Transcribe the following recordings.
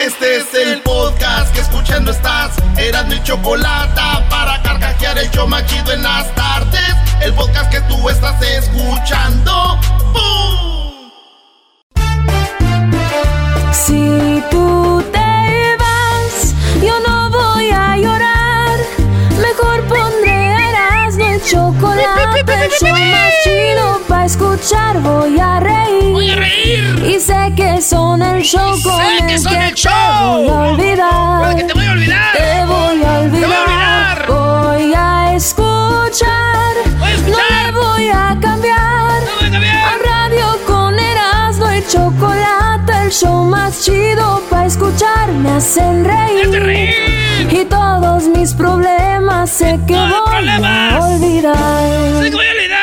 Este es el podcast que escuchando estás. Eran mi chocolate para carcajear el yo machido en las tardes. El podcast que tú estás escuchando. ¡Bum! Si tú te vas, yo no voy a llorar. Mejor el chocolate. El show más chido para escuchar. Voy a reír. Voy a reír. Y sé que son el show Y con sé el que son que el te show. voy a olvidar. Puede que te voy a olvidar. Te voy a olvidar. Te voy a olvidar. Voy a escuchar. Voy a escuchar. No le voy a cambiar. No voy a cambiar. A radio con Erasmo y chocolate, el show más chido para escuchar, me hacen reír. ¡Hazte reír! Y todos mis problemas sé que No hay voy problemas. a olvidar. ¡Sí que voy a olvidar!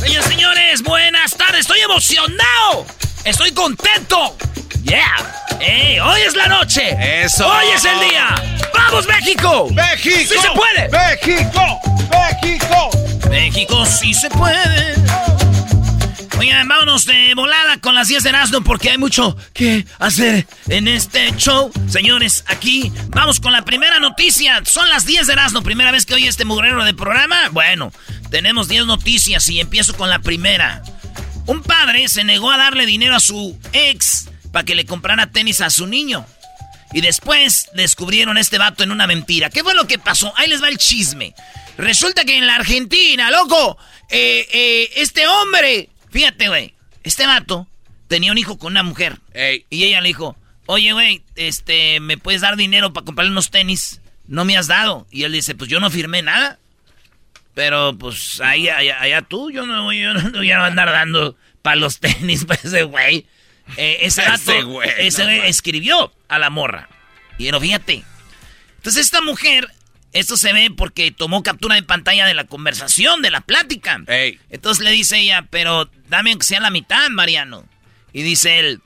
Señores, señores, buenas tardes. Estoy emocionado. Estoy contento. Yeah. Ey, hoy es la noche. Eso. Hoy es el día. ¡Vamos, México! ¡México! ¡Sí se puede! ¡México! ¡México! México sí se puede. Oigan, vámonos de volada con las 10 de Erasmo porque hay mucho que hacer en este show. Señores, aquí vamos con la primera noticia. Son las 10 de Erasmo, primera vez que oye este mugrero de programa. Bueno, tenemos 10 noticias y empiezo con la primera. Un padre se negó a darle dinero a su ex para que le comprara tenis a su niño. Y después descubrieron a este vato en una mentira. ¿Qué fue lo que pasó? Ahí les va el chisme. Resulta que en la Argentina, loco, eh, eh, este hombre, fíjate, güey, este vato tenía un hijo con una mujer. Ey. Y ella le dijo, oye, güey, este, ¿me puedes dar dinero para comprarle unos tenis? No me has dado. Y él dice, pues yo no firmé nada. Pero pues ahí, allá, allá tú, yo no, yo no voy a andar dando para los tenis para ese güey. Eh, ese vato, Ese güey, ese no güey mames. escribió a la morra. Y no, fíjate. Entonces esta mujer, esto se ve porque tomó captura de pantalla de la conversación, de la plática. Ey. Entonces le dice ella, pero dame aunque sea la mitad, Mariano. Y dice él,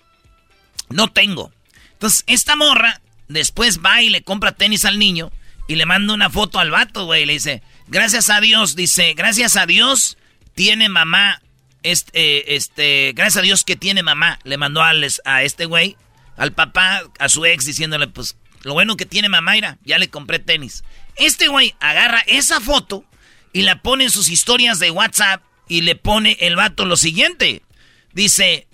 no tengo. Entonces esta morra después va y le compra tenis al niño y le manda una foto al vato, güey. Le dice, gracias a Dios, dice, gracias a Dios tiene mamá, este, eh, este, gracias a Dios que tiene mamá. Le mandó al, a este güey, al papá, a su ex, diciéndole, pues, lo bueno que tiene mamá, mira, ya le compré tenis. Este güey agarra esa foto y la pone en sus historias de WhatsApp y le pone el vato lo siguiente. Dice,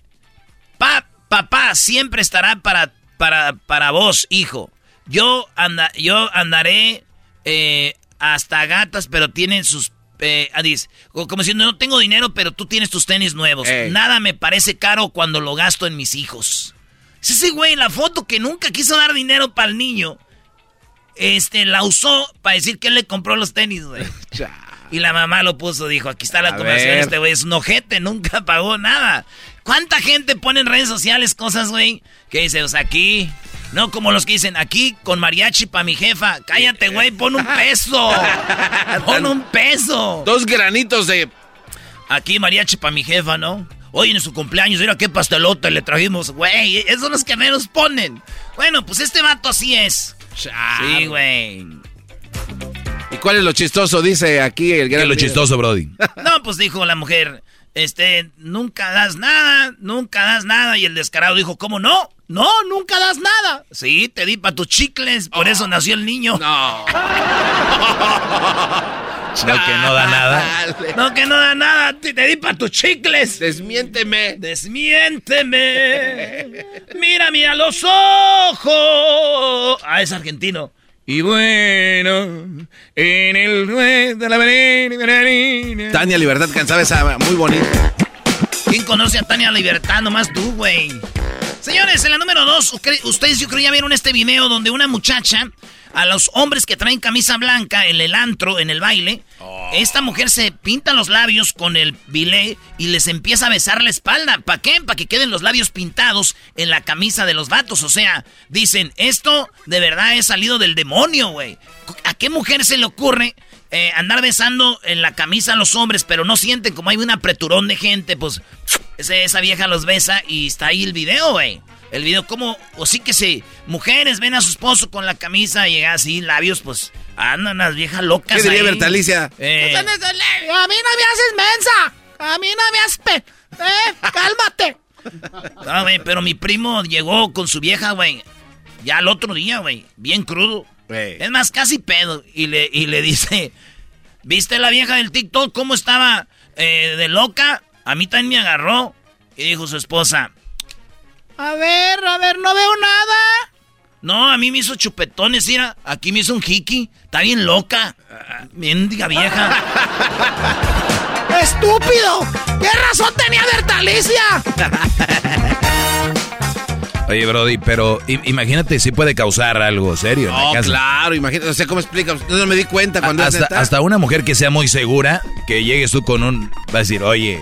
Pa- papá siempre estará para, para, para vos, hijo. Yo, anda, yo andaré eh, hasta gatas, pero tienen sus... Eh, ah, dice, como diciendo, no tengo dinero, pero tú tienes tus tenis nuevos. Ey. Nada me parece caro cuando lo gasto en mis hijos. Es ese güey, la foto que nunca quiso dar dinero para el niño, este, la usó para decir que él le compró los tenis, güey. Y la mamá lo puso, dijo, aquí está la A conversación, ver. este güey es un ojete, nunca pagó nada. ¿Cuánta gente pone en redes sociales cosas, güey? Que dice, o sea, aquí, no como los que dicen, aquí con mariachi pa' mi jefa. Cállate, güey, pon un peso. pon un peso. Dos granitos de. Aquí mariachi pa' mi jefa, ¿no? Hoy en su cumpleaños, mira qué pastelote le trajimos, güey. Esos son los que menos ponen. Bueno, pues este vato así es. Sí, güey. ¿Y cuál es lo chistoso? Dice aquí el gran. Brody? No, pues dijo la mujer, este, nunca das nada, nunca das nada. Y el descarado dijo, ¿cómo no? No, nunca das nada. Sí, te di para tus chicles, por eso nació el niño. No. No, que no da nada. Dale. No, que no da nada, te, te di para tus chicles. Desmiénteme. Desmiénteme, mírame a los ojos. Ah, es argentino. Y bueno, en el ruedo de la avenida. Tania Libertad cansaba esa muy bonita. ¿Quién conoce a Tania Libertad? Nomás tú, güey. Señores, en la número dos, ustedes yo creo ya vieron este video donde una muchacha, a los hombres que traen camisa blanca en el antro, en el baile, esta mujer se pinta los labios con el bilé y les empieza a besar la espalda. ¿Para qué? Para que queden los labios pintados en la camisa de los vatos. O sea, dicen, esto de verdad es salido del demonio, güey. ¿A qué mujer se le ocurre eh, andar besando en la camisa a los hombres, pero no sienten como hay un apreturón de gente, pues esa vieja los besa y está ahí el video, güey. El video como, o sí que se, mujeres ven a su esposo con la camisa y llega así, labios, pues andan las viejas locas. ¿Qué diría ahí. Bertalicia? Eh, A mí no me haces mensa. A mí no me haces pe... ¡Eh! ¡Cálmate! No, güey, pero mi primo llegó con su vieja, güey. Ya el otro día, güey. Bien crudo. Es más, casi pedo. Y le, y le dice, ¿viste la vieja del TikTok cómo estaba eh, de loca? A mí también me agarró. Y dijo su esposa. A ver, a ver, no veo nada. No, a mí me hizo chupetones, mira. Aquí me hizo un hiki. Está bien loca. Mendiga vieja. ¡Estúpido! ¿Qué razón tenía Berta Alicia? Oye, Brody, pero imagínate si puede causar algo serio. No, claro, imagínate, o sea, ¿cómo explica? No me di cuenta cuando hasta, hasta una mujer que sea muy segura, que llegues tú con un... Va a decir, oye...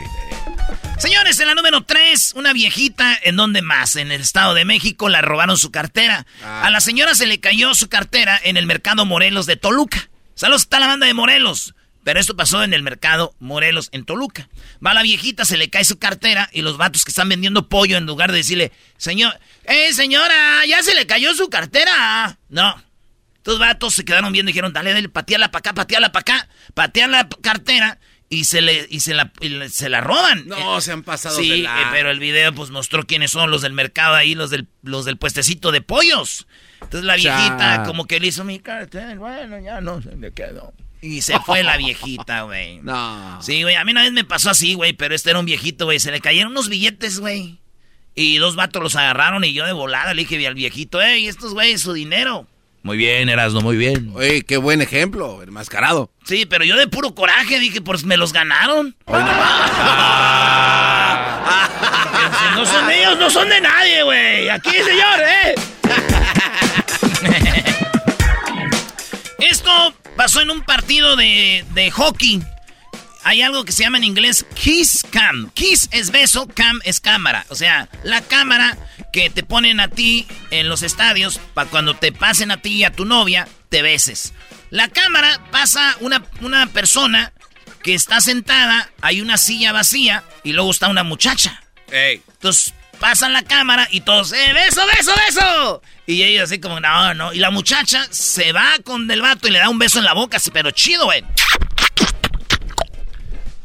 Señores, en la número 3, una viejita, ¿en dónde más? En el Estado de México la robaron su cartera. A la señora se le cayó su cartera en el mercado Morelos de Toluca. Saludos, está la banda de Morelos. Pero esto pasó en el mercado Morelos, en Toluca. Va la viejita, se le cae su cartera y los vatos que están vendiendo pollo, en lugar de decirle, señor, ¡eh, señora! ¡Ya se le cayó su cartera! No. Estos vatos se quedaron viendo y dijeron, dale, dale, pateala para acá, pateala para acá, patean la cartera y se le y se la se la roban. No, se han pasado Sí, eh, pero el video pues mostró quiénes son los del mercado ahí, los del los del puestecito de pollos. Entonces la viejita como que le hizo mi cartera, bueno, ya no se le quedó. Y se fue la viejita, güey. No. Sí, güey. A mí una vez me pasó así, güey. Pero este era un viejito, güey. Se le cayeron unos billetes, güey. Y dos vatos los agarraron y yo de volada le dije al viejito, ey, estos güeyes, su dinero. Muy bien, Erasmo, muy bien. Oye, qué buen ejemplo, enmascarado. Sí, pero yo de puro coraje dije, pues me los ganaron. no. no son de ellos, no son de nadie, güey. Aquí, señor, ¿eh? Esto pasó en un partido de, hockey. Hay algo que se llama en inglés Kiss Cam. Kiss es beso, Cam es cámara. O sea, la cámara que te ponen a ti en los estadios para cuando te pasen a ti y a tu novia, te beses. La cámara pasa una, una persona que está sentada, hay una silla vacía y luego está una muchacha. Entonces pasan la cámara y todos, ¡eh, beso, beso, beso! Y ella así como, no, no. Y la muchacha se va con el vato y le da un beso en la boca, pero chido, güey.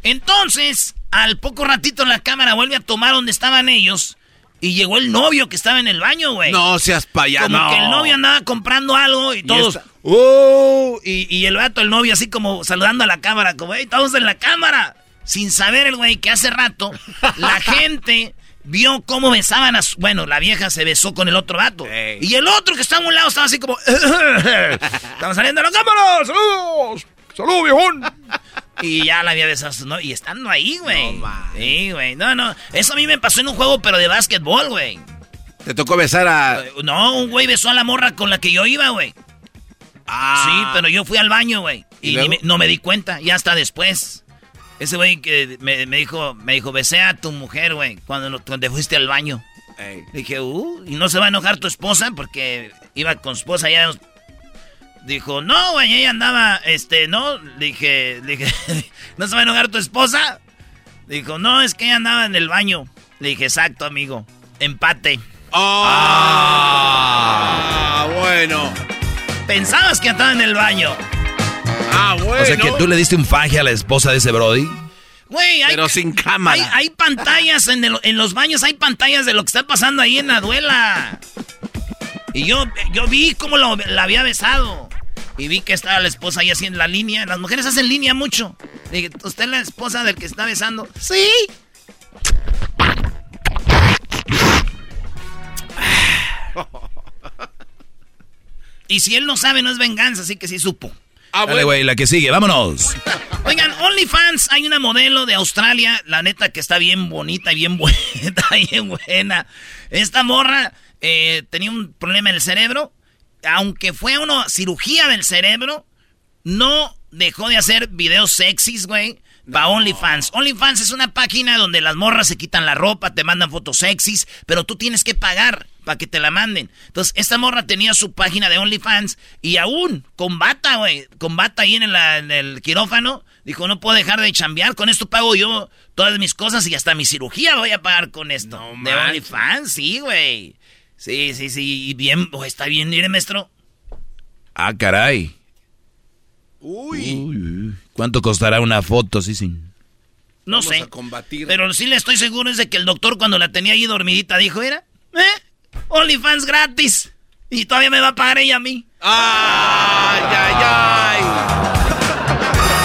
Entonces, al poco ratito la cámara vuelve a tomar donde estaban ellos. Y llegó el novio que estaba en el baño, güey. No seas payaso. Como que el novio andaba comprando algo y todos. ¡Oh! Y, y, el vato, el novio, así como saludando a la cámara, como, ¡hey, estamos en la cámara! Sin saber el güey que hace rato la gente vio cómo besaban a su... Bueno, la vieja se besó con el otro vato. Y el otro que estaba a un lado estaba así como... ¡Estamos saliendo a la cámara! ¡Saludos! ¡Saludos, viejón! Y ya la había besado ¿no? Y estando ahí, güey. No, sí, güey. No, no. Eso a mí me pasó en un juego, pero de básquetbol, güey. ¿Te tocó besar a...? No, un güey besó a la morra con la que yo iba, güey. Ah. Sí, pero yo fui al baño, güey. Y, no me di cuenta, ya hasta después. Ese güey que me, dijo, me dijo, besé a tu mujer, güey, cuando, te fuiste al baño. dije, uh, ¿y no se va a enojar tu esposa? Porque iba con su esposa ya. Dijo, no, güey, ella andaba, este, no. dije, dije, ¿no se va a enojar tu esposa? Dijo, no, es que ella andaba en el baño. Le dije, exacto, amigo. Empate. ah, ah bueno. Pensabas que andaba en el baño. Ah, bueno. O sea que tú le diste un faje a la esposa de ese Brody. Güey, hay, Pero sin cámara. Hay, pantallas en, en, los baños, hay pantallas de lo que está pasando ahí en la duela. Y yo, yo vi cómo lo, la había besado. Y vi que estaba la esposa ahí haciendo la línea. Las mujeres hacen línea mucho. dije, ¿usted es la esposa del que está besando? Sí. y si él no sabe, no es venganza, así que sí supo. Ah, Dale, güey, la que sigue, vámonos. Oigan, OnlyFans, hay una modelo de Australia, la neta que está bien bonita y bien buena, bien buena. Esta morra eh, tenía un problema en el cerebro, aunque fue una cirugía del cerebro, no dejó de hacer videos sexys, güey. Va OnlyFans. OnlyFans es una página donde las morras se quitan la ropa, te mandan fotos sexys, pero tú tienes que pagar para que te la manden. Entonces, esta morra tenía su página de OnlyFans y aún con bata, güey, con bata ahí en, el quirófano, dijo, no puedo dejar de chambear, con esto pago yo todas mis cosas y hasta mi cirugía voy a pagar con esto. de OnlyFans, sí, güey. Sí, sí, sí, y bien, está bien, mire, maestro. Ah, caray. Uy. ¿Cuánto costará una foto, sí, sí? No Vamos sé. a combatir. Pero sí le estoy seguro es de que el doctor cuando la tenía ahí dormidita dijo, era, ¿eh? OnlyFans gratis. Y todavía me va a pagar ella a mí. ¡Ay, ay,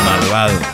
Malvado.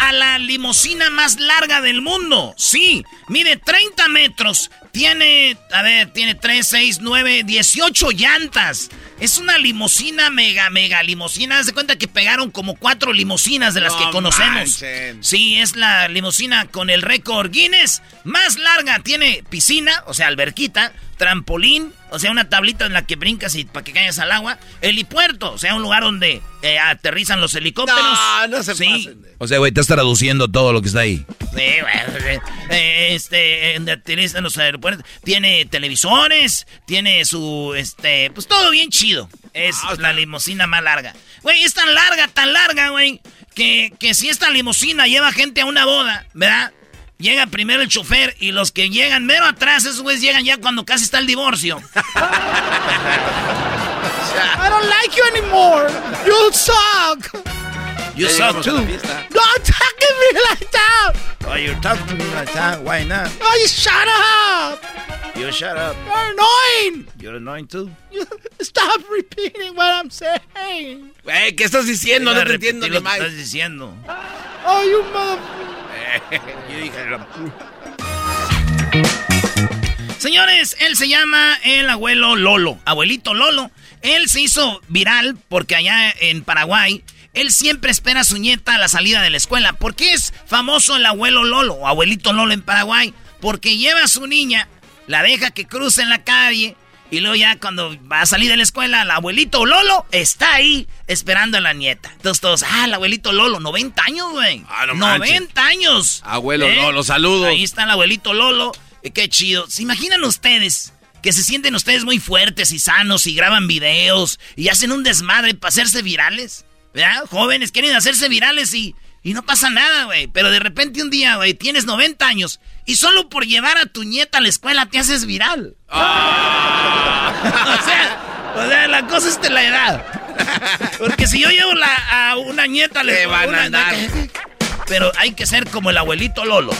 A la limusina más larga del mundo. Sí, mide 30 metros. Tiene, a ver, tiene 3, 6, 9, 18 llantas. Es una limusina mega, mega limusina. Haz de cuenta que pegaron como cuatro limusinas de las No que conocemos. manchen. Sí, es la limusina con el récord Guinness más larga. Tiene piscina, o sea, alberquita, trampolín, o sea, una tablita en la que brincas y para que caigas al agua. Helipuerto, o sea, un lugar donde eh, aterrizan los helicópteros. No, no se sí. pasen O sea, güey, estás traduciendo todo lo que está ahí. Sí, güey. Eh, Este, en aterrizan los aeropuertos. Tiene televisores, tiene su, este, pues todo bien chido. Es Ah, la limusina más larga. Güey, es tan larga, tan larga, güey, que, que si esta limusina lleva gente a una boda, ¿verdad? Llega primero el chofer y los que llegan mero atrás, esos güeyes llegan ya cuando casi está el divorcio. I don't like you anymore. You suck. You suck too. Don't talk to me like that. Why you talk to me like that? Why not? Oh, you shut up. You shut up. You're annoying. You're annoying too. You stop repeating what I'm saying. Güey, ¿qué estás diciendo? No te entiendo ni más. estás diciendo. Oh, you mother. Señores, él se llama el abuelo Lolo, abuelito Lolo. Él se hizo viral porque allá en Paraguay, él siempre espera a su nieta a la salida de la escuela. ¿Por qué es famoso el abuelo Lolo o abuelito Lolo en Paraguay? Porque lleva a su niña, la deja que cruce en la calle y luego ya cuando va a salir de la escuela, el abuelito Lolo está ahí esperando a la nieta. Entonces todos, ah, el abuelito Lolo, 90 años, güey. Ah, no manches. 90 años. Abuelo Lolo, saludos. Ahí está el abuelito Lolo. Eh, Qué chido. ¿Se imaginan ustedes que se sienten ustedes muy fuertes y sanos y graban videos y hacen un desmadre para hacerse virales? ¿Verdad? Jóvenes quieren hacerse virales y, y no pasa nada, güey. Pero de repente un día, güey, tienes 90 años y solo por llevar a tu nieta a la escuela te haces viral. o, sea, o sea, la cosa es de la edad. Porque si yo llevo la- a una nieta a la ¿Qué escuela, van a andar? Pero hay que ser como el abuelito Lolo.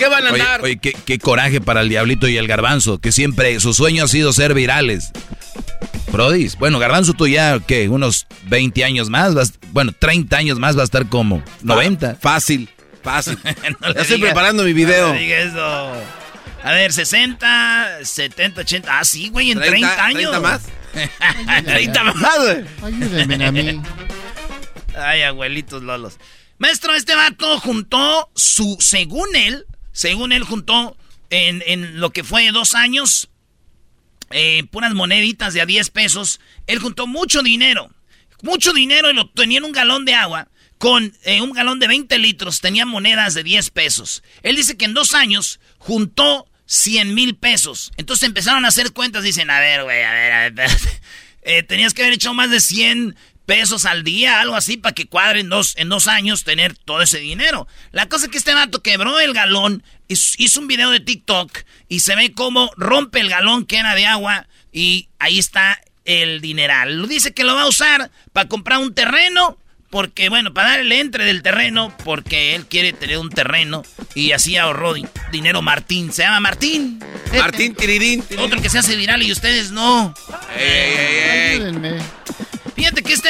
¿Qué van a Oye, andar? oye, qué, qué coraje para el diablito y el garbanzo, que siempre su sueño ha sido ser virales. Brodis, bueno, garbanzo tú ya, ¿qué? Unos 20 años más, vas- bueno, 30 años más va a estar como 90. Fácil, fácil. No ya estoy digas- preparando mi no video. le digas eso. A ver, 60, 70, 80. Ah, sí, güey, en 30, 30, años. 30 más. 30 más, güey. Ayúdenme a mí. Ay, abuelitos lolos. Maestro, este vato juntó su, según él, según él juntó en, lo que fue dos años, eh, puras moneditas de a 10 pesos. Él juntó mucho dinero. Mucho dinero y lo tenía en un galón de agua. Con eh, un galón de 20 litros tenía monedas de 10 pesos. Él dice que en dos años juntó 100 mil pesos. Entonces empezaron a hacer cuentas. Dicen, a ver, güey, a ver, a ver. Eh, tenías que haber hecho más de 100 pesos al día, algo así, para que cuadren dos, en dos años tener todo ese dinero. La cosa es que este vato quebró el galón, hizo un video de TikTok y se ve cómo rompe el galón que era de agua y ahí está el dineral. Lo dice que lo va a usar para comprar un terreno, porque bueno, para dar el entre del terreno, porque él quiere tener un terreno y así ahorró di- dinero Martín. Se llama Martín. Martín Tirirín. tirirín. Otro que se hace viral y ustedes no. Ey, ey, ey.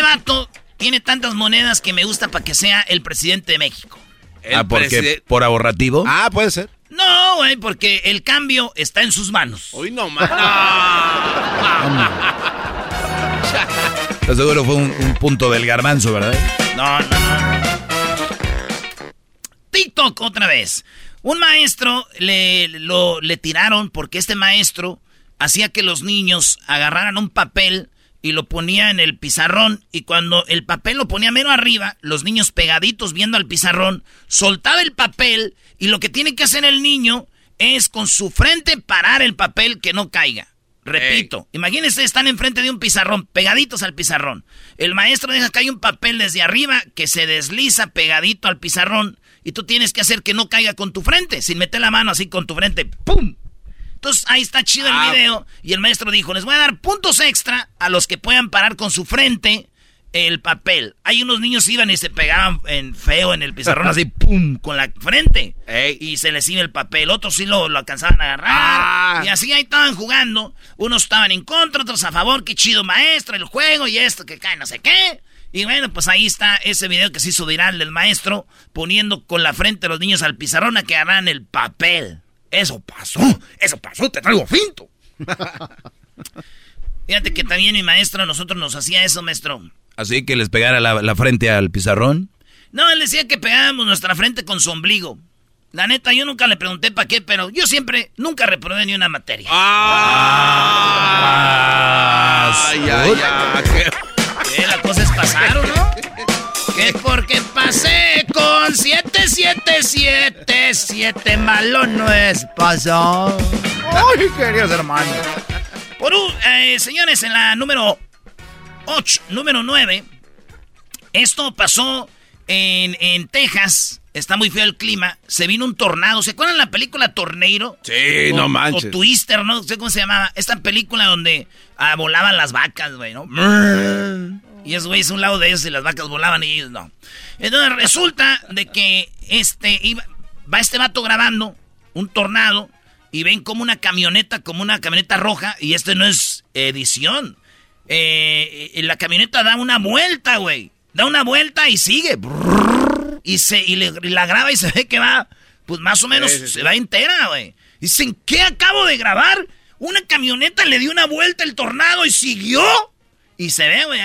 Este vato tiene tantas monedas que me gusta para que sea el presidente de México. El ah, ¿por qué? preside- ¿Por ahorrativo? Ah, puede ser. No, güey, porque el cambio está en sus manos. Hoy no más. Seguro fue un, un punto del garbanzo, ¿verdad? No, no, no. TikTok otra vez. Un maestro le, lo, le tiraron porque este maestro hacía que los niños agarraran un papel y lo ponía en el pizarrón y cuando el papel lo ponía mero arriba, los niños pegaditos viendo al pizarrón, soltaba el papel y lo que tiene que hacer el niño es con su frente parar el papel que no caiga. Repito, imagínense, están enfrente de un pizarrón, pegaditos al pizarrón. El maestro deja caer un papel desde arriba que se desliza pegadito al pizarrón y tú tienes que hacer que no caiga con tu frente, sin meter la mano así con tu frente. ¡Pum! Entonces ahí está chido el Ah. video y el maestro dijo, les voy a dar puntos extra a los que puedan parar con su frente el papel. Hay unos niños iban y se pegaban en feo en el pizarrón así, pum, con la frente. Y se les iba el papel. Otros sí lo, lo alcanzaban a agarrar. Ah. Y así ahí estaban jugando. Unos estaban en contra, otros a favor. Qué chido maestro, el juego y esto, que cae no sé qué. Y bueno, pues ahí está ese video que se hizo viral del maestro poniendo con la frente a los niños al pizarrón a que agarran el papel. Eso pasó, eso pasó, te traigo finto. Fíjate que también mi maestro a nosotros nos hacía eso, maestro. Así que les pegara la, la frente al pizarrón. No, él decía que pegábamos nuestra frente con su ombligo. La neta, yo nunca le pregunté para qué, pero yo siempre, nunca reprobé ni una materia. Ah, ay, ay, ay, qué- ¿Qué? La cosa es pasar, ¿o no? Que porque pasé con 7777 malo no es pasar. Ay, queridos hermanos. Por un, eh, señores, en la número 8, número 9, esto pasó en, en Texas. Está muy feo el clima. Se vino un tornado. ¿Se acuerdan la película Tornado? Sí, O- no manches. O Twister, ¿no? No sé cómo se llamaba. Esta película donde ah, volaban las vacas, güey, ¿no? Y esos güeyes a un lado de ellos y las vacas volaban y ellos no. Entonces resulta de que este iba, va este vato grabando un tornado y ven como una camioneta, como una camioneta roja, y este no es edición. Eh, eh, la camioneta da una vuelta, güey. Da una vuelta y sigue. Y, se, y, le- y la graba y se ve que va, pues más o menos, Sí, sí, sí. se va entera, güey. Dicen, ¿qué acabo de grabar? Una camioneta le dio una vuelta el tornado y siguió. Y se ve, güey.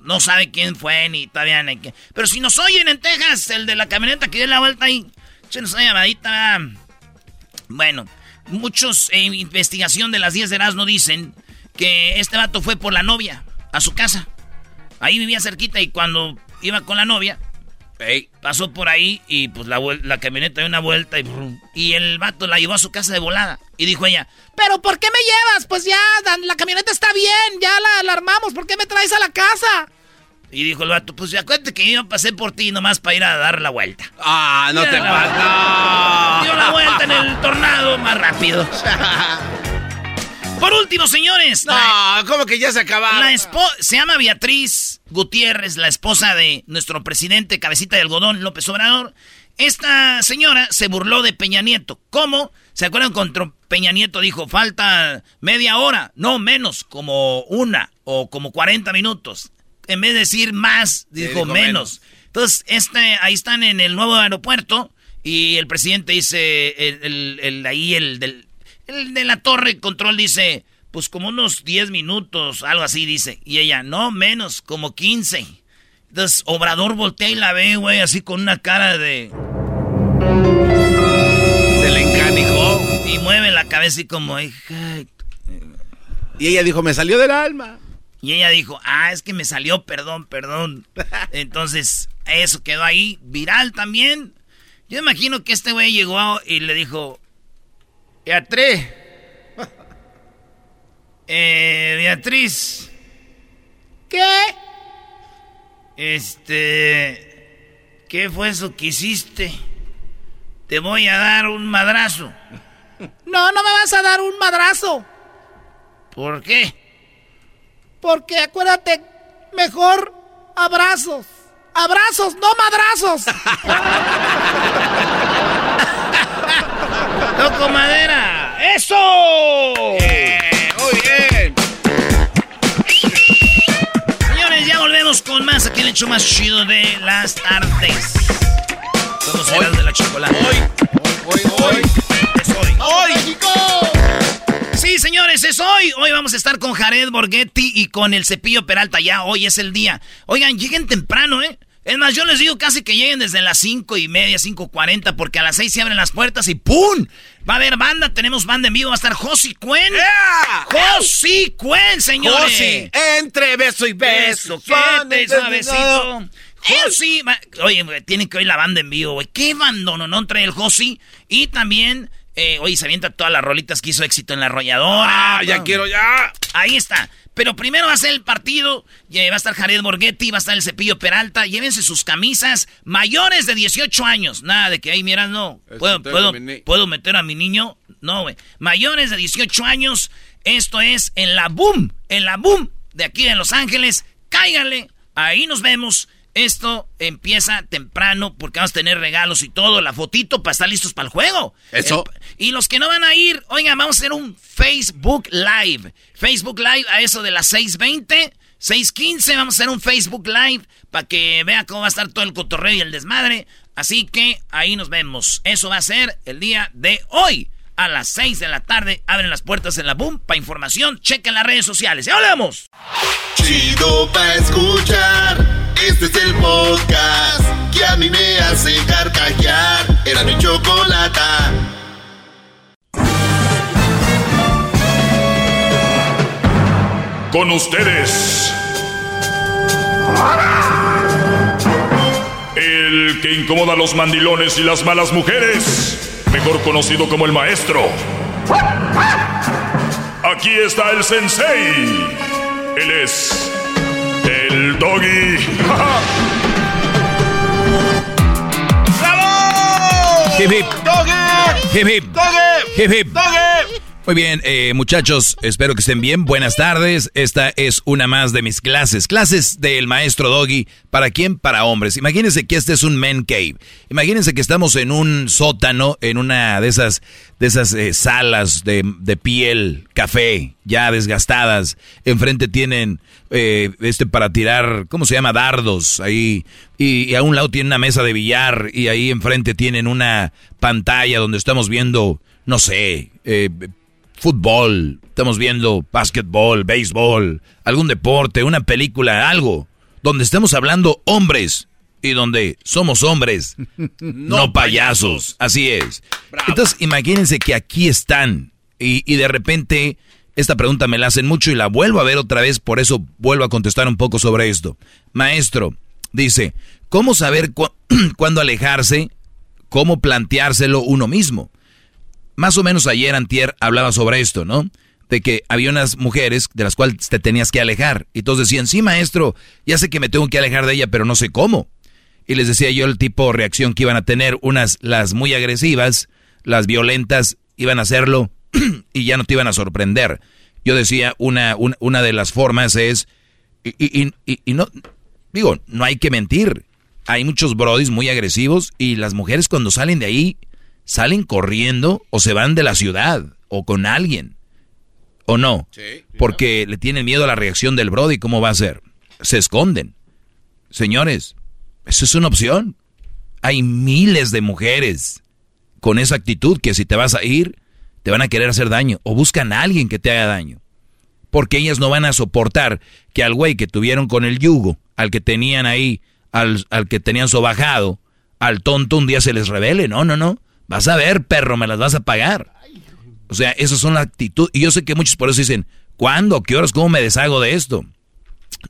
No sabe quién fue ni todavía ni qué. Pero si nos oyen en Texas, el de la camioneta que dio la vuelta ahí, échenos una llamadita. Bueno, muchos en investigación de las 10 de no dicen que este vato fue por la novia a su casa. Ahí vivía cerquita y cuando iba con la novia, Ey, pasó por ahí y pues la, la camioneta dio una vuelta y, brum, y el vato la llevó a su casa de volada. Y dijo ella, ¿Pero por qué me llevas? Pues ya, la camioneta está bien, ya la, la armamos. ¿Por qué me traes a la casa? y dijo el vato, pues acuérdate que yo pasé por ti nomás para ir a dar la vuelta. Ah, no te Mira pasa. Dio la vuelta en el tornado más rápido. Por último, señores, la- No, ¿cómo que ya se acabaron? La espo- se llama Beatriz Gutiérrez, la esposa de nuestro presidente Cabecita de Algodón, López Obrador. Esta señora se burló de Peña Nieto. ¿Cómo? ¿Se acuerdan cuando Peña Nieto dijo, falta media hora? No, menos, como una o como 40 minutos. En vez de decir más, dijo, dijo menos. menos. Entonces, este, ahí están en el nuevo aeropuerto y el presidente dice, el, el- el- ahí el del, el de la torre control dice, pues como unos 10 minutos, algo así dice. Y ella, no, menos, como 15. Entonces, Obrador voltea y la ve, güey, así con una cara de... Se le encanijó. Y mueve la cabeza y como, hija... Y ella dijo, me salió del alma. Y ella dijo, ah, es que me salió, perdón, perdón. Entonces, eso quedó ahí, viral también. Yo imagino que este güey llegó y le dijo, Beatriz, eh, Beatriz, ¿Qué? este, ¿qué fue eso que hiciste? Te voy a dar un madrazo. No, no me vas a dar un madrazo. ¿Por qué? Porque acuérdate, mejor abrazos. Abrazos, no madrazos. ¡Toco madera! ¡Eso! muy bien. Señores, ya volvemos con más aquí el hecho más chido de las tardes. Somos Hoy. el de la chocolate. Hoy, hoy, hoy, Es hoy. hoy. Sí, señores, es hoy. Hoy vamos a estar con Jared Borghetti y con el Cepillo Peralta. Ya hoy es el día. Oigan, lleguen temprano, ¿eh? Es más, yo les digo casi que lleguen desde las cinco y media, cinco cuarenta, porque a las seis se abren las puertas y ¡pum! Va a haber banda, tenemos banda en vivo, va a estar Josi Cuen. ¡Yeah! ¡Josi Cuen, señores! Josi, entre beso y beso. Quédate suavecito. Josi, oye, güey, tienen que oír la banda en vivo, güey. ¿Qué bando no, no trae el Josi? Y también, eh, oye, se avienta todas las rolitas que hizo éxito en la arrolladora. Ah, ya quiero, ya. Ahí está. Pero primero va a ser el partido. y, va a estar Jared Borghetti, va a estar el Cepillo Peralta. Llévense sus camisas mayores de 18 años. Nada de que, ahí miras, no. ¿Puedo, puedo, ¿Puedo meter a mi niño? No, güey. Mayores de 18 años. Esto es en la Boom. En la Boom de aquí de Los Ángeles. Cáiganle. Ahí nos vemos. Esto empieza temprano porque vamos a tener regalos y todo, la fotito para estar listos para el juego. Eso. y los que no van a ir, oigan, vamos a hacer un Facebook Live. Facebook Live a eso de las 6.20, 6.15, vamos a hacer un Facebook Live para que vea cómo va a estar todo el cotorreo y el desmadre. Así que ahí nos vemos. Eso va a ser el día de hoy. A las 6 de la tarde abren las puertas en la boom. Para información, chequen las redes sociales. ¡Ya hablamos! Chido pa' escuchar. Este es el podcast que a mí me hace carcajear. Era mi chocolata. Con ustedes. El que incomoda a los mandilones y las malas mujeres. Mejor conocido como el maestro. Aquí está el sensei. Él es el doggy. Hip hip. Hip hip. Hip hip. Muy bien, eh, muchachos, espero que estén bien. Buenas tardes. Esta es una más de mis clases. Clases del maestro Doggy. ¿Para quién? Para hombres. Imagínense que este es un men cave. Imagínense que estamos en un sótano, en una de esas, de esas eh, salas de, de, piel, café, ya desgastadas. Enfrente tienen eh, este para tirar, ¿cómo se llama? Dardos ahí. Y, y a un lado tienen una mesa de billar y ahí enfrente tienen una pantalla donde estamos viendo, no sé, eh, fútbol, estamos viendo básquetbol, béisbol, algún deporte, una película, algo, donde estemos hablando hombres y donde somos hombres, no, no payasos. Así es. Bravo. Entonces, imagínense que aquí están y, y, de repente esta pregunta me la hacen mucho y la vuelvo a ver otra vez, por eso vuelvo a contestar un poco sobre esto. Maestro, dice, ¿cómo saber cu cuándo alejarse? ¿Cómo planteárselo uno mismo? Más o menos ayer Antier hablaba sobre esto, ¿no? De que había unas mujeres de las cuales te tenías que alejar. Y todos decían, sí, maestro, ya sé que me tengo que alejar de ella, pero no sé cómo. Y les decía yo el tipo de reacción que iban a tener. Unas, las muy agresivas, las violentas, iban a hacerlo y ya no te iban a sorprender. Yo decía, una, una, una de las formas es, y, y, y, y, no, digo, no hay que mentir. Hay muchos brodis muy agresivos y las mujeres cuando salen de ahí salen corriendo o se van de la ciudad o con alguien. ¿O no? Sí, Porque le tienen miedo a la reacción del Brody. ¿Cómo va a ser? Se esconden. Señores, eso es una opción. Hay miles de mujeres con esa actitud que si te vas a ir, te van a querer hacer daño. O buscan a alguien que te haga daño. Porque ellas no van a soportar que al güey que tuvieron con el yugo, al que tenían ahí, al, al que tenían sobajado, al tonto un día se les revele. No, no, no. Vas a ver, perro, me las vas a pagar. O sea, esas son las actitudes. Y yo sé que muchos por eso dicen, ¿cuándo? ¿Qué horas? ¿Cómo me deshago de esto?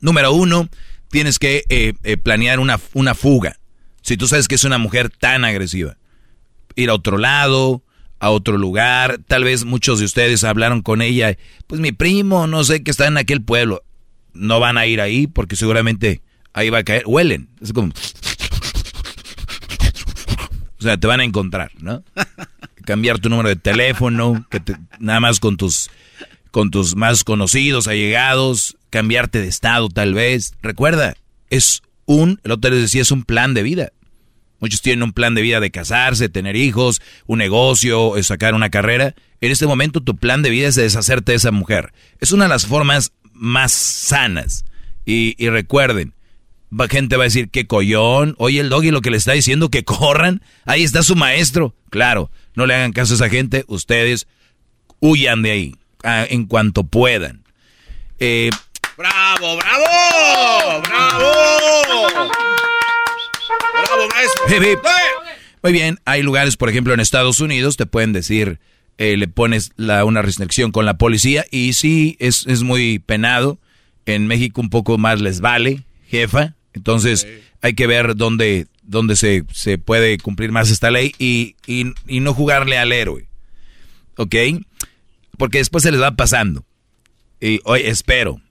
Número uno, tienes que eh, eh, planear una, una fuga. Si tú sabes que es una mujer tan agresiva. Ir a otro lado, a otro lugar. Tal vez muchos de ustedes hablaron con ella. Pues mi primo, no sé, que está en aquel pueblo. No van a ir ahí porque seguramente ahí va a caer. Huelen. Es como... Sea, te van a encontrar, ¿no? Cambiar tu número de teléfono, nada más con tus, con tus más conocidos, allegados, cambiarte de estado tal vez. Recuerda, es un, el otro les decía, es un plan de vida. Muchos tienen un plan de vida de casarse, tener hijos, un negocio, sacar una carrera. En este momento tu plan de vida es de deshacerte de esa mujer. Es una de las formas más sanas. Y, y recuerden, gente va a decir, qué collón. Oye, el doggy lo que le está diciendo, que corran. Ahí está su maestro. Claro, no le hagan caso a esa gente. Ustedes huyan de ahí en cuanto puedan. Eh, ¡Bravo, bravo! ¡Bravo! ¡Bravo, maestro! Muy bien, hay lugares, por ejemplo, en Estados Unidos, te pueden decir, eh, le pones la, una restricción con la policía y sí, es, es muy penado. En México un poco más les vale, jefa. Entonces hay que ver dónde, dónde se, se, puede cumplir más esta ley y, y, y, no jugarle al héroe. ¿Ok? Porque después se les va pasando. Y hoy espero.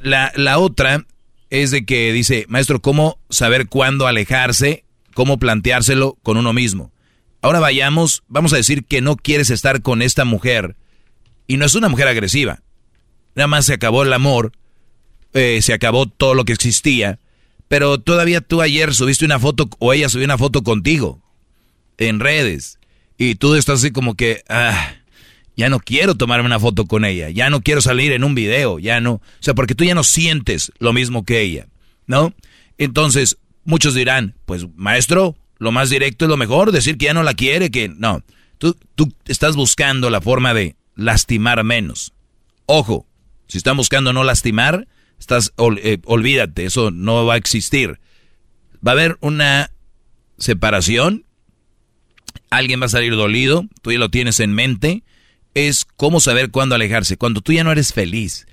La, la otra es de que dice, maestro, ¿cómo saber cuándo alejarse? ¿Cómo planteárselo con uno mismo? Ahora vayamos, vamos a decir que no quieres estar con esta mujer y no es una mujer agresiva. Nada más se acabó el amor eh, se acabó todo lo que existía, pero todavía tú ayer subiste una foto o ella subió una foto contigo en redes y tú estás así como que, ah, ya no quiero tomarme una foto con ella, ya no quiero salir en un video, ya no, o sea, porque tú ya no sientes lo mismo que ella, ¿no? Entonces, muchos dirán, pues maestro, lo más directo es lo mejor, decir que ya no la quiere, que no, tú, tú estás buscando la forma de lastimar menos. Ojo, si están buscando no lastimar, estás, eh, olvídate, eso no va a existir. Va a haber una separación, alguien va a salir dolido, tú ya lo tienes en mente, es cómo saber cuándo alejarse. Cuando tú ya no eres feliz,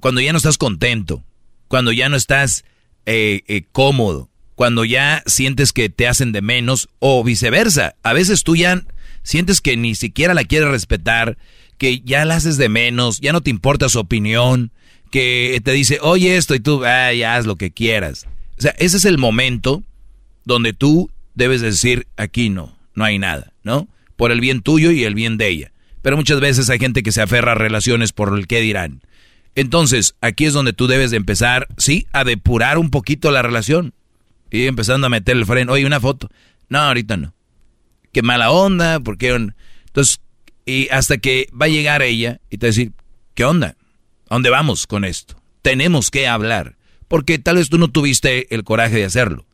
cuando ya no estás contento, cuando ya no estás eh, eh, cómodo, cuando ya sientes que te hacen de menos o viceversa. A veces tú ya sientes que ni siquiera la quieres respetar, que ya la haces de menos, ya no te importa su opinión, que te dice, oye esto y tú, ay, haz lo que quieras. O sea, ese es el momento donde tú debes decir, aquí no, no hay nada, ¿no? Por el bien tuyo y el bien de ella. Pero muchas veces hay gente que se aferra a relaciones por el que dirán. Entonces, aquí es donde tú debes de empezar, sí, a depurar un poquito la relación. Y empezando a meter el freno. Oye, una foto. No, ahorita no. Qué mala onda, porque... Entonces, y hasta que va a llegar ella y te va a decir, ¿qué onda? ¿A dónde vamos con esto? Tenemos que hablar. Porque tal vez tú no tuviste el coraje de hacerlo.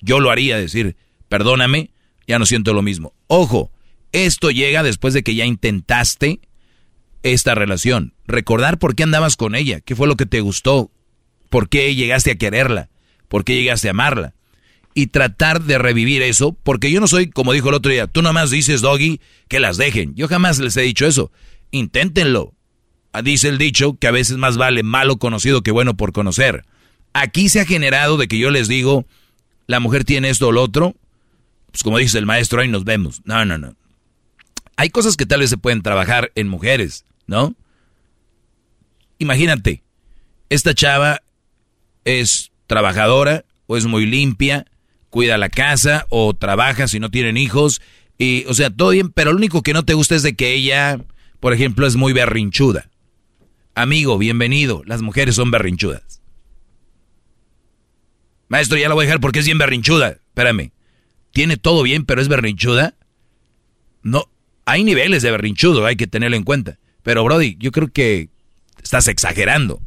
Yo lo haría, decir, perdóname, ya no siento lo mismo. Ojo, esto llega después de que ya intentaste esta relación. Recordar por qué andabas con ella, qué fue lo que te gustó, por qué llegaste a quererla, por qué llegaste a amarla. Y tratar de revivir eso, porque yo no soy, como dijo el otro día, tú nomás dices, Doggy, que las dejen. Yo jamás les he dicho eso. Inténtenlo. Ah, dice el dicho que a veces más vale malo conocido que bueno por conocer. Aquí se ha generado de que yo les digo, la mujer tiene esto o lo otro, pues como dice el maestro, ahí nos vemos. No, no, no. Hay cosas que tal vez se pueden trabajar en mujeres, ¿no? Imagínate, esta chava es trabajadora o es muy limpia, cuida la casa o trabaja si no tienen hijos y, o sea, todo bien, pero lo único que no te gusta es de que ella, por ejemplo, es muy berrinchuda. Amigo, bienvenido, las mujeres son berrinchudas. Maestro, ya la voy a dejar porque es bien berrinchuda. Espérame. ¿Tiene todo bien, pero es berrinchuda? No, hay niveles de berrinchudo, hay que tenerlo en cuenta. Pero Brody, yo creo que estás exagerando.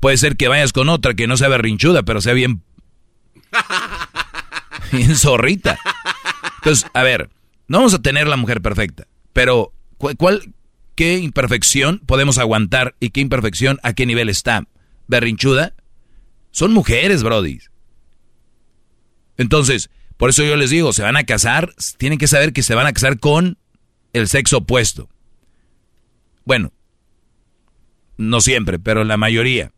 Puede ser que vayas con otra que no sea berrinchuda, pero sea bien... bien zorrita. Entonces, a ver, no vamos a tener la mujer perfecta, pero ¿cuál, qué imperfección podemos aguantar y qué imperfección a qué nivel está? ¿Berrinchuda? Son mujeres, Brody. Entonces, por eso yo les digo, se van a casar, tienen que saber que se van a casar con el sexo opuesto. Bueno, no siempre, pero la mayoría.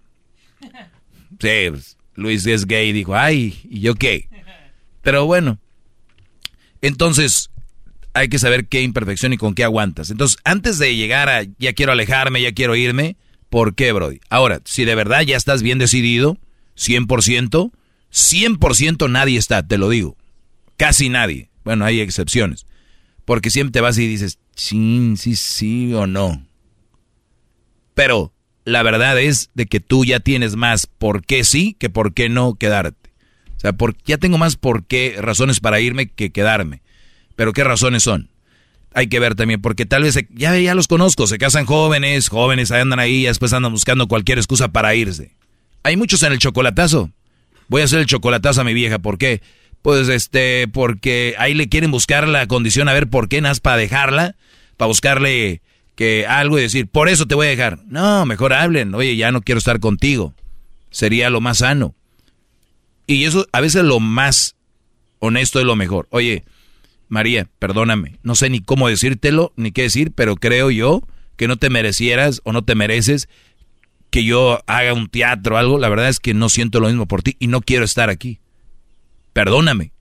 Sí, pues, Luis es gay, dijo, ay, ¿y yo qué? Pero bueno, entonces hay que saber qué imperfección y con qué aguantas. Entonces, antes de llegar a ya quiero alejarme, ya quiero irme, ¿por qué, Brody? Ahora, si de verdad ya estás bien decidido, 100%, 100% nadie está, te lo digo. Casi nadie. Bueno, hay excepciones. Porque siempre te vas y dices, sí, sí, sí o no. Pero la verdad es de que tú ya tienes más por qué sí que por qué no quedarte. O sea, ya tengo más por qué razones para irme que quedarme. Pero ¿qué razones son? Hay que ver también, porque tal vez ya, ya los conozco, se casan jóvenes, jóvenes andan ahí, después andan buscando cualquier excusa para irse. Hay muchos en el chocolatazo. Voy a hacer el chocolatazo a mi vieja, ¿por qué? Pues este, porque ahí le quieren buscar la condición a ver por qué nas para dejarla, para buscarle que algo y decir, por eso te voy a dejar. No, mejor hablen, oye, ya no quiero estar contigo. Sería lo más sano. Y eso a veces lo más honesto es lo mejor. Oye, María, perdóname, no sé ni cómo decírtelo, ni qué decir, pero creo yo que no te merecieras o no te mereces que yo haga un teatro o algo. La verdad es que no siento lo mismo por ti y no quiero estar aquí perdóname,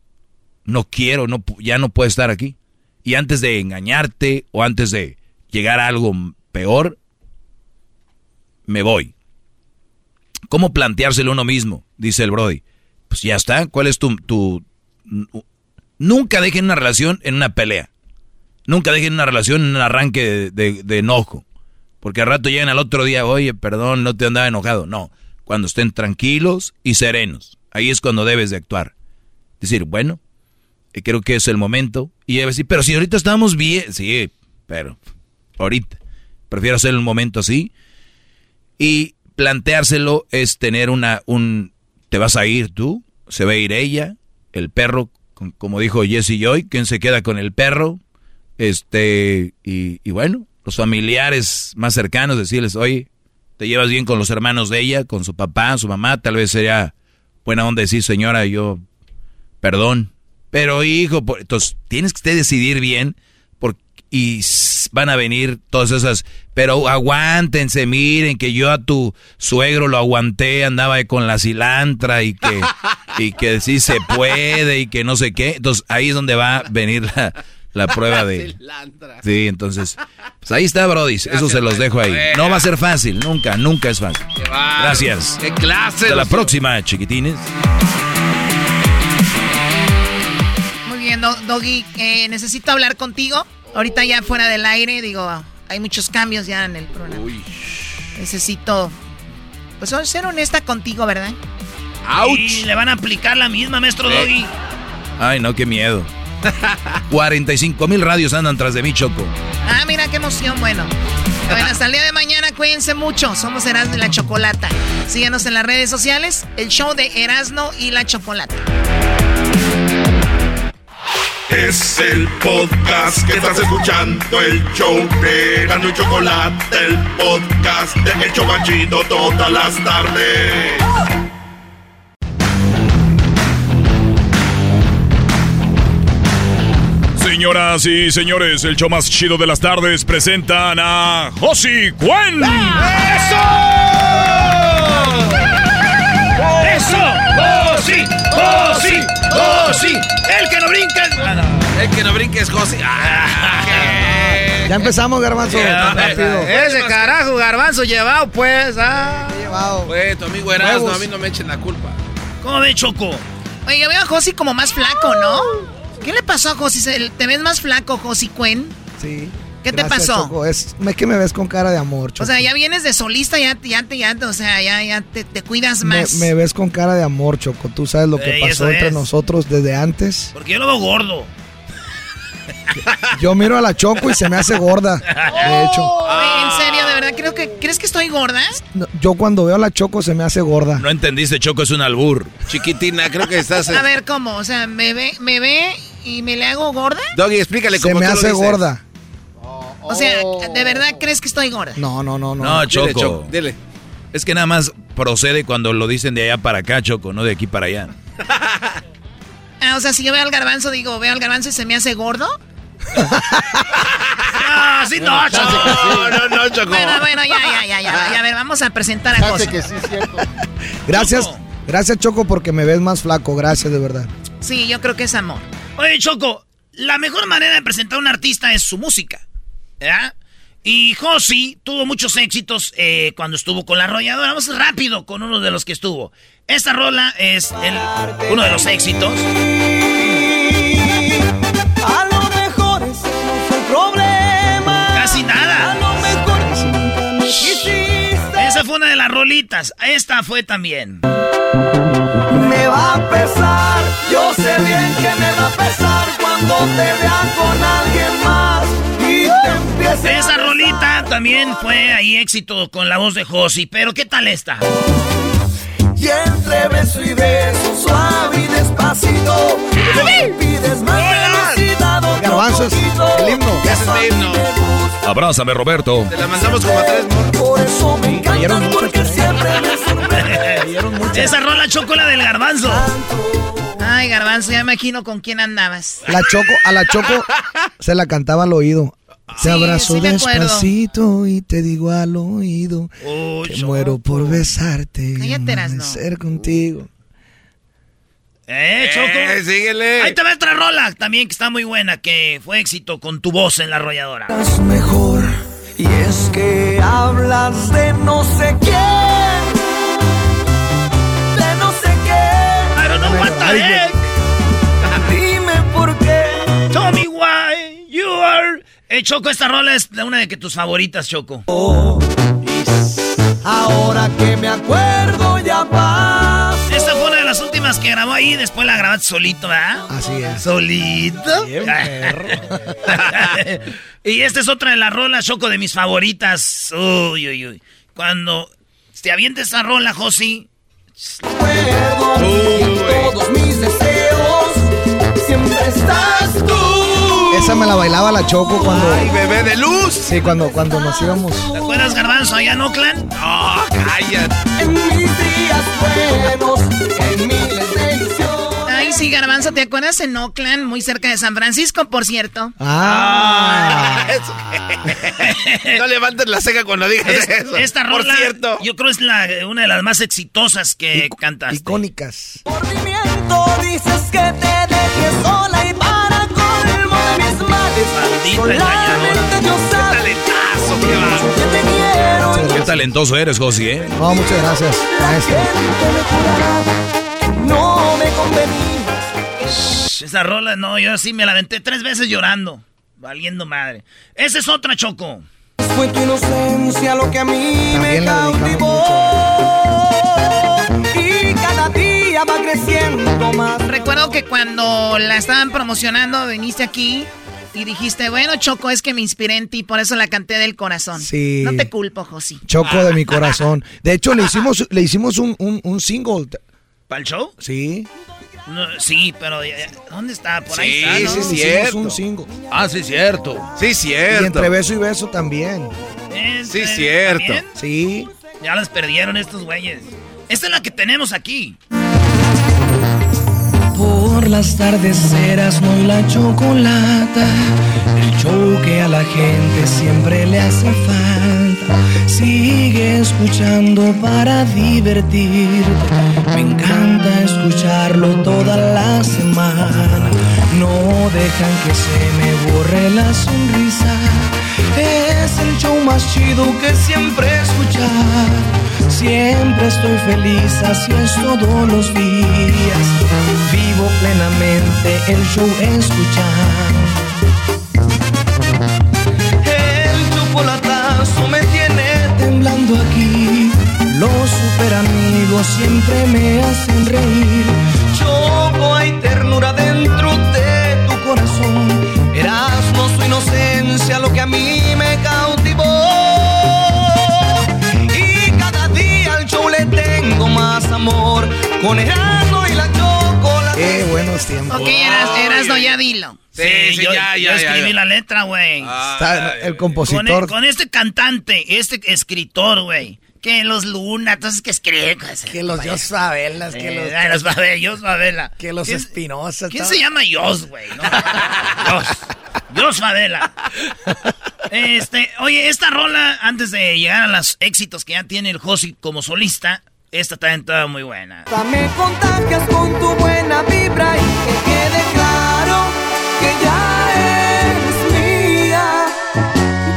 no quiero, no, ya no puedo estar aquí. Y antes de engañarte o antes de llegar a algo peor, me voy. ¿Cómo planteárselo uno mismo? Dice el Brody. Pues ya está, ¿cuál es tu... tu nunca dejen una relación en una pelea. Nunca dejen una relación en un arranque de, enojo. Porque al rato llegan al otro día, oye, perdón, no te andaba enojado. No, cuando estén tranquilos y serenos. Ahí es cuando debes de actuar. Decir, bueno, eh, creo que es el momento. Y ella decir, pero si ahorita estamos bien. Sí, pero ahorita. Prefiero hacer el momento así. Y planteárselo es tener una, un, te vas a ir tú, se va a ir ella, el perro, como dijo Jesse Joy, ¿quién se queda con el perro? Este, y, bueno, los familiares más cercanos, decirles, oye, te llevas bien con los hermanos de ella, con su papá, su mamá, tal vez sería buena onda decir, señora, yo, perdón. Pero hijo, entonces tienes que decidir bien y van a venir todas esas, pero aguántense, miren que yo a tu suegro lo aguanté, andaba con la cilantra y que, y que sí se puede y que no sé qué. Entonces ahí es donde va a venir la, la prueba de... Sí, entonces, pues ahí está, Brody. Eso se los dejo ahí. No va a ser fácil, nunca, nunca es fácil. Gracias. ¡Qué clase! Hasta la próxima, chiquitines. Muy bien, Doggy, eh, necesito hablar contigo. Ahorita ya fuera del aire, digo, hay muchos cambios ya en el programa. Uy. Necesito, pues ser honesta contigo, ¿verdad? ¡Auch! Y le van a aplicar la misma, maestro Doggy. Ay, no, qué miedo. 45 mil radios andan tras de mí, Choco. Ah, mira qué emoción, bueno. Bueno, hasta el día de mañana, cuídense mucho. Somos Erasmo y la Chocolata. Síganos en las redes sociales, el show de Erasmo y la Chocolata. Es el podcast que estás escuchando, el show de Erasmo y Chocolata, el podcast de El Chocachito todas las tardes. Señoras y señores, el show más chido de las tardes presentan a Josi Cuen. ¡Eso! ¡Eso! ¡Josi! ¡Josi! ¡Josi! ¡El que no brinca! El que no brinca es Josi. Ah, ya empezamos, Garbanzo. Ese carajo, Garbanzo, llevado, pues. Ah. Llevado. Pues, tu amigo Erasmo, a mí no me echen la culpa. ¿Cómo ve, Choco? Oye, yo veo a Josi como más flaco, ¿no? ¿Qué le pasó a Josi? ¿Te ves más flaco, Josi Cuen? Sí. ¿Qué te pasó? Choco. Es que me ves con cara de amor, Choco. O sea, ya vienes de solista, ya, ya, ya, o sea, ya, ya te, cuidas más. Me, ves con cara de amor, Choco. Tú sabes lo que pasó entre nosotros desde antes. Porque yo lo veo gordo. Yo miro a la Choco y se me hace gorda, de hecho. ¿En serio? ¿De verdad creo que, crees que estoy gorda? yo cuando veo a la Choco se me hace gorda. No entendiste, Choco es un albur. Chiquitina, creo que estás... A ver, ¿cómo? O sea, me ve, me ve ¿Y me le hago gorda? Doggy, explícale cómo Se me hace gorda. O sea, ¿de verdad crees que estoy gorda? No, no, no, no. No, Choco. Dile, Es que nada más procede cuando lo dicen de allá para acá, Choco, no de aquí para allá. ah, o sea, si yo veo al garbanzo, digo, veo al garbanzo y se me hace gordo. no, sí, no, Choco. No, no, Choco. Bueno, bueno, ya, ya, ya, ya. ya a ver, vamos a presentar a José. que sí, cierto. Gracias, gracias, Choco, porque me ves más flaco. Gracias, de verdad. Sí, yo creo que es amor. Oye, Choco, la mejor manera de presentar a un artista es su música. ¿Ya? Y Josi tuvo muchos éxitos eh, cuando estuvo con la arrolladora. Vamos rápido con uno de los que estuvo. Esta rola es uno de los éxitos. A lo mejor ese no fue el problema. Casi nada. A lo mejor Esa fue una de las rolitas. Esta fue también. Me va a pesar, yo sé bien que me va a pesar cuando te vean con alguien más Esa rolita también fue ahí éxito con la voz de Josi, pero ¿qué tal esta? Y entre beso y beso, suave y despacito, me pides más velocidad Garbanzos, el himno. es himno. Abrázame, Roberto. Te la mandamos como a tres Por eso me encanta porque siempre me esa rola chocola del garbanzo. Ay, garbanzo, ya me imagino con quién andabas. La choco, a la choco se la cantaba al oído. Te abrazo despacito y te digo al oído que muero por besarte. Cállate, ser contigo. Eh, Choco. Eh, síguele. Ahí te va otra rola también que está muy buena, que fue éxito con tu voz en la arrolladora. Es mejor, y es que hablas de no sé quién Dime Eh, Choco, esta rola es de una de que tus favoritas, Choco. ahora que me acuerdo rolas que grabó ahí, después la grabaste solito, ¿verdad? Así es. ¿Solito? y esta es otra de las rolas, Choco, de mis favoritas. Uy, uy, uy. Cuando te avientes esa rola, Josi. todos mis deseos, Esa me la bailaba la Choco cuando. ¡Ay, bebé de luz! Sí, cuando, cuando nos íbamos. ¿Te acuerdas, Garbanzo, allá en Oakland? ¡No, cállate! En mis días buenos, en miles de ilusiones. Ay, sí, Garbanzo, ¿te acuerdas en Oakland, muy cerca de San Francisco, por cierto? Ah. no levantes la ceja cuando digas Es- eso. esta rola, Por cierto. yo creo es la, una de las más exitosas que Ic- cantaste. Icónicas. Movimiento dices que te males. Maldita Solamente Dios sabe ¡Talentazo, qué que talentoso eres, Josi, ¿eh? No, muchas gracias, maestro. Me jurará que no me convenías. Esa rola, no, yo sí me la aventé tres veces llorando. Valiendo madre. Esa es otra, Choco. Fue tu inocencia lo que a mí También me la dedicamos cautivó. Y cada día va creciendo más. Recuerdo que cuando la estaban promocionando, viniste aquí y dijiste, bueno, Choco, es que me inspiré en ti, por eso la canté del corazón. Sí. No te culpo, Josi. Choco de mi corazón. De hecho, le hicimos, le hicimos un, un, un single. ¿Para el show? Sí. No, sí, pero ya- ¿dónde está? Por ahí Sí, está, ¿no? sí, hicimos cierto. un single. Ah, sí, cierto. Sí, Y cierto. entre beso y beso también. Sí, cierto. ¿también? Sí. Ya las perdieron estos güeyes. Esta es la que tenemos aquí. Las tardes eras no la chocolata, el show que a la gente siempre le hace falta. Sigue escuchando para divertirte, me encanta escucharlo toda la semana. No dejan que se me borre la sonrisa, es el show más chido que siempre escuchar. Siempre estoy feliz, así es todos los días. Vivo plenamente el show escuchando. El chocolatazo me tiene temblando aquí. Los super amigos siempre me hacen reír. Choco, hay ternura dentro de tu corazón. Erasmo su inocencia, lo que a mí amor. Con Erasmo y la chocolate. Qué buenos tiempos. Ok, eras, Erasno, ya dilo. Sí, sí, yo, ya, yo ya, ya, escribí ya. la letra, güey. Está el con, compositor. e- con este cantante, este escritor, güey. Que los Luna, entonces que escribe. que los Dios Fabelas, que Eh, los, ay, los Babel, Jos Favela. que los ¿Quién- Espinosa. ¿Quién se llama Jos, güey? No, Jos. Jos Favela. Este, oye, esta rola, antes de llegar a los éxitos que ya tiene el Josi como solista, esta también está muy buena. Me contagias con tu buena vibra y que quede claro que ya eres mía,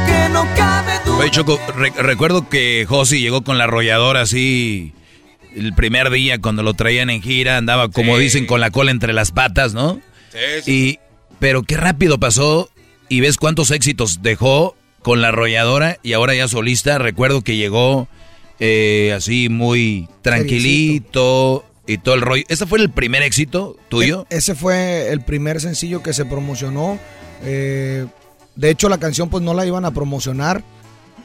que no cabe duda. Oye, Choco, re- recuerdo que Josi llegó con la arrolladora así el primer día cuando lo traían en gira, andaba como Sí. dicen con la cola entre las patas, ¿no? Sí, sí. Y pero qué rápido pasó y ves cuántos éxitos dejó con la arrolladora y ahora ya solista. Recuerdo que llegó eh, así muy tranquilito y todo el rollo. ¿Ese fue el primer éxito tuyo? E- ese fue el primer sencillo que se promocionó. Eh, de hecho, la canción pues no la iban a promocionar,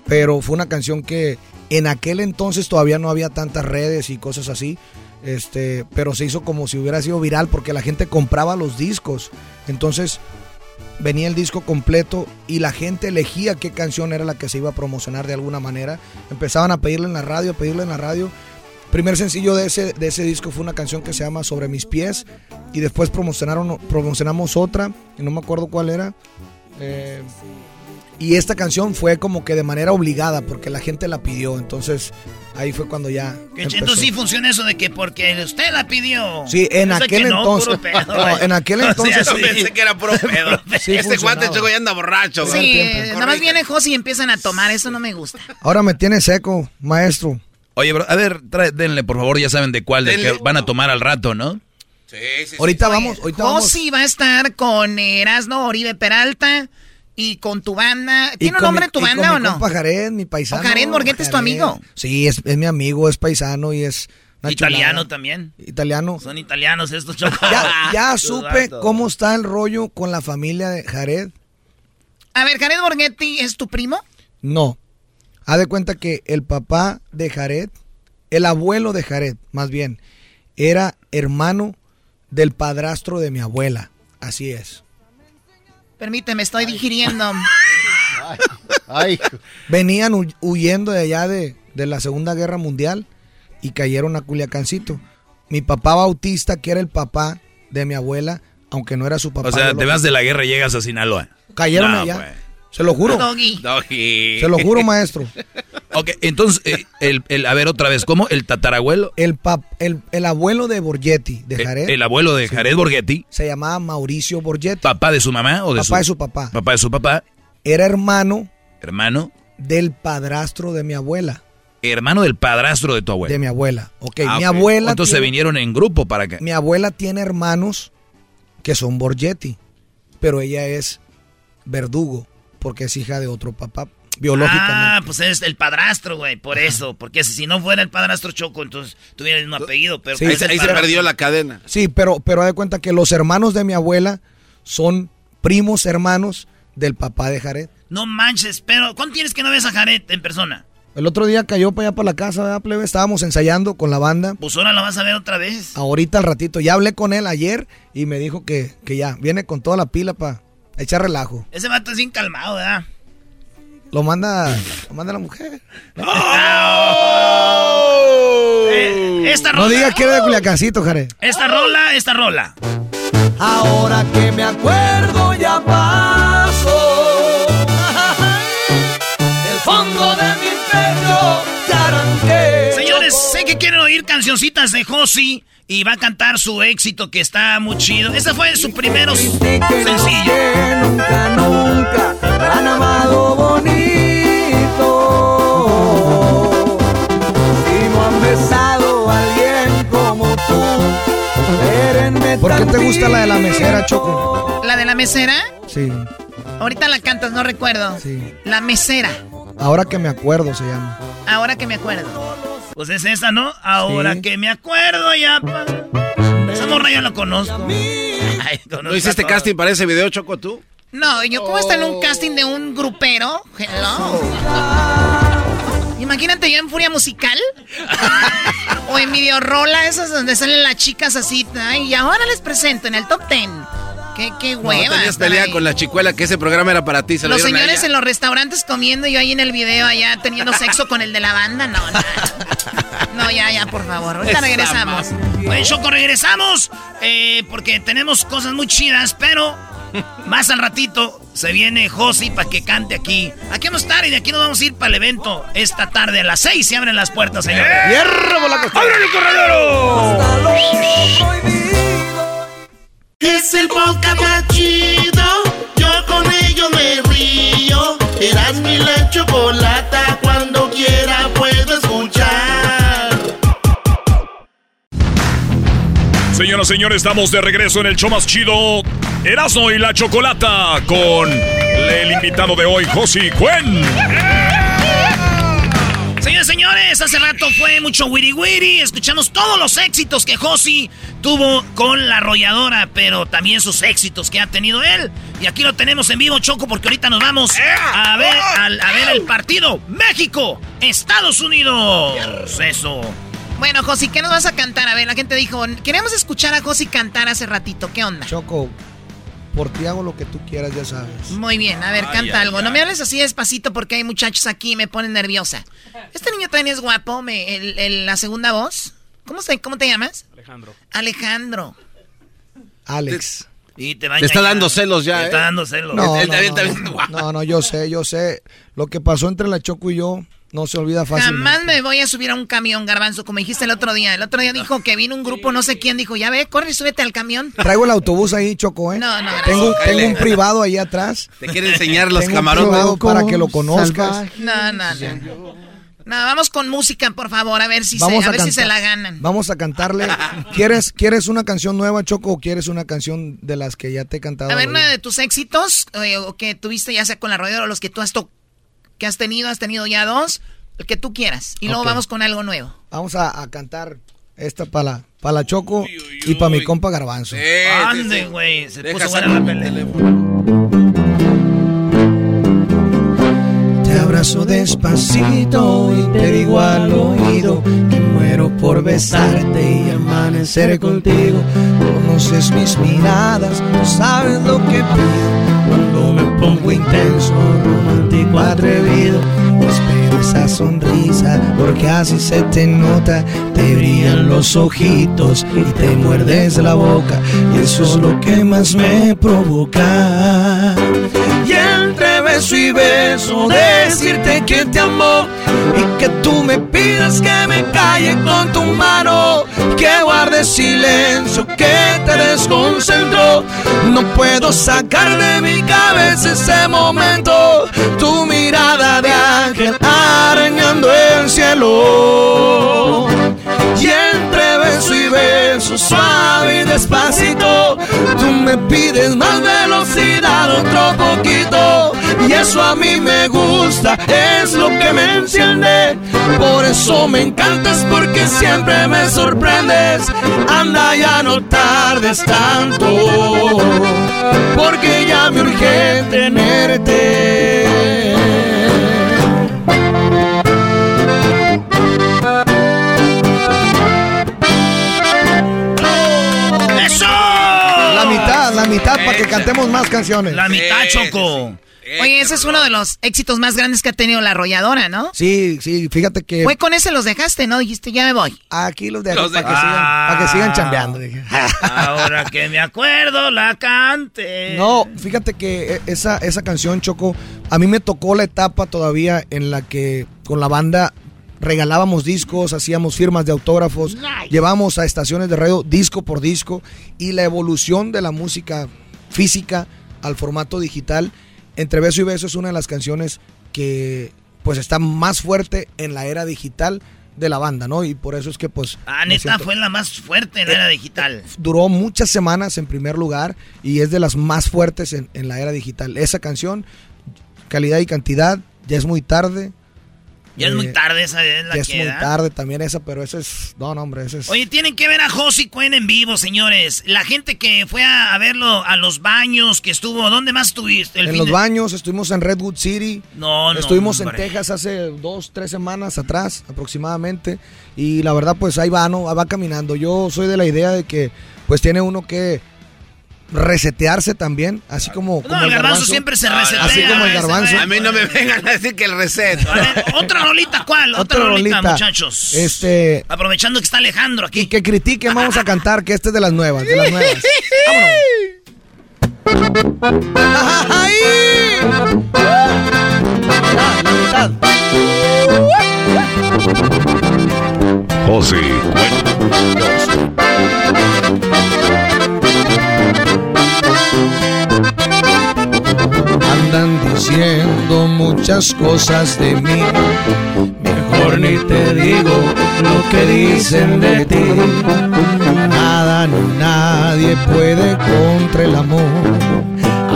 pero fue una canción que en aquel entonces todavía no había tantas redes y cosas así. Este, pero se hizo como si hubiera sido viral porque la gente compraba los discos. Entonces venía el disco completo y la gente elegía qué canción era la que se iba a promocionar de alguna manera. Empezaban a pedirle en la radio, a pedirle en la radio. Primer sencillo de ese, de ese disco fue una canción que se llama Sobre mis pies y después promocionaron, promocionamos otra, y no me acuerdo cuál era. Eh, y esta canción fue como que de manera obligada porque la gente la pidió, entonces ahí fue cuando ya... Que empezó. entonces sí funciona eso de que porque usted la pidió. Sí, en sé aquel que no, entonces. puro pedo, no, en aquel O sea, entonces. Yo sí. pensé que era puro pedo. Sí, este cuate funcionaba. Choco ya anda borracho. güey. Sí, tiempo. nada más viene Josi y empiezan a tomar, eso no me gusta. Ahora me tiene seco, maestro. Oye, bro, a ver, trae- denle por favor, ya saben de cuál, de Denle. que van a tomar al rato, ¿no? Sí, sí, sí. Ahorita vamos, ahorita vamos. Josi va a estar con Erasno Oribe Peralta y con tu banda. ¿Tiene un nombre mi- tu y con banda mi o no? compa Jared, mi paisano. ¿O Jared Borghetti es tu amigo? Sí, es, es mi amigo, es paisano y es Italiano chulada. también. Italiano. Son italianos estos chocos. Ya, supe cómo está el rollo con la familia de Jared. A ver, Jared Borghetti es tu primo. No. Haz de cuenta que el papá de Jared, el abuelo de Jared, más bien, era hermano del padrastro de mi abuela. Así es. Permíteme, estoy digiriendo. Venían hu- huyendo de allá de, de la Segunda Guerra Mundial y cayeron a Culiacancito. Mi papá Bautista, que era el papá de mi abuela, aunque no era su papá. O sea, te vas de la guerra y llegas a Sinaloa. Cayeron No, allá. pues. Se lo juro. Doggy. Doggy. Se lo juro, maestro. Ok, entonces, eh, el, el- a ver otra vez, ¿cómo? ¿El tatarabuelo? El, pap- el, el abuelo de Borgetti, de El, Jared, el abuelo de Jared Borghetti, se llamaba Mauricio Borgetti. papá de su mamá o de Papá de su papá. Papá de su papá, Era hermano hermano, del padrastro de mi abuela. hermano del padrastro de tu abuelo. De mi abuela. Ok, Ah, mi abuela. Entonces se vinieron en grupo para acá. Mi abuela tiene hermanos que son Borgetti, pero ella es verdugo porque es hija de otro papá biológicamente. Ah, pues es el padrastro, güey, por eso. Porque si no fuera el padrastro Choco, entonces tuviera el mismo apellido. Pero Sí. es Ahí, se- ahí perdió la cadena. Sí, pero, pero haz de cuenta que los hermanos de mi abuela son primos hermanos del papá de Jared. No manches, pero ¿cuánto tienes que no ves a Jared en persona? El otro día cayó para allá para la casa, ¿verdad, plebe? Estábamos ensayando con la banda. Pues ahora lo vas a ver otra vez. Ahorita al ratito. Ya hablé con él ayer y me dijo que, que ya viene con toda la pila para echar relajo. Ese vato es bien calmado, ¿verdad? Lo manda, lo manda la mujer. Eh, esta rola. No diga que era de Culiacancito, Jared. Esta rola, esta rola. Ahora que me acuerdo ya Señores, sé que quieren oír cancioncitas de Josi y va a cantar su éxito que está muy chido. Ese fue su primer sencillo. Que nunca, nunca han amado bonito no han besado a alguien como tú ¿Por qué te gusta la de la mesera, Choco? ¿La de la mesera? Sí, Ahorita la cantas, no recuerdo. sí. La mesera. Ahora que me acuerdo se llama. Ahora que me acuerdo. Pues es esa, ¿no? Ahora Sí. que me acuerdo ya. pa- Esa morra yo la conozco. Ay, conozco ¿No hiciste casting para ese video, Choco, tú? No, yo como estar en un casting de un grupero. Hello. Imagínate yo en Furia Musical. o en Videorola, esas donde salen las chicas así. Ay, y ahora les presento en el top ten. Qué, qué No, hueva. tenías pelea ahí. con la chicuela, que ese programa era para ti. ¿se lo Los señores en los restaurantes comiendo y yo ahí en el video allá teniendo sexo con el de la banda. No, no. No, ya, ya, por favor. Ahorita Esa regresamos. Oye, Choco, regresamos eh, porque tenemos cosas muy chidas, pero más al ratito se viene Josi para que cante aquí. Aquí vamos a estar y de aquí nos vamos a ir para el evento esta tarde a las 6 se abren las puertas, señores. ¡Hierro! ¡Abre el corredero! Es el podcast más chido. Yo con ello me río. Eras mi la chocolata. Cuando quiera puedo escuchar. Señoras y señores, estamos de regreso en el show más chido, Erasmo y la Chocolata, con el invitado de hoy, Josi Cuen. Señores, señores, hace rato fue mucho wiri wiri. Escuchamos todos los éxitos que Josi tuvo con la arrolladora, pero también sus éxitos que ha tenido él. Y aquí lo tenemos en vivo, Choco, porque ahorita nos vamos a ver, al- a ver el partido México, Estados Unidos. Eso. Bueno, Josi, ¿qué nos vas a cantar? A ver, la gente dijo, queremos escuchar a Josi cantar hace ratito. ¿Qué onda? Choco, por ti hago lo que tú quieras, ya sabes. Muy bien, a ver, Ay, canta ay, algo. No me hables así despacito porque hay muchachos aquí y me ponen nerviosa. Este niño también es guapo, me- el- el- la segunda voz. ¿Cómo, se, ¿Cómo te llamas? Alejandro. Alejandro. Alex. Y te va Te está dando celos ya, Te ¿eh? está dando celos. No, Él no, también no, está viendo, no, no, no, yo sé, yo sé. Lo que pasó entre la Choco y yo no se olvida fácilmente. Jamás me voy a subir a un camión, garbanzo, como dijiste el otro día. El otro día dijo que vino un grupo, no sé quién, dijo, ya ve, corre y súbete al camión. Traigo el autobús ahí, Choco, ¿eh? No, no, Tengo, gracias. tengo un privado ahí atrás. Te quiere enseñar los Tengo camarones. privado para que lo conozcas. No, no, no. No, vamos con música, por favor, a ver si, se, Vamos a a ver si cantar. se la ganan. Vamos a cantarle. ¿Quieres, ¿Quieres una canción nueva, Choco, o quieres una canción de las que ya te he cantado? A ver, una de tus éxitos eh, o que tuviste ya sea con la rodeo o los que tú has to- que has tenido, has tenido ya dos, el que tú quieras. Y luego vamos con algo nuevo. Vamos a, a cantar Esta para la, pa la Choco y para mi compa Garbanzo. Ande, güey. Se puso buena la pelea. Te abrazo despacito y te digo al oído que muero por besarte y amanecer contigo. Conoces mis miradas, tú sabes lo que pido. Cuando me pongo intenso, romántico, atrevido. Espero esa sonrisa porque así se te nota. Te brillan los ojitos y te muerdes la boca. Y eso es lo que más me provoca. Beso y beso decirte que te amo y que tú me pidas que me calle con tu mano, que guarde silencio, que te desconcentro. No puedo sacar de mi cabeza ese momento, tu mirada de arañando el cielo. Y entre beso y beso, suave y despacito, tú me pides más velocidad, otro poquito. Y eso a mí me gusta, es lo que me enciende. Por eso me encantas, porque siempre me sorprendes. Anda, ya no tardes tanto, porque ya me urge tenerte. Que cantemos más canciones. La mitad, Choco. Oye, ese es uno de los éxitos más grandes que ha tenido la arrolladora, ¿no? Sí, sí, fíjate que Fue con ese los dejaste, ¿no? Dijiste, ya me voy. aquí los dejo para que, dejo. sigan, para que sigan Ah. chambeando. dije. Ahora que me acuerdo, la cante. No, fíjate que e- esa, esa canción, Choco, a mí me tocó la etapa todavía en la que con la banda regalábamos discos, hacíamos firmas de autógrafos, llevamos a estaciones de radio disco por disco y la evolución de la música física al formato digital, Entre Beso y Beso es una de las canciones que pues está más fuerte en la era digital de la banda, ¿no? Y por eso es que pues... Ah, neta, siento- fue la más fuerte en la era digital. duró muchas semanas en primer lugar y es de las más fuertes en, en la era digital. Esa canción, calidad y cantidad, ya es muy tarde. Ya es Eh, muy tarde, esa es la ya es que muy da. tarde también esa, pero esa es... No, no, hombre, esa es... Oye, tienen que ver a Josie Cuen en vivo, señores. La gente que fue a, a verlo a los baños, que estuvo, ¿dónde más estuviste? El en los de- baños, estuvimos en Redwood City. No, no, Estuvimos hombre. en Texas hace dos, tres semanas atrás aproximadamente. Y la verdad, pues ahí va, ¿no? Va caminando. Yo soy de la idea de que pues tiene uno que resetearse también, así como, como No, el garbanzo siempre se resetea. Así como el garbanzo. A mí no me vengan a decir que el reset. Ver, otra rolita, ¿cuál? Otra, Otra rolita, rolita. muchachos. Este, Aprovechando que está Alejandro aquí. y que critiquen, vamos a cantar, que este es de las nuevas, de las nuevas. ¡Vámonos! ¡Ay! La mitad. Josi, Andan diciendo muchas cosas de mí. Mejor ni te digo lo que dicen de ti. Nada ni nadie puede contra el amor.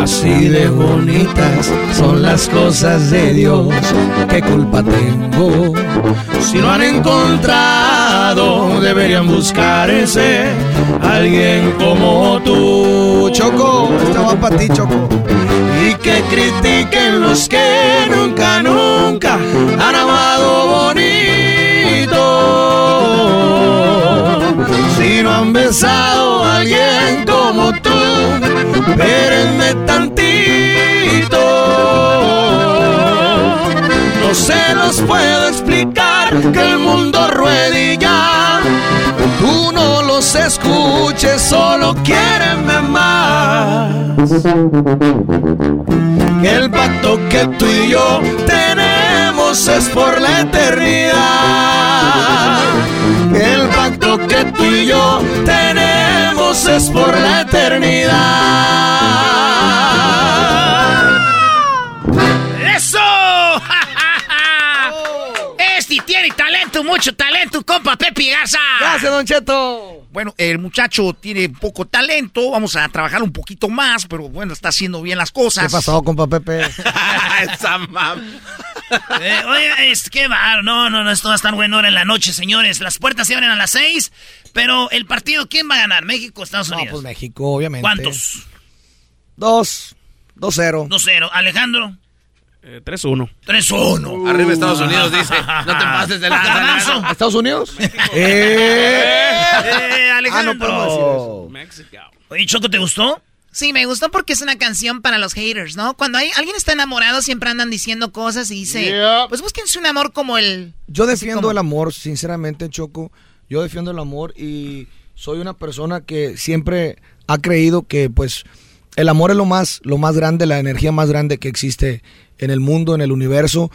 Así de bonitas son las cosas de Dios. ¿Qué culpa tengo? Si lo han encontrado, deberían buscar ese alguien como tú. Choco, esta va para ti, Choco. Y que critiquen los que nunca, nunca han amado bonito. Si no han besado a alguien como tú, espérenme tantito. No se los puedo explicar que el mundo ruede. Tú no los escuches, solo quieren más. El pacto que tú y yo tenemos es por la eternidad. El pacto que tú y yo tenemos es por la eternidad. Mucho talento, compa Pepe Garza. Gracias, Don Cheto. Bueno, el muchacho tiene poco talento, vamos a trabajar un poquito más, pero bueno, está haciendo bien las cosas. ¿Qué pasó, compa Pepe? Esa mam. Eh, oye, es que va. No, no, no, esto va a estar bueno ahora en la noche, señores. Las puertas se abren a las seis, pero el partido, ¿quién va a ganar? ¿México o Estados Unidos? No, pues México, obviamente. ¿Cuántos? Dos. 2-0. 2-0. Alejandro. 3-1. 3-1. Arriba Estados Unidos dice, no te pases de Garbanzo. ¿A ¿Estados Unidos? Eh, Alejandro. Ah, no puedo decir eso. Oye, Choco, ¿te gustó? Sí, me gustó porque es una canción para los haters, ¿no? Cuando hay, alguien está enamorado siempre andan diciendo cosas y dice, Yeah. pues búsquense un amor como el... Yo defiendo como- el amor, sinceramente, Choco. Yo defiendo el amor y soy una persona que siempre ha creído que, pues, el amor es lo más, lo más grande, la energía más grande que existe en el mundo, en el universo.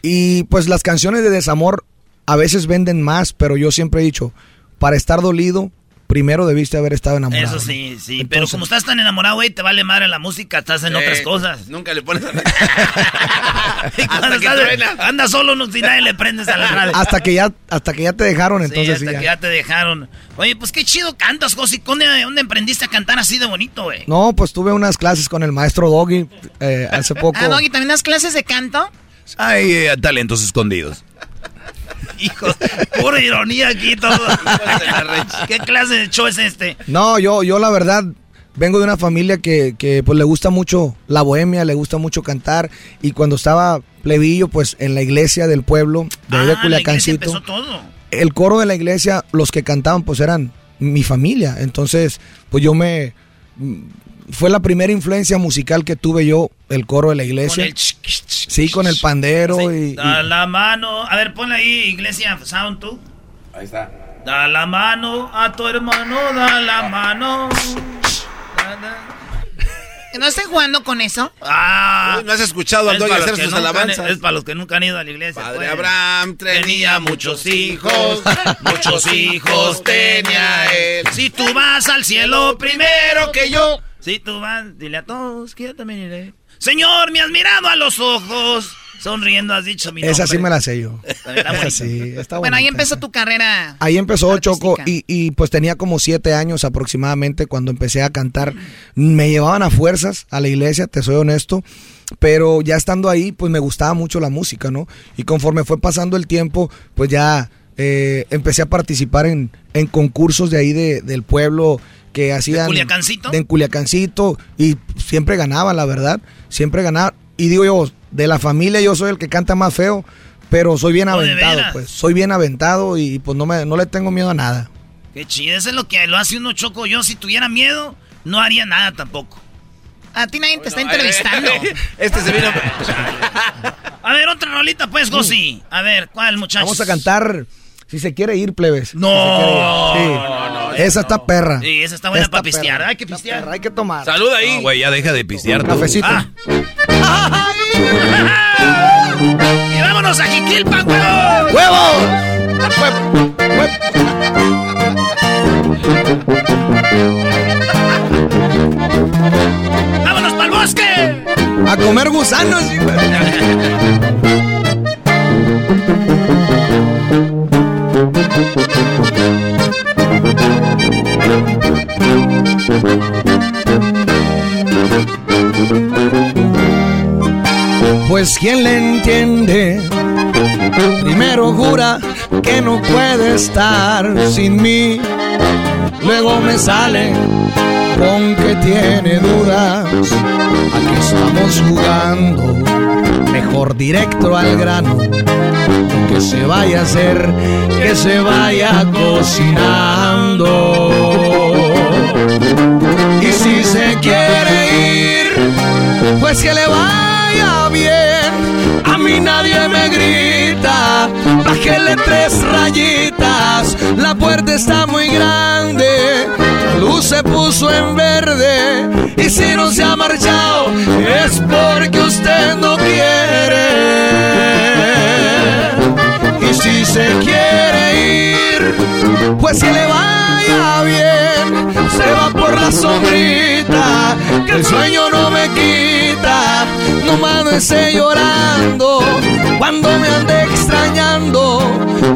Y pues las canciones de desamor a veces venden más, pero yo siempre he dicho, para estar dolido, primero debiste haber estado enamorado. Eso sí, sí. pero como estás tan enamorado, güey, te vale madre la música, estás en otras cosas. Nunca le pones a... Hasta que truena. Anda solo, no, si nadie le prendes a la radio. Hasta que ya, hasta que ya te dejaron, Sí, entonces hasta sí, que ya te dejaron. Oye, pues qué chido cantas, Josi. ¿Dónde, dónde emprendiste a cantar así de bonito, güey? No, pues tuve unas clases con el maestro Doggy eh, hace poco. Ah, Doggy, ¿también das clases de canto? Hay eh, talentos escondidos. Hijo, pura ironía aquí todo. ¿Qué clase de show es este? No, yo, yo la verdad vengo de una familia que, que, pues le gusta mucho la bohemia, le gusta mucho cantar y cuando estaba plebillo pues en la iglesia del pueblo de, de Ah, la iglesia Culiacancito, empezó todo. el coro de la iglesia, los que cantaban pues eran mi familia, entonces pues yo me fue la primera influencia musical que tuve yo, el coro de la iglesia. Con el ch- ch- ch- sí, con el pandero y, y- Da la mano. A ver, ponle ahí, Iglesia Sound tú. Ahí está. Da la mano a tu hermano, da la mano. ¿No estén jugando con eso? Ah, Uy, ¿No has escuchado al es Doggy para los hacer que sus nunca han- alabanzas? Es para los que nunca han ido a la iglesia. Padre pues. Abraham Tenía muchos hijos, muchos hijos tenía él. Si tú vas al cielo primero que yo. Si tú vas, dile a todos que yo también iré. Señor, me has mirado a los ojos. Sonriendo has dicho mi nombre. esa sí me la sé yo. Está Esa sí, está Bueno, ahí empezó tu carrera. Ahí empezó Choco y, y, pues tenía como siete años aproximadamente cuando empecé a cantar. Me llevaban a fuerzas a la iglesia, te soy honesto, pero ya estando ahí pues me gustaba mucho la música, ¿no? Y conforme fue pasando el tiempo pues ya eh, empecé a participar en, en concursos de ahí de- del pueblo que hacían... Culiacancito? De en Culiacancito y siempre ganaba, la verdad, siempre ganaba. Y digo yo, de la familia yo soy el que canta más feo. Pero soy bien Oh, ¿de aventado, pues. Soy bien aventado y pues no me no le tengo miedo a nada. Qué chido, eso es lo que lo hace uno choco. Yo, si tuviera miedo, no haría nada tampoco. A ti nadie te está entrevistando. Este se vino... A ver, otra rolita, pues, Gosi. A ver, ¿cuál, muchachos? Vamos a cantar si se quiere ir, plebes. No, Si ir. Sí. no, no, Esa está perra. Sí, esa está buena Esta para pistear. perra. Hay que pistear. perra, Hay que tomar. Salud ahí. No, güey, ya deja de pistear tú. Cafecito. Ah. Y vámonos a Jiquilpan, huevón. ¡Huevos! ¡Vámonos para el bosque! A comer gusanos. Pues quien le entiende, primero jura que no puede estar sin mí. Luego me sale con que tiene dudas. Aquí estamos jugando, mejor directo al grano. Que se vaya a hacer, que se vaya cocinando. Y si se quiere ir, pues que le vaya bien. A mí nadie me grita, bájele tres rayitas. La puerta está muy grande, la luz se puso en verde. Y si no se ha marchado, es porque usted no quiere. Y si se quiere ir, pues que le vaya bien. Se va por la sombrita, que el sueño no me quita. No amanece llorando cuando me ande extrañando,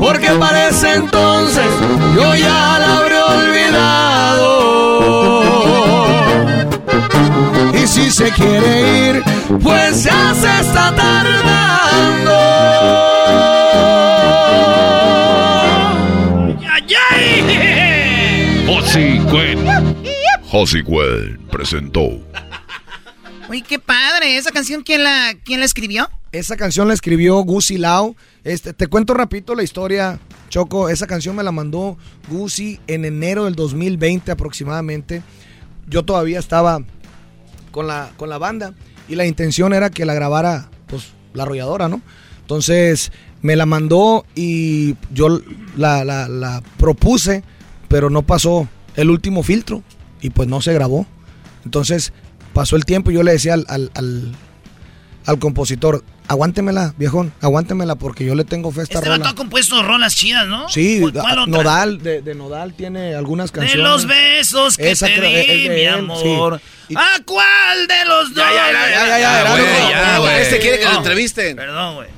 porque parece entonces yo ya la habré olvidado. Y si se quiere ir, pues ya se está tardando. José Gwen. Well presentó. Uy, qué padre. ¿Esa canción quién la, quién la escribió? Esa canción la escribió Gusi Lau. Este, te cuento rapidito la historia, Choco. Esa canción me la mandó Gusi en enero del 2020 aproximadamente. Yo todavía estaba con la, con la banda y la intención era que la grabara pues la arrolladora, ¿no? Entonces me la mandó y yo la, la, la propuse, pero no pasó el último filtro y pues no se grabó. Entonces pasó el tiempo y yo le decía al, al, al, al compositor, aguántemela, viejón, aguántemela porque yo le tengo fe a esta Este rola. ha compuesto rolas chidas, ¿no? Sí, ¿Cuál- cuál a- otra? Nodal, de, de Nodal tiene algunas De canciones. los besos que Esa te creo- di, es de mi él, amor. sí. ¿A cuál de los dos? ya, ya, ya, ya, ya. Este quiere que lo entrevisten. Perdón, güey.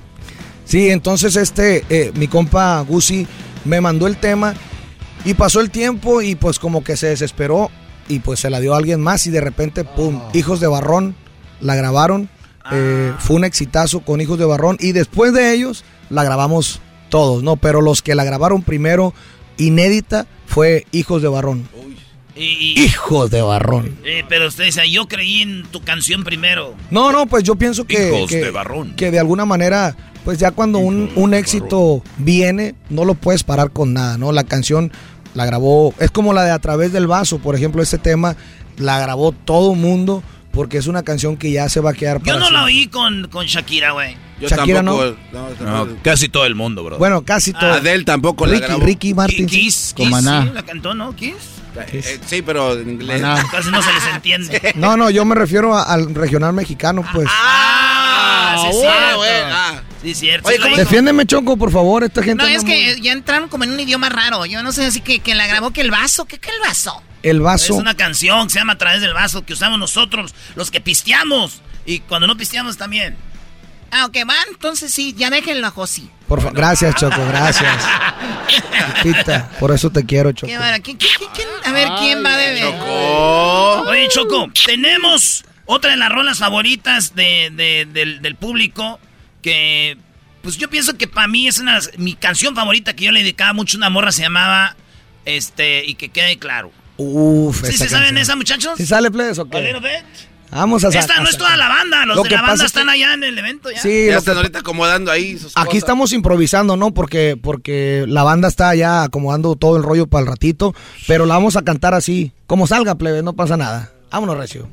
Sí, entonces este, eh, mi compa Gusi me mandó el tema y pasó el tiempo y pues como que se desesperó y pues se la dio a alguien más y de repente, pum, Hijos de Barrón, la grabaron. eh, fue un exitazo con Hijos de Barrón y después de ellos la grabamos todos, ¿no? Pero los que la grabaron primero, inédita, fue Hijos de Barrón. Y, y- Hijos de Barrón. eh, pero usted dice, yo creí en tu canción primero. No, no, pues yo pienso que, Hijos que, de Barrón. que de alguna manera, pues ya cuando un, un éxito viene, no lo puedes parar con nada, ¿no? La canción la grabó, es como la de A través del vaso, por ejemplo, este tema la grabó todo mundo porque es una canción que ya se va a quedar Yo para no la siempre. oí con, con Shakira, güey. Yo Shakira, tampoco. no, No, casi todo el mundo, bro. Bueno, casi todo. Adele tampoco la Ricky, grabó. Ricky Martin. sí. Kiss, Con Kiss, Maná. sí, la cantó, ¿no? Kiss. Eh, sí, pero en inglés. Maná. Casi no se les entiende. No, no, yo me refiero a- al regional mexicano, pues. Ah, sí, es bueno, ah. Sí, es cierto. Oye, Sí, la ¿cómo- hizo. Defiéndeme, Choco, por favor, esta gente No, es muy- que ya entraron como en un idioma raro. Yo no sé, así que, que la grabó que el vaso. ¿Qué que el vaso? El Es vaso. una canción que se llama A través del vaso que usamos nosotros, los que pisteamos. Y cuando no pisteamos también. Ah, ok, van. Entonces sí, ya déjenlo a Josi. Por fa- Gracias, Choco, gracias. Chiquita, por eso te quiero, Choco. A ver, ¿quién va a beber? Oye, Choco, tenemos otra de las rolas favoritas de, de- del, del público que, pues yo pienso que para mí es una, mi canción favorita que yo le dedicaba mucho a una morra, se llamaba, este, y que quede claro. Uf, ¿Sí se saben esa, muchachos? ¿Sí sale, plebes, o A little qué? bit. Vamos a Esta no es toda la banda, los Lo de que la pasa banda es que- están allá en el evento ya. Sí, Ya están que- ahorita acomodando ahí sus aquí cosas. estamos improvisando, ¿no? Porque, porque la banda está ya acomodando todo el rollo para el ratito, pero la vamos a cantar así, como salga, plebe, no pasa nada. Vámonos, Recio.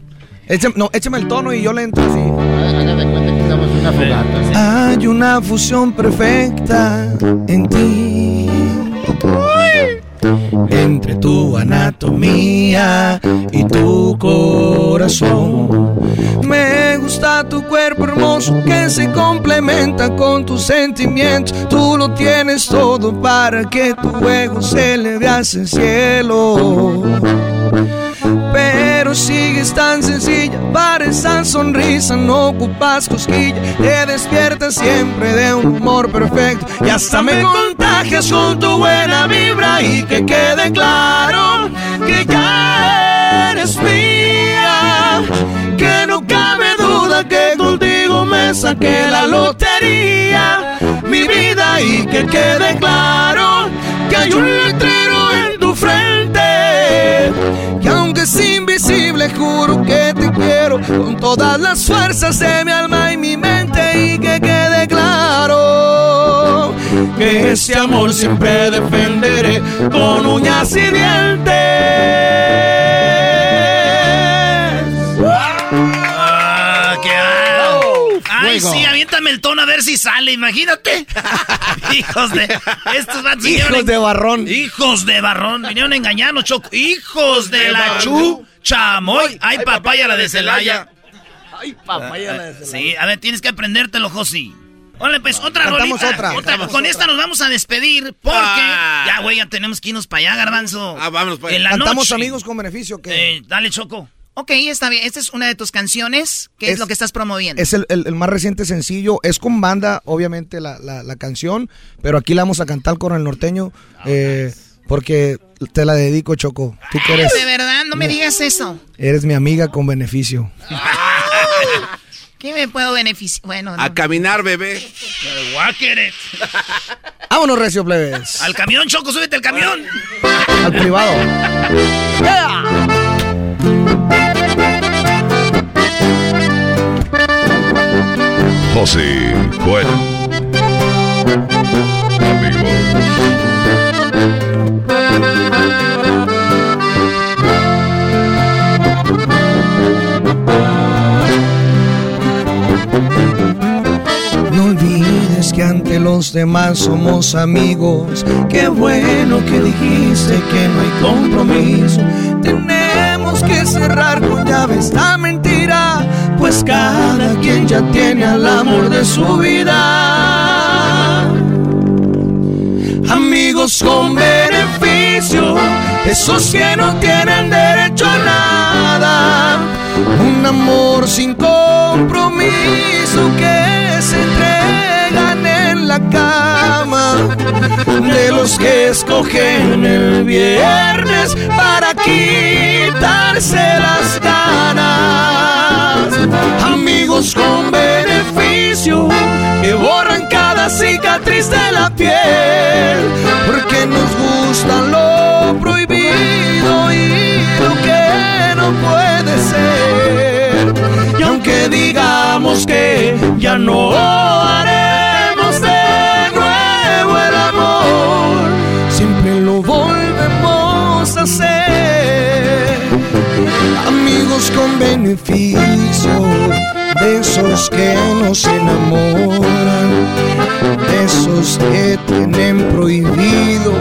Échame, no, échame el tono y yo le entro así. Hagan de cuenta que estamos una fogata. Hay una fusión perfecta en ti. Entre tu anatomía y tu corazón. Me gusta tu cuerpo hermoso que se complementa con tus sentimientos. Tú lo tienes todo para que tu ego se eleve hacia el cielo. Pero sigues tan sencilla. Para esa sonrisa, no ocupas cosquilla, te despiertas siempre de un humor perfecto. Y hasta me contagias con tu buena vibra y que quede claro que ya eres mía, que no cabe duda que contigo me saqué la lotería, mi vida y que quede claro que hay un letrero en tu frente. Que aunque es invisible juro que te quiero con todas las fuerzas de mi alma y mi mente y que quede claro que ese amor siempre defenderé con uñas y dientes. Ah, qué. Ay, sí, aviéntame el tono a ver si sale, imagínate. Hijos de. Estos Hijos de barrón. Hijos de barrón. Vinieron a engañarnos, Choco. Hijos de la chu. Chamoy. Ay, papaya la de Celaya. Ay, papaya la de Sí, a ver, tienes que aprendértelo, Josi. Órale, pues, otra Cantamos rolita. otra, cantamos Con otra. esta nos vamos a despedir porque... Ah. Ya, güey, ya tenemos que irnos para allá, Garbanzo. Ah, vámonos para allá. En la Cantamos noche. amigos con beneficio que Eh, dale, Choco. Ok, está bien. Esta es una de tus canciones. ¿Qué es, Es- lo que estás promoviendo? es el, el- el más reciente sencillo. Es con banda, obviamente, la, la- la canción, pero aquí la vamos a cantar con el norteño eh, porque te la dedico, Choco. Tú que eres, De verdad, no me digas eso. eres mi amiga con beneficio. ¿Qué me puedo beneficiar? Bueno, no. A caminar, bebé. Vámonos, Recio Plebes. Al camión, Choco, súbete al camión. Al privado. José bueno. No los demás somos amigos. Qué bueno que dijiste que no hay compromiso. Tenemos que cerrar con llave esta mentira, pues cada quien ya tiene al amor de su vida. Amigos con beneficio, esos que no tienen derecho a nada. Un amor sin compromiso que De los que escogen el viernes para quitarse las ganas. Amigos con beneficio que borran cada cicatriz de la piel. Porque nos gusta lo prohibido y lo que no puede ser. Y aunque digamos que ya no haremos beneficio, de esos que nos enamoran, de esos que tienen prohibido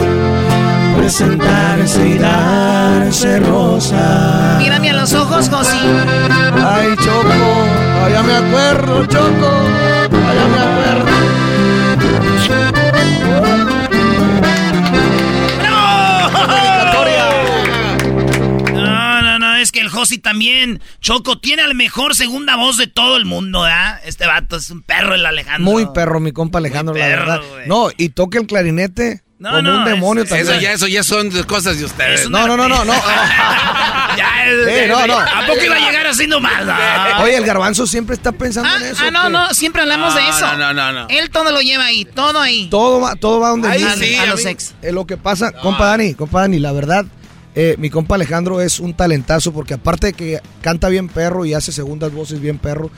presentarse y darse rosa. Mírame a los ojos, Josi. Ay, Choco, allá me acuerdo, Choco, es Josi también, Choco, tiene la mejor segunda voz de todo el mundo, ¿verdad? Este vato es un perro, el Alejandro. Muy perro, mi compa Alejandro, Muy la perro, verdad. No, y toca el clarinete No, como no, un demonio es- también. Eso ya, eso ya son cosas de ustedes. No, no, no, no, no. Ya, es- Eh, no, no. ¿A poco iba a llegar así nomás? No. Oye, el garbanzo siempre está pensando en eso. Ah, no, no, siempre hablamos de eso. no, no, no, no. Él todo lo lleva ahí, todo ahí. Todo va, todo va donde Ahí dice. sí, a a los mí- ex. Eh, lo que pasa, compa Dani, compa Dani, la verdad, eh, mi compa Alejandro es un talentazo porque aparte de que canta bien perro y hace segundas voces bien perro,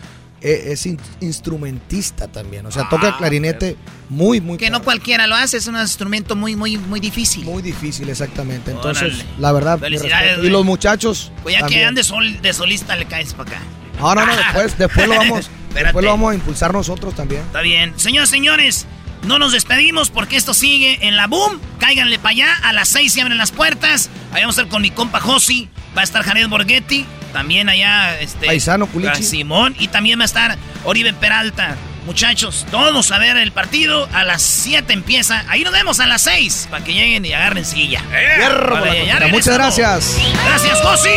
eh, es in- instrumentista también. O sea, toca el clarinete muy, muy Que no cualquiera lo hace, es un instrumento muy, muy, muy difícil. Muy difícil, exactamente. Entonces, Órale. la verdad, Felicidades. Y los muchachos. Pues ya que también. ande sol, de solista le caes para acá. No, no, no, después, después lo vamos, después lo vamos a impulsar nosotros también. Está bien. Señores, señores, no nos despedimos porque esto sigue en la boom. Cáiganle para allá. A las 6 se abren las puertas. Ahí vamos a estar con mi compa Josi. Va a estar Jared Borghetti. También allá, este. Paisano, Culichi. Simón. Y también va a estar Oribe Peralta. Muchachos, todos a ver el partido. A las 7 empieza. Ahí nos vemos a las 6. Para que lleguen y agarren silla. Hierro, Vale. Muchas gracias. Gracias, Josi.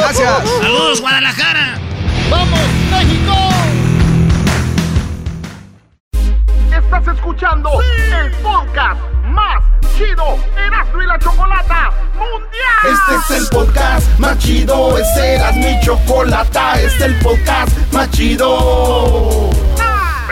Gracias. Saludos, Guadalajara. ¡Vamos, México! Estás escuchando el podcast más chido Erasmo y la Chocolata Mundial. Este es el podcast más chido, este era mi chocolata, este es el podcast más chido.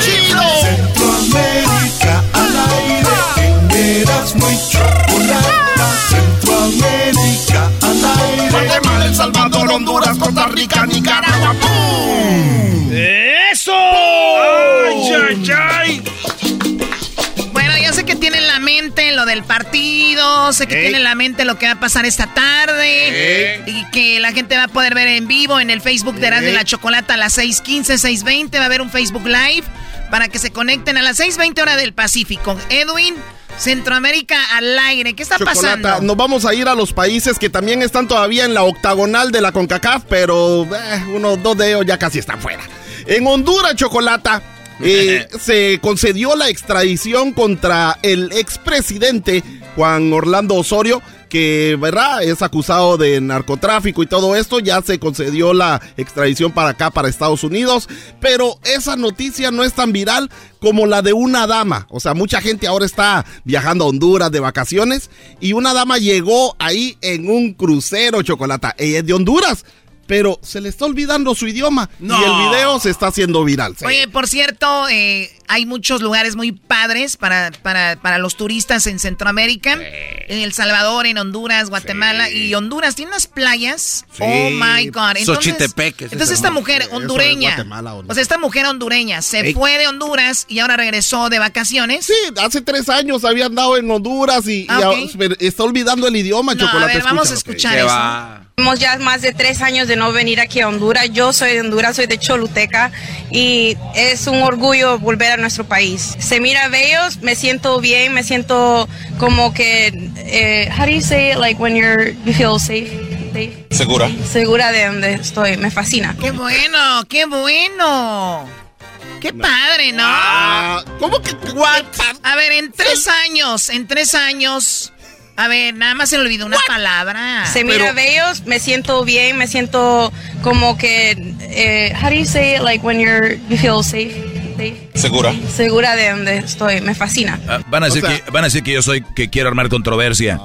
chido. ¡Sí! ¡El show más chido! Centroamérica al aire, en Erasmo y Chocolata. Centroamérica al aire. Guatemala, El Salvador, Honduras, Costa Rica, Nicaragua. ¡Pum! ¡Eso! ¡Ay, ay, ay! Mente lo del partido, sé que Ey. tiene en la mente lo que va a pasar esta tarde y que la gente va a poder ver en vivo en el Facebook de Erasmo Ey. la Chocolata a las 6:15, 6:20 va a haber un Facebook Live para que se conecten a las 6:20 hora del Pacífico. Edwin, Centroamérica al aire, ¿qué está Chocolata, pasando? nos vamos a ir a los países que también están todavía en la octagonal de la CONCACAF, pero eh, unos dos de ellos ya casi están fuera. En Honduras, Chocolata, eh, se concedió la extradición contra el expresidente Juan Orlando Osorio, que, ¿verdad? Es acusado de narcotráfico y todo esto. Ya se concedió la extradición para acá, para Estados Unidos. Pero esa noticia no es tan viral como la de una dama. O sea, mucha gente ahora está viajando a Honduras de vacaciones y una dama llegó ahí en un crucero chocolate. Ella es de Honduras pero se le está olvidando su idioma y el video se está haciendo viral. Oye, por cierto, eh, hay muchos lugares muy padres para, para, para los turistas en Centroamérica, en El Salvador, en Honduras, Guatemala y Honduras tiene unas playas. Oh my God. Entonces, entonces esta mujer hondureña, o sea, esta mujer hondureña se fue de Honduras y ahora regresó de vacaciones. Sí, hace tres años había andado en Honduras y, Ah, está olvidando el idioma, No, Chocolate. a ver, vamos a escuchar eso. Tenemos ya más de tres años de no venir aquí a Honduras. Yo soy de Honduras, soy de Choluteca y es un orgullo volver a nuestro país. Se mira bellos, me siento bien, me siento como que, eh, how do you say it, like when you're, you feel safe? Segura. Segura de donde estoy, me fascina. ¡Qué bueno! ¡Qué bueno! ¡Qué padre, ¿no? Ah, ¿Cómo que A ver, en tres años, en tres años. A ver, nada más se le olvidó una palabra. Se mira bellos, me siento bien, me siento como que, eh, how do you say it, like when you're, you feel safe? Segura. Segura de donde estoy, me fascina. Ah, van, a decir que, van a decir que yo soy que quiero armar controversia.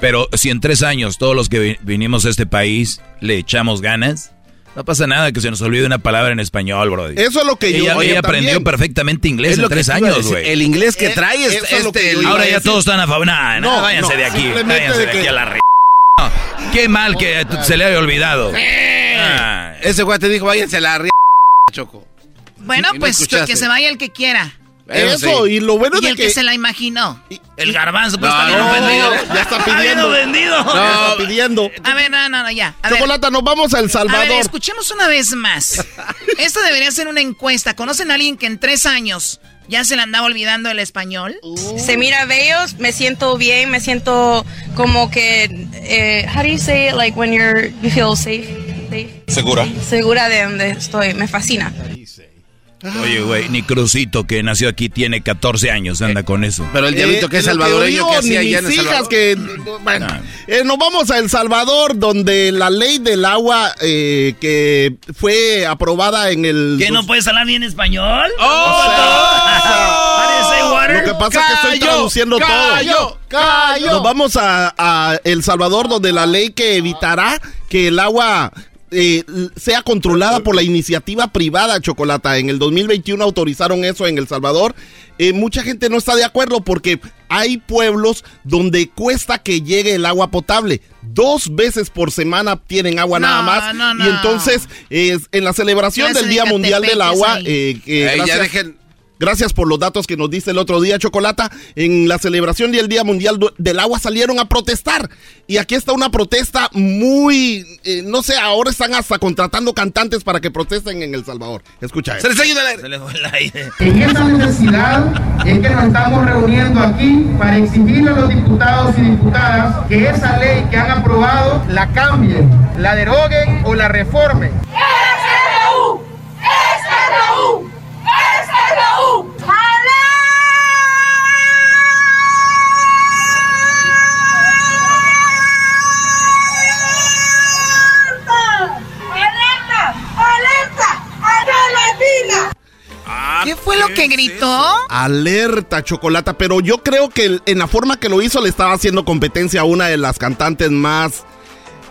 Pero si en tres años todos los que vi- vinimos a este país le echamos ganas, no pasa nada que se nos olvide una palabra en español, bro. Eso es lo que yo- ella, Oye, ella aprendió también. perfectamente inglés Es en tres años, güey. El inglés que Eh, trae es es este. iba Ahora ya todos están a favor. Nah, nah, No, váyanse no, de aquí. Váyanse de, de aquí a la re... No, Qué mal que se le haya olvidado. Ah, Ese güey te dijo, váyanse a la ri... Choco. Bueno, no pues que, escuchaste. que se vaya el que quiera. Eso, y lo bueno y de el que... que- se la imaginó. El garbanzo, pues No, está bien no, ofendido. ya está Está bien pidiendo. ofendido. Ya está pidiendo. A ver, no, no, no, ya. A ver, Chocolata, nos vamos a El a Salvador. ver, escuchemos una vez más. Esto debería ser una encuesta. ¿Conocen a alguien que en tres años ya se le andaba olvidando el español? Se mira bellos, me siento bien, me siento como que, eh, how do you say it, like when you're, you feel safe? safe? Segura. Segura de donde estoy, me fascina. Oye, güey, ni Crucito, que nació aquí, tiene 14 años, anda con eso. Pero el diablito que es Eh, salvadoreño, que hacía allá en mis hijas Salvador? que bueno, eh, nos vamos a El Salvador donde la ley del agua eh, que fue aprobada en el ¿Qué no puedes hablar bien español? ¡Oh! Lo que pasa es que estoy traduciendo cayó, todo. cayó. Nos vamos a, a El Salvador donde la ley que evitará que el agua eh, sea controlada por la iniciativa privada, Chocolata. En el 2021 autorizaron eso en El Salvador. Eh, mucha gente no está de acuerdo porque hay pueblos donde cuesta que llegue el agua potable. Dos veces por semana tienen agua No, nada más. no, no. Y entonces, eh, en la celebración del de Día Mundial del Agua, eh, que Ey, ya gracias- dejen- Gracias por los datos que nos diste el otro día, Chocolata. En la celebración del Día Mundial del Agua salieron a protestar. Y aquí está una protesta muy, eh, no sé, ahora están hasta contratando cantantes para que protesten en El Salvador. Escucha Se les ayuda el aire. Se le fue el aire. En esa necesidad es que nos estamos reuniendo aquí para exigirle a los diputados y diputadas que esa ley que han aprobado la cambien, la deroguen o la reformen. ¿Qué fue lo que gritó? Alerta, Chocolata. Pero yo creo que en la forma que lo hizo le estaba haciendo competencia a una de las cantantes más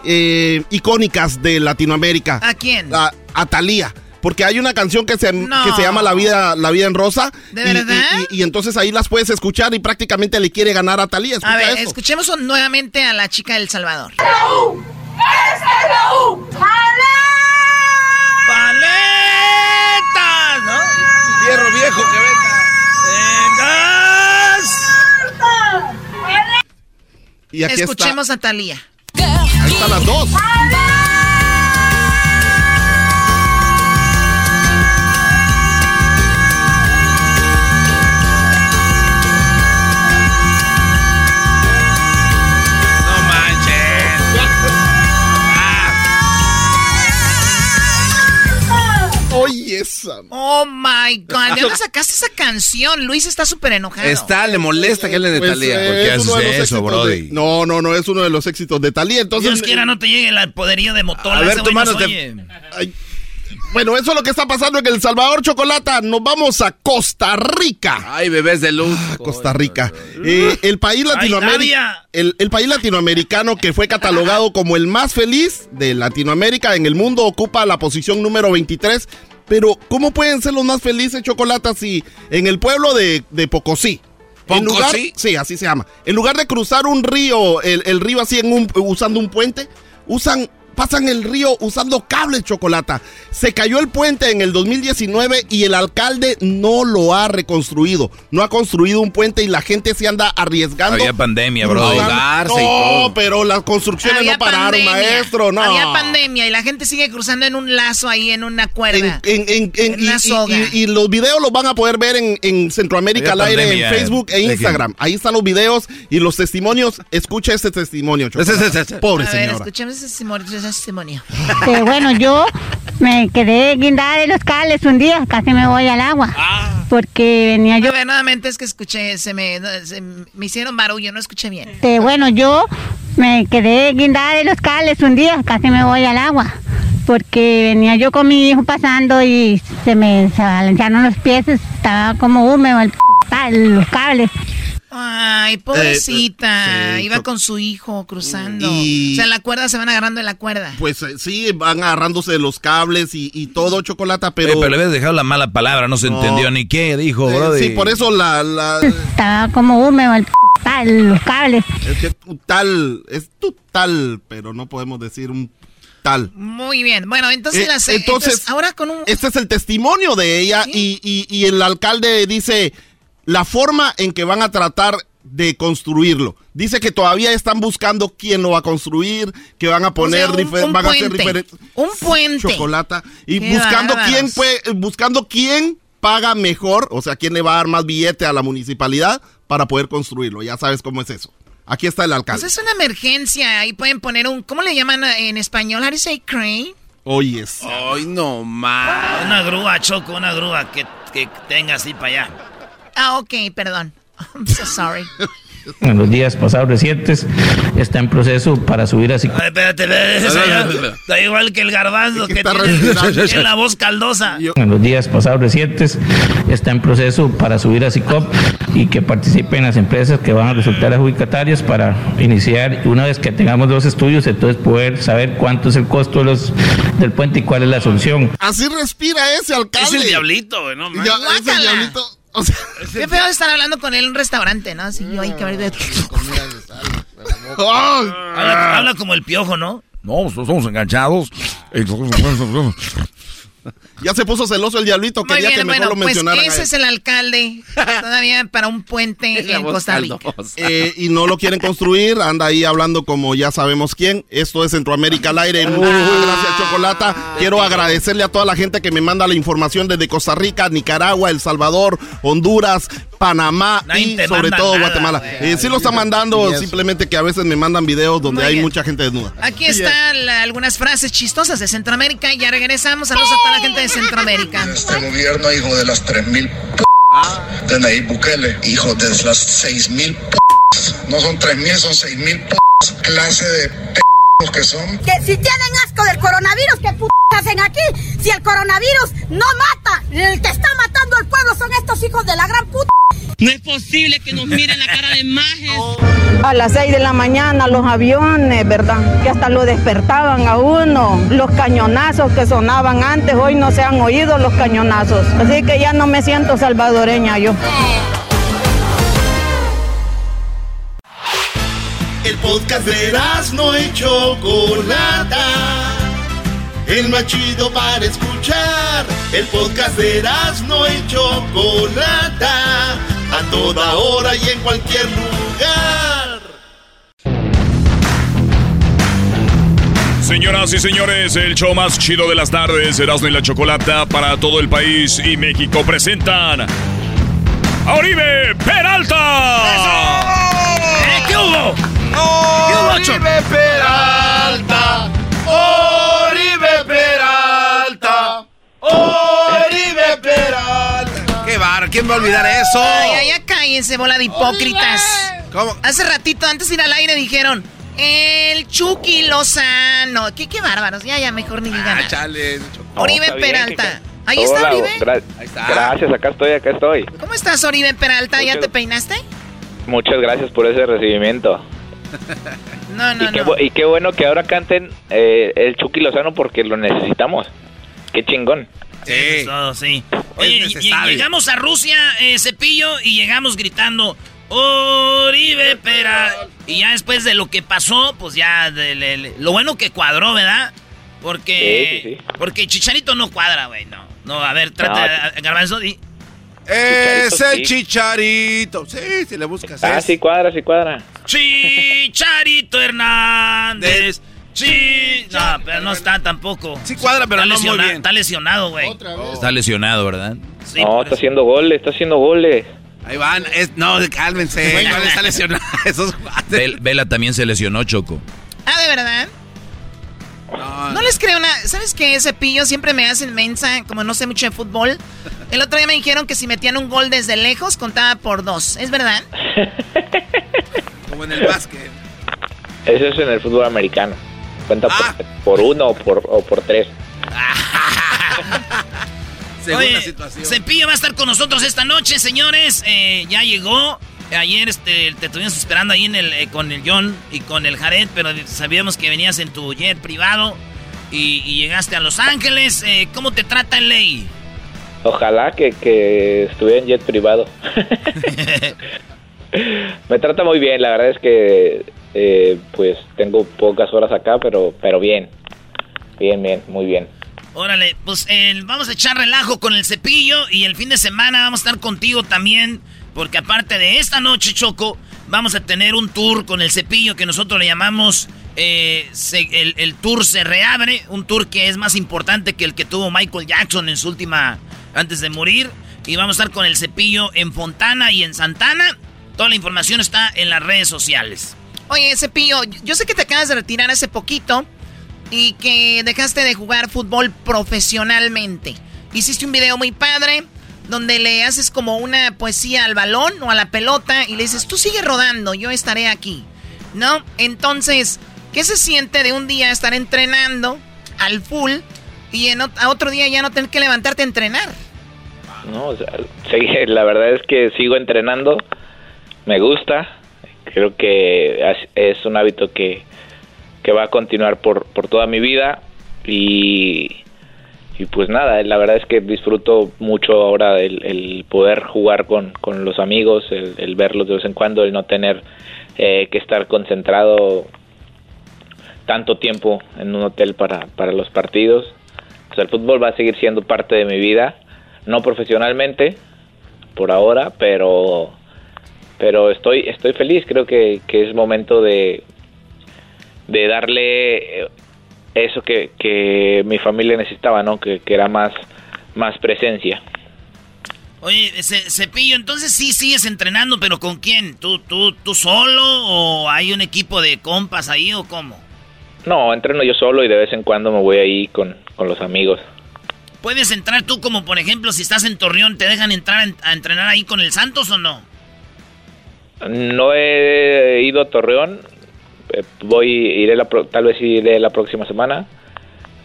eh, icónicas de Latinoamérica. ¿A quién? A, a Thalía. Porque hay una canción que se, No. que se llama La vida, La vida en Rosa. ¿De y, verdad? y- y- y entonces ahí las puedes escuchar y prácticamente le quiere ganar a Talía. A ver, escuchemos nuevamente a la chica del Salvador. ¡Paletas! ¿No? Fierro viejo que venga. ¡Vengas! Y aquí Escuchemos a Talía. está. Ahí están las dos. Oh my God. ¿De dónde sacaste esa canción? Luis está súper enojado. Está, le molesta que hable de Pues, Talía. eh, ¿Por qué es uno de haces los eso, brody? de- No, no, no, es uno de los éxitos de Talía. Entonces, Dios quiera no te llegue el poderío de motor. A ver, tu mano te- Ay, Bueno, eso es lo que está pasando en El Salvador, Chocolata. Nos vamos a Costa Rica. Ay, bebés de luz. Costa Rica. Eh, el país. El, el país latinoamericano que fue catalogado como el más feliz de Latinoamérica en el mundo ocupa la posición número 23. Pero, ¿cómo pueden ser los más felices, Chocolata, si en el pueblo de, de Pocosí? En lugar, ¿Pocosí? sí, así se llama. En lugar de cruzar un río, el, el río así en un, usando un puente, usan, pasan el río usando cables chocolata. Se cayó el puente en el 2019 y el alcalde no lo ha reconstruido. No ha construido un puente y la gente se anda arriesgando. Había pandemia, bro. Y No, todo. pero las construcciones Había no pararon, pandemia. maestro, no. Había pandemia y la gente sigue cruzando en un lazo ahí, en una cuerda. en- en- en- En y, una soga. y- y los videos los van a poder ver en, en Centroamérica al Había aire, pandemia, en Facebook e ¿de qué? Instagram. Ahí están los videos y los testimonios. Escucha este testimonio, Chocolata. Pobre A ver, señora. escuchemos ese testimonio. Testimonio. Bueno, yo me quedé guindada de los cables un día, casi me voy al agua. Porque venía yo. A ver, nuevamente es que escuché, se me, se me hicieron barullo, no escuché bien. Bueno, yo me quedé guindada de los cables un día, casi me voy al agua. Porque venía yo con mi hijo pasando y se me se balancearon los pies, estaba como húmedo el, los cables. Ay, pobrecita. Eh, sí, Iba con su hijo cruzando. Y- O sea, la cuerda se van agarrando de la cuerda. Pues eh, sí, van agarrándose de los cables y, y todo, Chocolata, Pero, pero... pero le habías dejado la mala palabra, no se No. entendió ni qué dijo, Eh, bro. sí, por eso la... la Estaba como húmedo el, p- los cables. es que tu tal, es tu tal, pero no podemos decir un tal. Muy bien. Bueno, entonces, Eh, las, entonces, entonces, ahora con un... Este es el testimonio de ella y, y- y el alcalde dice la forma en que van a tratar de construirlo. Dice que todavía están buscando quién lo va a construir, que van a poner O sea, un- van a hacer puente. diferentes Un puente. chocolata y Qué buscando bárbaros. quién puede, buscando quién paga mejor, o sea, quién le va a dar más billete a la municipalidad para poder construirlo. Ya sabes cómo es eso. Aquí está el Pues alcalde. es una emergencia. Ahí pueden poner un... ¿Cómo le llaman en español? How do you say crane? Oye, Ay, no más. Una grúa, Choco, una grúa que, que tenga así para allá. Ah, ok, perdón. I'm so sorry. En los días pasados recientes está en proceso para subir así. Ay, espérate, está igual que el garbanzo que, tiene, la voz caldosa. En los días pasados recientes está en proceso para subir a SICOP y que participen las empresas que van a resultar adjudicatarias para iniciar, una vez que tengamos dos estudios, entonces poder saber cuánto es el costo de los, del puente y cuál es la solución. Así respira ese alcalde. Es el diablito, no Ya, es el diablito. O sea, Qué feo estar hablando con él en un restaurante, ¿no? Así yo hay que ver... ¡ay! Habla, habla como el piojo, ¿no? No, nosotros somos enganchados. Ya se puso celoso el diablito, Muy quería que mejor bueno, lo pues mencionaran. a ese es el alcalde. Todavía para un puente en Costa Rica. Eh, y no lo quieren construir, anda ahí hablando como ya sabemos quién. Esto es Centroamérica al aire. Muchas gracias, Chocolata. Quiero agradecerle a toda la gente que me manda la información desde Costa Rica, Nicaragua, El Salvador, Honduras, Panamá Nadie y sobre todo nada, Guatemala. Eh, sí lo están mandando, simplemente que a veces me mandan videos donde Muy hay bien. mucha gente desnuda. Aquí están algunas frases chistosas de Centroamérica. Ya regresamos. Saludos a toda la gente de Centroamérica. Este gobierno, hijo de las 3.000 p de Nayib Bukele, hijo de las 6.000 p no son 3.000, son 6.000 p clase de p que son. Que si tienen asco del coronavirus, ¿qué p hacen aquí? Si el coronavirus no mata, el que está matando al pueblo son estos hijos de la gran puta. No es posible que nos miren la cara de majes. A las 6 de la mañana los aviones, ¿verdad? Que hasta lo despertaban a uno. Los cañonazos que sonaban antes, hoy no se han oído los cañonazos. Así que ya no me siento salvadoreña yo. Podcast de no y Chocolata. El más chido para escuchar. El podcast de no y Chocolata. A toda hora y en cualquier lugar. Señoras y señores, el show más chido de las tardes, Erasmo y la Chocolata para todo el país y México presentan a Oribe Peralta. ¿Eh? ¿Qué hubo? Oribe Peralta. Oribe Peralta. ¿quién va a olvidar eso? Ay, ay, ya cállense, bola de hipócritas. ¿Cómo? Hace ratito, antes de ir al aire, dijeron, el Chucky Lozano. ¿Qué, qué bárbaros? Ya, ya, mejor ni digan. Ah, chale. Oribe está bien, Peralta. que- Ahí está Hola, Oribe. gra- Gracias, acá estoy, acá estoy. ¿Cómo estás, Oribe Peralta? ¿Ya te peinaste? Muchas gracias por ese recibimiento. No, no, y, qué, no. y qué bueno que ahora canten eh, el Chucky Lozano porque lo necesitamos. Qué chingón. Sí. Todo, sí. Oye, llegamos a Rusia, eh, Cepillo, y llegamos gritando, Oribe Pera. Y ya después de lo que pasó, pues ya, de- lo bueno que cuadró, ¿verdad? Porque, Sí, sí, porque Chicharito no cuadra, güey, no. No, a ver, trata, No. Garbanzo, di. Es el sí. chicharito. Sí, si le buscas. Ah, es. sí cuadra, sí cuadra. Chicharito Hernández. Sí. No, pero no está tampoco. Sí cuadra, pero está no muy lesiona- bien. Está lesionado, güey. Está lesionado, ¿verdad? no, está haciendo goles, está haciendo goles. Ahí van. Es, no, cálmense. ¿Cuál está lesionado? Esos Vel- Vela también se lesionó, Choco. Ah, ¿de verdad? No les creo nada. ¿Sabes qué? Cepillo siempre me hacen mensa, como no sé mucho de fútbol. El otro día me dijeron que si metían un gol desde lejos, contaba por dos. ¿Es verdad? Como en el básquet. Eso es en el fútbol americano. Cuenta Ah. por, por uno o por, o por tres. Oye, la situación. Cepillo va a estar con nosotros esta noche, señores. Eh, ya llegó. Ayer este, te estuvimos esperando ahí en el, eh, con el John y con el Jared, pero sabíamos que venías en tu jet privado y, y llegaste a Los Ángeles. Eh, ¿Cómo te trata el ley? Ojalá que, que estuviera en jet privado. Me trata muy bien, la verdad es que eh, pues tengo pocas horas acá, pero pero bien. Bien, bien, muy bien. Órale, pues eh, vamos a echar relajo con el cepillo y el fin de semana vamos a estar contigo también, porque aparte de esta noche, Choco, vamos a tener un tour con el cepillo que nosotros le llamamos eh, el tour se reabre, un tour que es más importante que el que tuvo Michael Jackson en su última, antes de morir. Y vamos a estar con el cepillo en Fontana y en Santana. Toda la información está en las redes sociales. Oye, Cepillo, yo sé que te acabas de retirar hace poquito y que dejaste de jugar fútbol profesionalmente. Hiciste un video muy padre donde le haces como una poesía al balón o a la pelota y le dices, tú sigue rodando, yo estaré aquí. ¿No? Entonces, ¿qué se siente de un día estar entrenando al full y en a otro día ya no tener que levantarte a entrenar? No, o sea, la verdad es que sigo entrenando, me gusta, creo que es un hábito que, que va a continuar por, por toda mi vida y, y pues nada, la verdad es que disfruto mucho ahora el, poder jugar con, con los amigos, el, el verlos de vez en cuando, el no tener eh, que estar concentrado tanto tiempo en un hotel para, para los partidos. O sea, el fútbol va a seguir siendo parte de mi vida, no profesionalmente por ahora, pero pero estoy estoy feliz, creo que, que es momento de de darle eh, eso que, que mi familia necesitaba, ¿no? Que, que era más más presencia. Oye, Ce- Cepillo, entonces sí sigues entrenando, pero ¿con quién? ¿Tú, tú, ¿Tú solo o hay un equipo de compas ahí o cómo? No, entreno yo solo y de vez en cuando me voy ahí con, con los amigos. ¿Puedes entrar tú como, por ejemplo, si estás en Torreón, te dejan entrar en- a entrenar ahí con el Santos o no? No he ido a Torreón, eh, voy iré la pro- tal vez iré la próxima semana.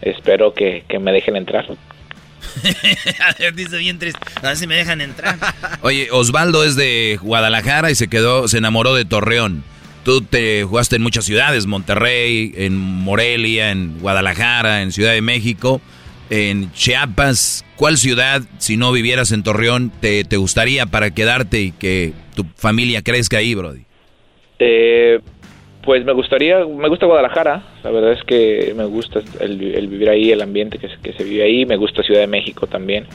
Espero que, que me dejen entrar. a ver, dice bien triste. A ver si me dejan entrar. Oye, Osvaldo es de Guadalajara y se quedó, se enamoró de Torreón. Tú te jugaste en muchas ciudades, Monterrey, en Morelia, en Guadalajara, en Ciudad de México, en Chiapas. ¿Cuál ciudad, si no vivieras en Torreón, te, te gustaría para quedarte y que tu familia crezca ahí, Brody? Eh, pues me gustaría, me gusta Guadalajara, la verdad es que me gusta el, vivir ahí, el ambiente que, se- vive ahí, me gusta Ciudad de México también,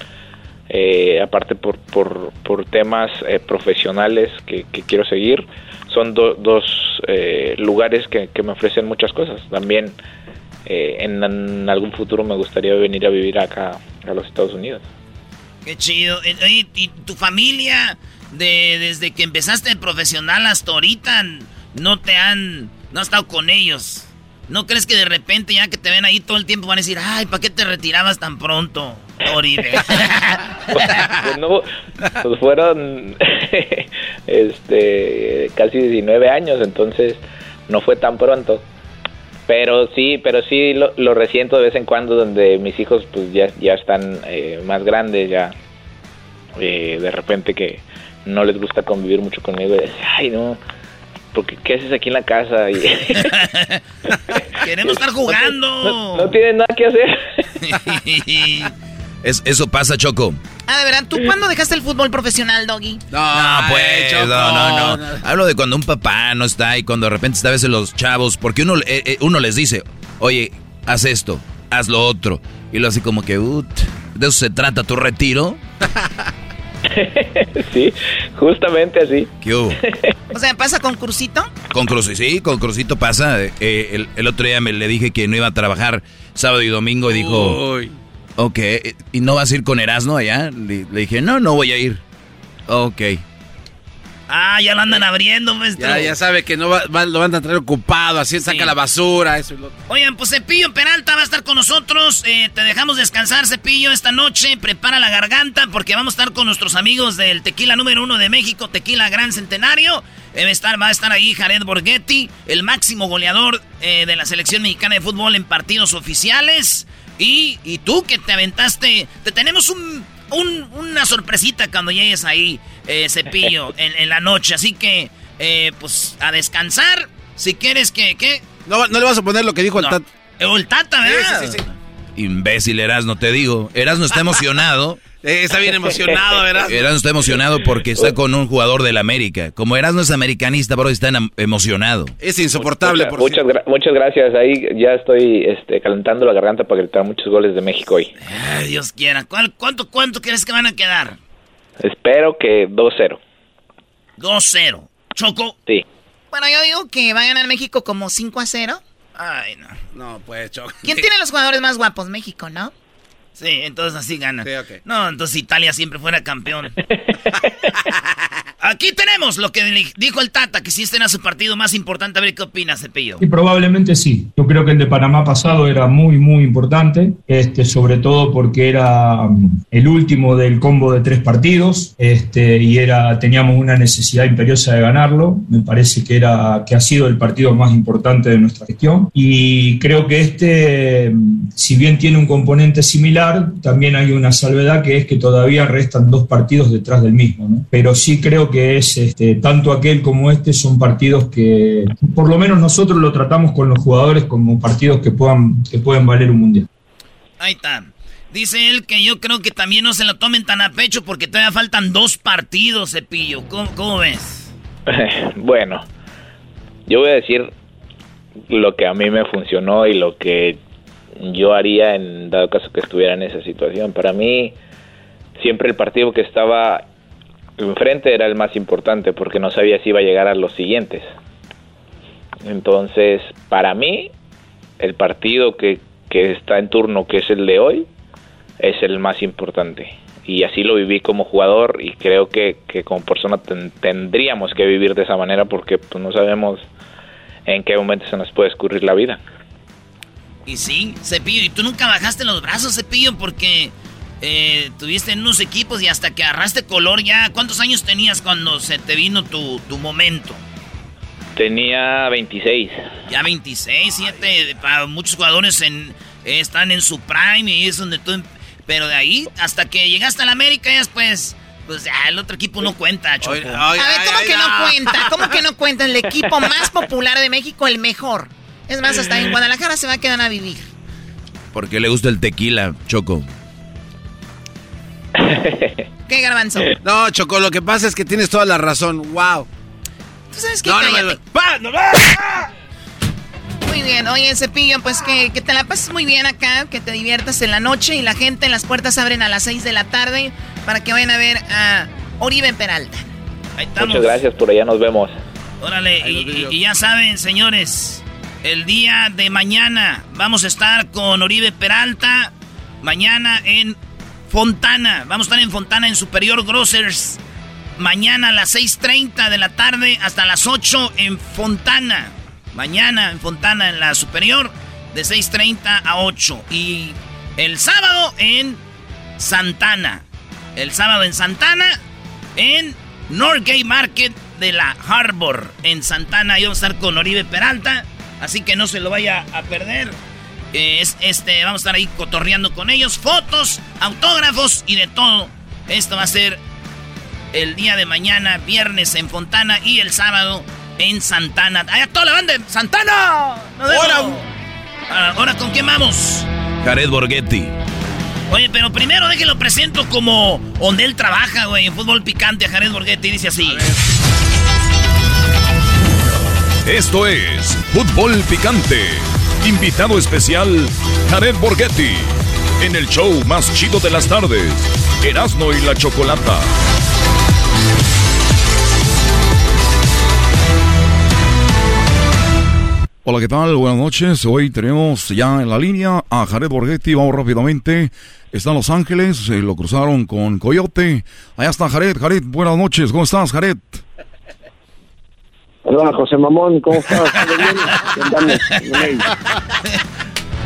Eh, aparte por, por, por temas eh, profesionales que, quiero seguir, son do- dos eh, lugares que, me ofrecen muchas cosas, también eh, en, algún futuro me gustaría venir a vivir acá a los Estados Unidos. Qué chido. Eh, oye, ¿Y tu familia, de, desde que empezaste profesional hasta ahorita, no te han, no has estado con ellos? ¿No crees que de repente ya que te ven ahí todo el tiempo van a decir, ay, ¿para qué te retirabas tan pronto? Oribe. pues, no, pues fueron este casi 19 años, entonces no fue tan pronto. Pero sí, pero sí lo, lo resiento de vez en cuando donde mis hijos pues ya, ya están eh, más grandes, ya eh, de repente que no les gusta convivir mucho conmigo y dicen, ay no, porque ¿qué haces aquí en la casa? Y, Queremos estar jugando. no, no tienen nada que hacer. Es- eso pasa, Choco. Ah, de verdad, ¿tú cuándo dejaste el fútbol profesional, Doggy? No, pues, no, no, no. Hablo de cuando un papá no está y cuando de repente está a veces los chavos, porque uno, eh, eh, uno les dice, oye, haz esto, haz lo otro. Y lo así como que, ut, de eso se trata tu retiro. sí, justamente así. ¿Qué hubo? O sea, ¿pasa con Cursito? Con Crucito, sí, con Crucito pasa. Eh, el, el otro día me le dije que no iba a trabajar sábado y domingo y dijo, ok, ¿y no vas a ir con Erasmo allá? Le, le dije, no, no voy a ir. Ok. Ah, ya lo andan abriendo, maestro. Ya, ya sabe que no va- va- lo van a traer ocupado, así saca la basura, eso y lo Oigan, pues Cepillo Peralta va a estar con nosotros. Eh, te dejamos descansar, Cepillo, esta noche. Prepara la garganta porque vamos a estar con nuestros amigos del tequila número uno de México, Tequila Gran Centenario. Eh, va, a estar, va a estar ahí Jared Borghetti, el máximo goleador eh, de la selección mexicana de fútbol en partidos oficiales. Y, y tú que te aventaste, te tenemos un, un- una sorpresita cuando llegues ahí, eh, Cepillo, en, en la noche. Así que, eh, pues, a descansar. Si quieres que... ¿qué? No, no le vas a poner lo que dijo el No. Tata. El Tata, ¿verdad? Sí, sí, sí. Imbécil Erasmo, te digo. Erasmo está emocionado. Eh, está bien emocionado, ¿verdad? Erasmo está emocionado porque está con un jugador del América. Como Erasmo es americanista, bro, está emocionado. Es insoportable, Muchas, muchas, gra- muchas gracias. Ahí ya estoy este, calentando la garganta para gritar muchos goles de México hoy. Ay, Dios quiera. ¿Cuál- cuánto, ¿Cuánto crees que van a quedar? Espero que 2-0. 2-0. ¿Choco? Sí. Bueno, yo digo que va a ganar México como 5 a 0. Ay, no. No, pues, Choco. ¿Quién tiene los jugadores más guapos? México, ¿no? Sí, entonces así gana. Sí, ok. No, entonces Italia siempre fuera campeón. Aquí tenemos lo que dijo el Tata, que si este era su partido más importante. A ver qué opinas, Cepillo. Y probablemente sí. Yo creo que el de Panamá pasado era muy, muy importante, este, sobre todo porque era mm, el último del combo de tres partidos este, y era, teníamos una necesidad imperiosa de ganarlo. Me parece que, era, que ha sido el partido más importante de nuestra gestión. Y creo que este, mm, si bien tiene un componente similar, también hay una salvedad que es que todavía restan dos partidos detrás del mismo. ¿no? Pero sí creo que es este, tanto aquel como este son partidos que por lo menos nosotros lo tratamos con los jugadores como partidos que puedan que pueden valer un mundial. Ahí está. Dice él que yo creo que también no se lo tomen tan a pecho porque todavía faltan dos partidos, Cepillo. ¿Cómo, cómo ves? bueno, yo voy a decir lo que a mí me funcionó y lo que yo haría en dado caso que estuviera en esa situación. Para mí, siempre el partido que estaba enfrente era el más importante porque no sabía si iba a llegar a los siguientes. Entonces, para mí, el partido que, que está en turno, que es el de hoy, es el más importante. Y así lo viví como jugador y creo que, que como persona ten- tendríamos que vivir de esa manera porque pues, no sabemos en qué momento se nos puede escurrir la vida. Y sí, Cepillo, y tú nunca bajaste los brazos, Cepillo, porque eh, tuviste en unos equipos y hasta que agarraste color ya. ¿Cuántos años tenías cuando se te vino tu, tu momento? Tenía 26. Ya 26, 7, para muchos jugadores en, eh, están en su prime y es donde tú... em- Pero de ahí, hasta que llegaste a la América y después... Pues ya, el otro equipo no cuenta, Choco. a ver, ¿cómo que no cuenta? ¿Cómo que no cuenta? El equipo más popular de México, el mejor. Es más, hasta en Guadalajara se va a quedar a vivir. Porque le gusta el tequila, Choco. ¿Qué garbanzo? No, Choco, lo que pasa es que tienes toda la razón. Wow. ¿Tú sabes qué? No, no, no, ¡Pa! ¡No, va! Muy bien, oye Cepillo, pues que, que te la pases muy bien acá, que te diviertas en la noche y la gente, las puertas abren a las 6 de la tarde para que vayan a ver a Oribe Peralta. Ahí estamos. Muchas gracias, por allá nos vemos. Órale, y, y- y ya saben, señores, el día de mañana vamos a estar con Oribe Peralta. Mañana en Fontana. Vamos a estar en Fontana en Superior Grocers. Mañana a las 6.30 de la tarde hasta las 8 en Fontana. Mañana en Fontana en la Superior de 6.30 a 8. Y el sábado en Santana. El sábado en Santana, en Norgate Market de la Harbor. En Santana, y vamos a estar con Oribe Peralta. Así que no se lo vaya a perder. Eh, es, este, vamos a estar ahí cotorreando con ellos. Fotos, autógrafos y de todo. Esto va a ser el día de mañana, viernes en Fontana y el sábado en Santana. ¡Allá toda la banda! ¡Santana! ¡Ahora! ¿Ahora con quién vamos? Jared Borghetti. Oye, pero primero déjenlo presento como donde él trabaja, güey, en fútbol picante a Jared Borghetti. Dice así. Esto es Fútbol Picante. Invitado especial, Jared Borghetti. En el show más chido de las tardes, Erasmo y la Chocolata. Hola, ¿qué tal? Buenas noches. Hoy tenemos ya en la línea a Jared Borghetti. Vamos rápidamente. Está en Los Ángeles. Se lo cruzaron con Coyote. Allá está Jared. Jared, buenas noches. ¿Cómo estás, Jared? Hola, José Mamón. ¿Cómo estás?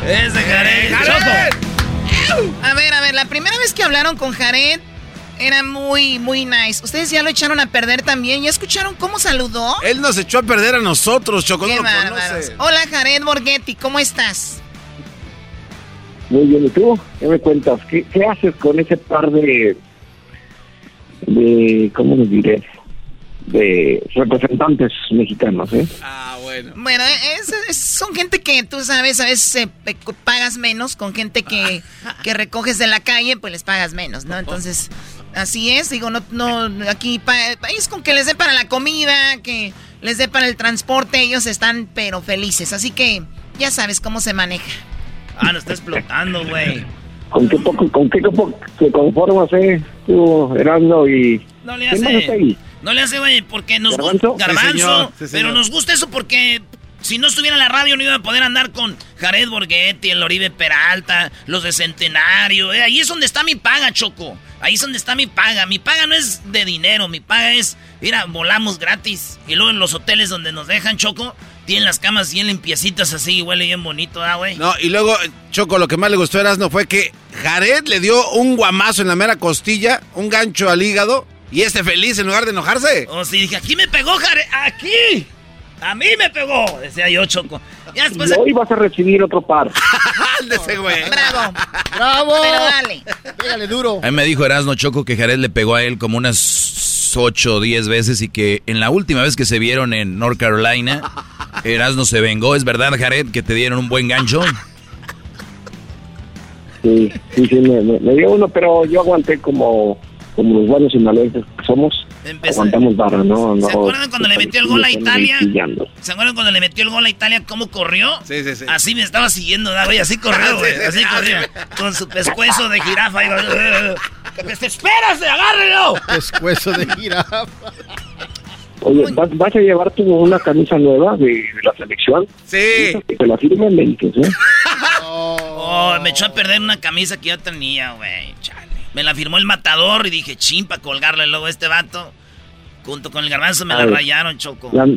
Ese Jared. ¡Jared! A ver, a ver, la primera vez que hablaron con Jared era muy, muy nice. Ustedes ya lo echaron a perder también. ¿Ya escucharon cómo saludó? Él nos echó a perder a nosotros, Choco. Qué no lo bárbaros. conoce. Hola, Jared Borghetti, ¿cómo estás? Muy bien, ¿y tú? ¿Qué me cuentas? ¿Qué, qué haces con ese par de, de, ¿cómo les diré? De representantes mexicanos, ¿eh? Ah, bueno. Bueno, es- es- son gente que tú sabes, a veces eh, pagas menos. Con gente que, que recoges de la calle, pues les pagas menos, ¿no? Entonces, así es. Digo, no, no, aquí pa- es con que les dé para la comida, que les dé para el transporte. Ellos están, pero felices. Así que ya sabes cómo se maneja. Ah, nos está explotando, güey. ¿Con qué poco, con qué poco te conformas, eh? Tú, Herando y... No le ¿Quién más está hace. ahí? No le hace, güey, porque nos ¿Garbanzo? gusta. Garbanzo. Sí, señor. Sí, pero nos gusta eso porque si no estuviera en la radio no iba a poder andar con Jared Borghetti, el Oribe Peralta, los de Centenario. Eh, ahí es donde está mi paga, Choco. Ahí es donde está mi paga. Mi paga no es de dinero, mi paga es, mira, volamos gratis. Y luego en los hoteles donde nos dejan, Choco, tienen las camas bien limpiecitas así, huele bien bonito, ¿ah, güey? No, y luego, Choco, lo que más le gustó a Erasmo fue que Jared le dio un guamazo en la mera costilla, un gancho al hígado, y este feliz en lugar de enojarse. Oh, sí, dije, aquí me pegó Jared, aquí. A mí me pegó, decía yo, Choco. Después... Hoy vas a recibir otro par. de ese güey. Bravo. ¡Bravo! Pero dale. Pégale duro. A mí me dijo Erasmo Choco que Jared le pegó a él como unas 8 o 10 veces y que en la última vez que se vieron en North Carolina, Erasmo se vengó. ¿Es verdad, Jared, que te dieron un buen gancho? Sí, sí, sí, me, me- me dio uno, pero yo aguanté como, como los buenos sinaloenses que somos. Aguantamos barra, ¿no? no ¿Se acuerdan cuando le metió el gol a Italia? ¿Se acuerdan cuando le metió el gol a Italia cómo corrió? Sí, sí, sí. Así me estaba siguiendo, ¿verdad, güey, así corrió, güey, Sí, sí, así sí. corrió. Con su pescuezo de jirafa. Y, ¡Espérase, agárrelo! Pescuezo de jirafa. Oye, ¿vas, vas a llevar tú una camisa nueva de, de la selección? Sí. Que te la firmen Benítez, ¿eh? Oh, me echó a perder una camisa que yo tenía, güey. Me la firmó el matador y dije, chimpa, colgarle luego a este vato. Junto con el garbanzo me la Ay. rayaron, Choco. La,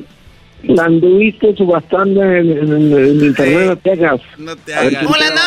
la anduviste subastando en, en- en internet, no te hagas. No te hagas. da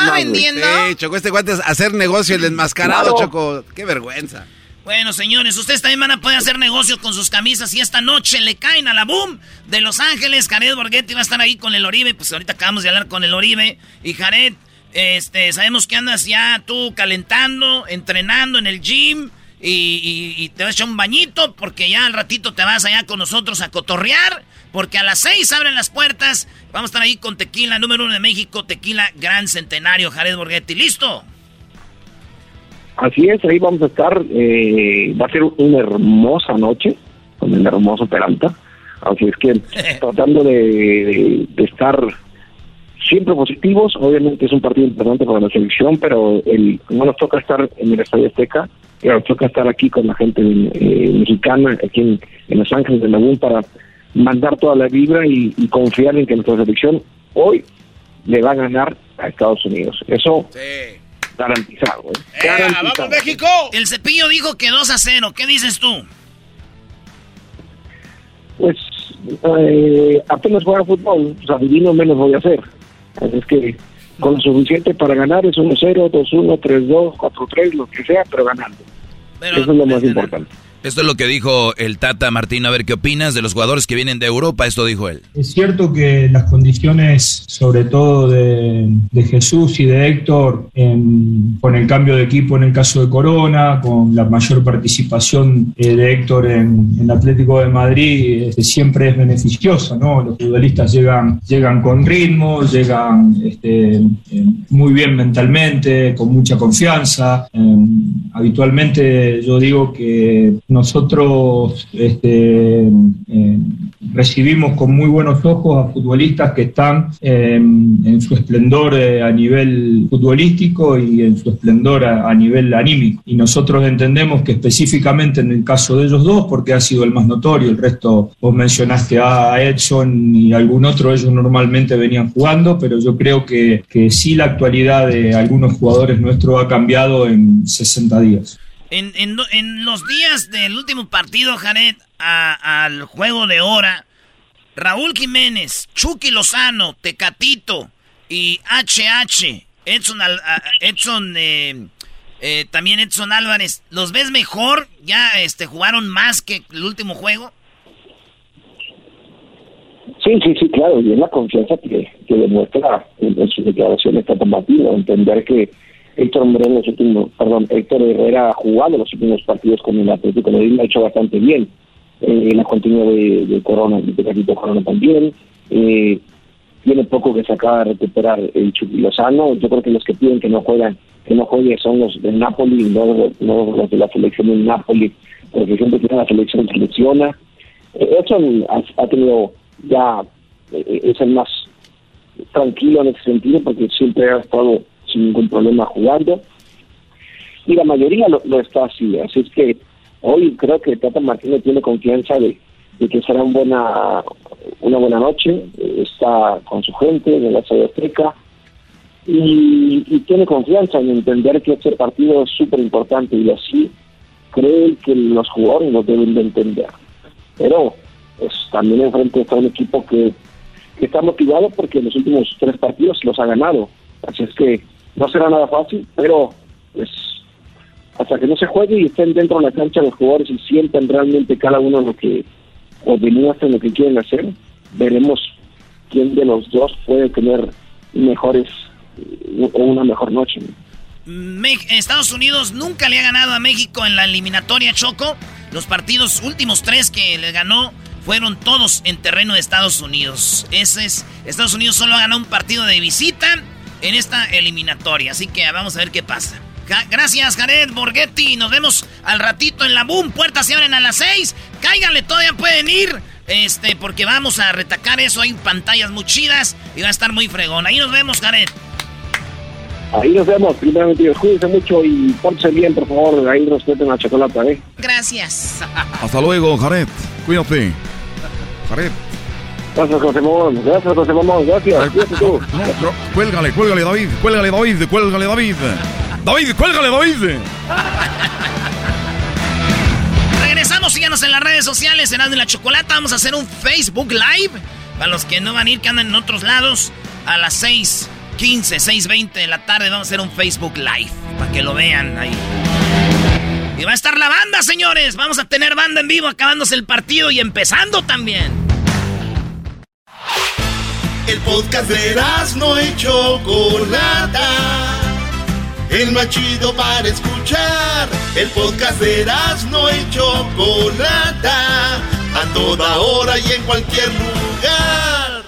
más, güey. Sí, Choco, este guante es hacer negocio, el enmascarado, Claro. Choco. Qué vergüenza. Bueno, señores, ustedes también van a poder hacer negocio con sus camisas y esta noche le caen a la boom de Los Ángeles. Jared Borghetti va a estar ahí con el Oribe. Pues ahorita acabamos de hablar con el Oribe. Y Jared, este, sabemos que andas ya tú calentando, entrenando en el gym. Y, y- y te vas a echar un bañito porque ya al ratito te vas allá con nosotros a cotorrear. Porque a las seis abren las puertas. Vamos a estar ahí con Tequila número uno de México, Tequila Gran Centenario, Jared Borghetti. ¿Listo? Así es, ahí vamos a estar. eh, va a ser una hermosa noche con el hermoso Peralta. Así es que tratando de estar siempre positivos. Obviamente es un partido importante para la selección, pero el, no nos toca estar en el Estadio Azteca, pero nos toca estar aquí con la gente eh, mexicana, aquí en, en Los Ángeles de Lagún, para mandar toda la vibra y, y confiar en que nuestra selección hoy le va a ganar a Estados Unidos. Eso garantizado. ¿eh? Garantizado. México! El cepillo dijo que 2 a 0. ¿Qué dices tú? Pues eh, apenas juega fútbol, pues adivino menos voy a hacer. Así es que con lo suficiente para ganar, es 1-0, 2-1, 3-2, 4-3, lo que sea, pero ganando. Eso es lo más importante. Esto es lo que dijo el Tata Martín. A ver qué opinas de los jugadores que vienen de Europa. Esto dijo él. Es cierto que las condiciones, sobre todo de, Jesús y de Héctor, con el cambio de equipo en el caso de Corona, con la mayor participación eh, de Héctor en, el Atlético de Madrid, este, siempre es beneficiosa. ¿no? Los futbolistas llegan, llegan con ritmo, llegan este, muy bien mentalmente, con mucha confianza. Eh, habitualmente yo digo que nosotros este, eh, recibimos con muy buenos ojos a futbolistas que están em, en su esplendor eh, a nivel futbolístico y en su esplendor a, nivel anímico. Y nosotros entendemos que específicamente en el caso de ellos dos, porque ha sido el más notorio, el resto vos mencionaste a Edson y algún otro, ellos normalmente venían jugando, pero yo creo que, que sí la actualidad de algunos jugadores nuestros ha cambiado en 60 días. En, en, los días del último partido, Jared, al juego de hora, Raúl Jiménez, Chucky Lozano, Tecatito y HH, Edson, Edson eh, eh, también Edson Álvarez, ¿los ves mejor? ¿Ya este, jugaron más que el último juego? Sí, sí, sí, claro, y es la confianza que, que demuestra en, sus declaraciones Tata entender que Héctor Moreno, los perdón, Héctor Herrera ha jugado los últimos partidos con el Atlético de Madrid, ha hecho bastante bien. Eh, en la continuidad de, Corona, de Carlito Corona también. Eh, tiene poco que sacar, recuperar el Chucky Lozano. Yo creo que los que piden que no juegan, que no jueguen son los del Napoli, no, no los de la selección del Napoli, porque siempre tiene la selección selecciona. Eh, eso ha, tenido ya, eh, es el más tranquilo en ese sentido, porque siempre ha estado sin ningún problema jugando. Y la mayoría lo, está así. Así es que hoy creo que Tata Martínez tiene confianza de, que será una buena, una buena noche. Está con su gente en la Estadio Azteca. Y, y, tiene confianza en entender que este partido es súper importante y así cree que los jugadores lo deben de entender. Pero pues, también enfrente está un equipo que, que está motivado porque en los últimos tres partidos los ha ganado. Así es que no será nada fácil, pero pues hasta que no se juegue y estén dentro de la cancha los jugadores y sientan realmente cada uno lo que o demuestren lo que quieren hacer, veremos quién de los dos puede tener mejores o una mejor noche. Estados Unidos nunca le ha ganado a México en la eliminatoria Choco. Los partidos últimos tres que le ganó fueron todos en terreno de Estados Unidos. Ese es Estados Unidos solo ha ganado un partido de visita en esta eliminatoria. Así que vamos a ver qué pasa. Gracias, Jared Borghetti. Nos vemos al ratito en la boom. Puertas se abren a las 6. Cáiganle, todavía pueden ir. Este, porque vamos a retacar eso. Hay pantallas muy chidas y va a estar muy fregón. Ahí nos vemos, Jared. Ahí nos vemos, primeramente, cuídense mucho y pórtense bien, por favor. Ahí respeten la chocolate, ¿eh? Gracias. Hasta luego, Jared. Cuídate. Jared. Gracias, José Mamón. Gracias, José Mamón. Gracias. tú. cuélgale, cuélgale, David. Cuélgale, David. Cuélgale, David. David, cuélgale, David. Regresamos, síganos en las redes sociales, en de la Chocolata. Vamos a hacer un Facebook Live. Para los que no van a ir, que andan en otros lados, a las 6.15, 6.20 de la tarde vamos a hacer un Facebook Live. Para que lo vean ahí. Y va a estar la banda, señores. Vamos a tener banda en vivo acabándose el partido y empezando también. El podcast de no y Chocolata. El más chido para escuchar. El podcast de no y Chocolata. A toda hora y en cualquier lugar.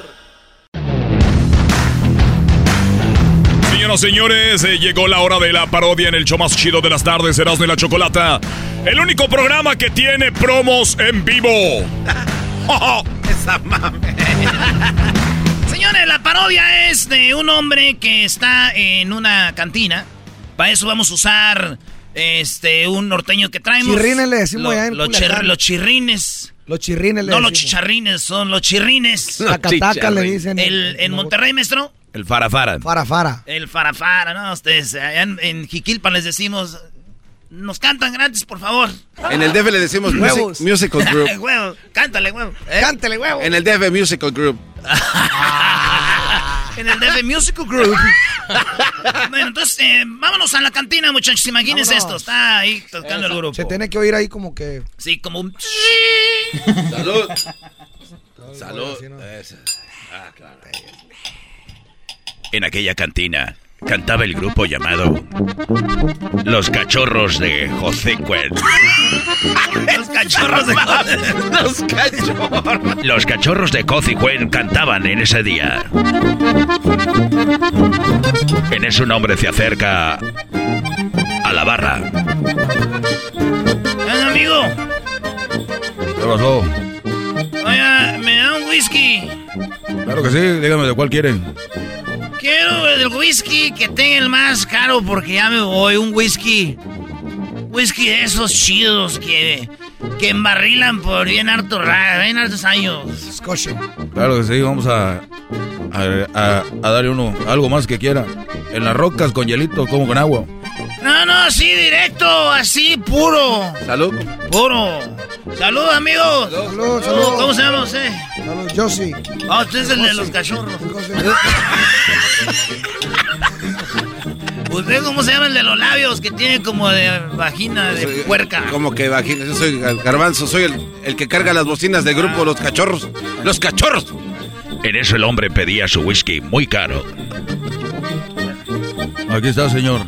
Señoras y señores, eh, llegó la hora de la parodia en el show más chido de las tardes, Erasmo y la Chocolata. El único programa que tiene promos en vivo. Esa mame. Señores, la parodia es de un hombre que está en una cantina. Para eso vamos a usar este un norteño que traemos. Chirrines le decimos ya en Los chirrines. Los chirrines le No los chicharrines, son los chirrines. Tacataca le dicen. El, en Monterrey, maestro. El farafara. Farafara. El farafara, ¿no? Ustedes allá en, en Jiquilpan les decimos nos cantan gratis, por favor. En el DF le decimos music, Musical Group. huevo, cántale, huevo. ¿Eh? Cántale, huevo. En el DF Musical Group. en el DF Musical Group. bueno, entonces, eh, vámonos a la cantina, muchachos. Imagínense esto. Está ahí tocando el grupo. Se tiene que oír ahí como que. Sí, como un. Salud. Salud. Ah, claro. En aquella cantina cantaba el grupo llamado Los Cachorros de José Cuen. Los cachorros de Los cachorros. Los Cachorros de José Cuen cantaban en ese día. En eso un hombre se acerca a la barra. Amigo, ¿Qué pasó? oiga, me da un whisky. Claro que sí, dígame de cuál quieren. Quiero el whisky que tenga el más caro porque ya me voy. Un whisky. Whisky de esos chidos que, que embarrilan por bien harto bien hartos años. Claro que sí, vamos a, a, a- a darle uno, algo más que quiera. En las rocas con hielito, como con agua. No, no, así directo, así puro. Salud. Puro. Salud, amigos. Salud, salud. ¿Cómo se llama usted? Salud, yo sí. Ah, usted es el de los cachorros. ¿Usted cómo se llama el de los labios que tiene como de vagina de puerca? Como que vagina. Yo soy Garbanzo, soy el, el que carga las bocinas del grupo Los Cachorros. ¡Los Cachorros! En eso el hombre pedía su whisky muy caro. Aquí está, señor.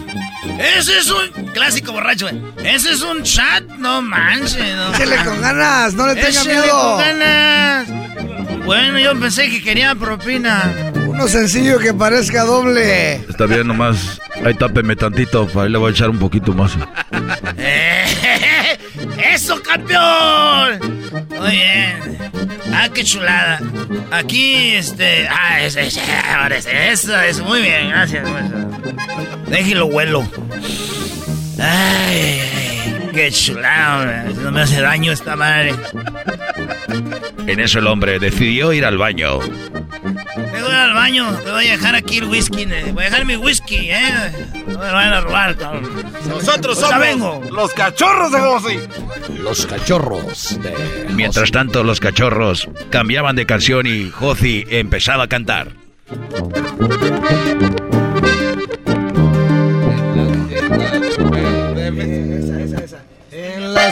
Ese es un clásico borracho, güey. Ese es un chat, no manches. No. Échele con ganas, no le tenga miedo. con ganas. Bueno, yo pensé que quería propina. Uno sencillo que parezca doble. Está bien, nomás. Ahí tápeme tantito, ahí le voy a echar un poquito más. ¡Eh! ¡Eso, campeón! Muy bien. Ah, qué chulada. Aquí, este. Ah, ahora ese, eso es muy bien, gracias. Déjelo vuelo. Ay, ay, qué chulada, hombre. no me hace daño esta madre. En eso el hombre decidió ir al baño. Me voy al baño, te voy a dejar aquí el whisky. eh. Voy a dejar mi whisky, ¿eh? No me van a robar, cabrón. Nosotros Ahorita somos vengo. los cachorros de José. Los cachorros de Mientras tanto, los cachorros cambiaban de canción y Josi empezaba a cantar.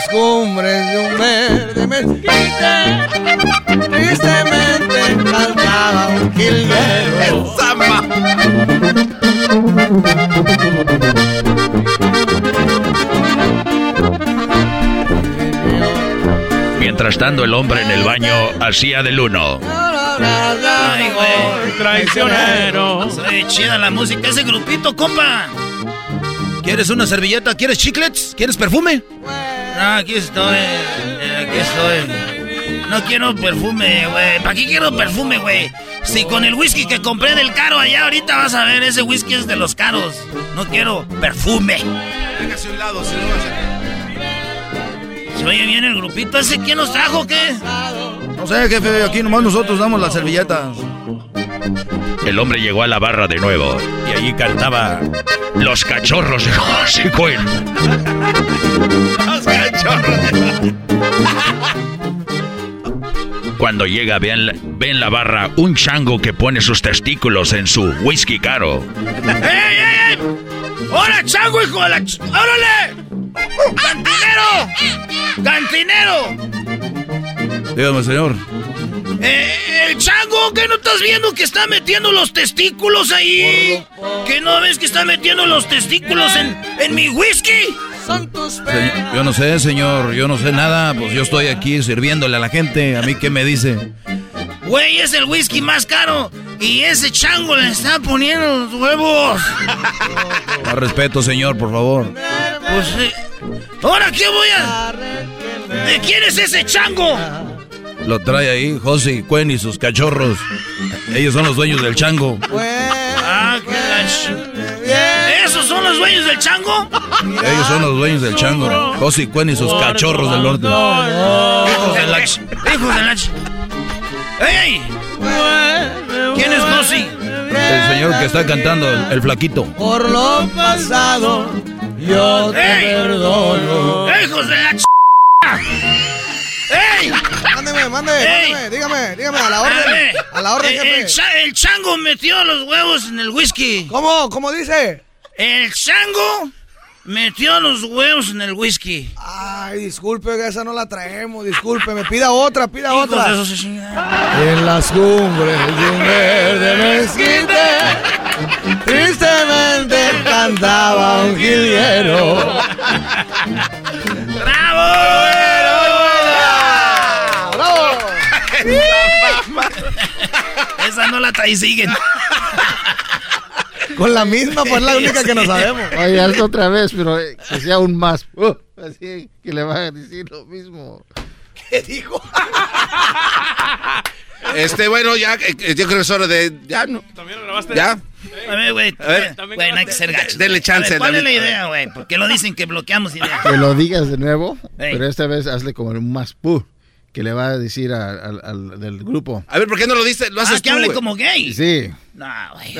Las cumbres de un verde mezquite, tristemente cantaba un jilguero. Mientras tanto, el hombre en el baño hacía del uno. Ay, güey. Traicionero. Soy chida la música. Ese grupito, compa. ¿Quieres una servilleta? ¿Quieres chiclets? ¿Quieres perfume? No, aquí estoy. eh, Aquí estoy. No quiero perfume, güey. ¿Para qué quiero perfume, güey? Si con el whisky que compré del caro allá ahorita vas a ver, ese whisky es de los caros. No quiero perfume. Hágase un lado, si no vas a... ¿Se oye bien el grupito ese? ¿Quién nos trajo o qué? No sé, jefe, aquí nomás nosotros damos las servilletas. El hombre llegó a la barra de nuevo y allí cantaba Los cachorros de José Cuen. Cuando llega, ve en, la, ve en la barra un chango que pone sus testículos en su whisky caro. ¡Ey, ey, ey! ¡Hola, chango, hijo de la... ch- ¡Órale! ¡Cantinero! ¡Cantinero! Dígame, señor. Eh, el chango, ¿qué no estás viendo que está metiendo los testículos ahí? ¿Que no ves que está metiendo los testículos en, en mi whisky? Señor, Yo no sé, señor, yo no sé nada. Pues yo estoy aquí sirviéndole a la gente. ¿A mí qué me dice? Güey, es el whisky más caro. Y ese chango le está poniendo los huevos. Más respeto, señor, por favor. Pues, eh, ¿ahora qué voy a...? ¿De quién es ese chango? Lo trae ahí José Cuen y sus cachorros. Ellos son los dueños del chango. Ah, qué ¿Esos son los dueños del chango? Ellos son los dueños del chango. José Cuen y sus cachorros del norte. Hijos de la ch- Hijos de la ch- ¡Ey! ¿Quién es Cosi? El señor que está cantando, el, el flaquito. Por lo pasado, yo te ¡Ey! perdono. ¡Hijos de la ch... ¡Ey! Mándeme, mándeme, mándeme, dígame, dígame, a la orden. A la orden, jefe. El, cha- el chango metió los huevos en el whisky. ¿Cómo? ¿Cómo dice? El chango metió los huevos en el whisky. Ay, disculpe, esa no la traemos, disculpe, me pida otra, pida Hijos otra. En las cumbres de un verde mezquite, tristemente cantaba un jilguero. ¡Bravo! ¡Bravo! Esa no la trae, siguen. Con la misma, pues la única que no sabemos. Oye, hazlo otra vez, pero eh, que sea un más. Uh, así que le va a decir lo mismo. ¿Qué dijo? Este, bueno, ya, eh, eh, yo creo que es hora de. Ya, ¿no? ¿También lo grabaste? Ya. A ver, güey. A ver. Güey, no hay que ser gacho. Denle chance, ver, ¿Cuál es la idea, güey? ¿Por qué lo dicen que bloqueamos ideas? Que lo digas de nuevo, pero esta vez hazle como un más. Uh, que le va a decir a- al, al- del grupo. A ver, ¿por qué no lo dices? Lo haces Ah, que tú, hable como gay. Sí. No, güey.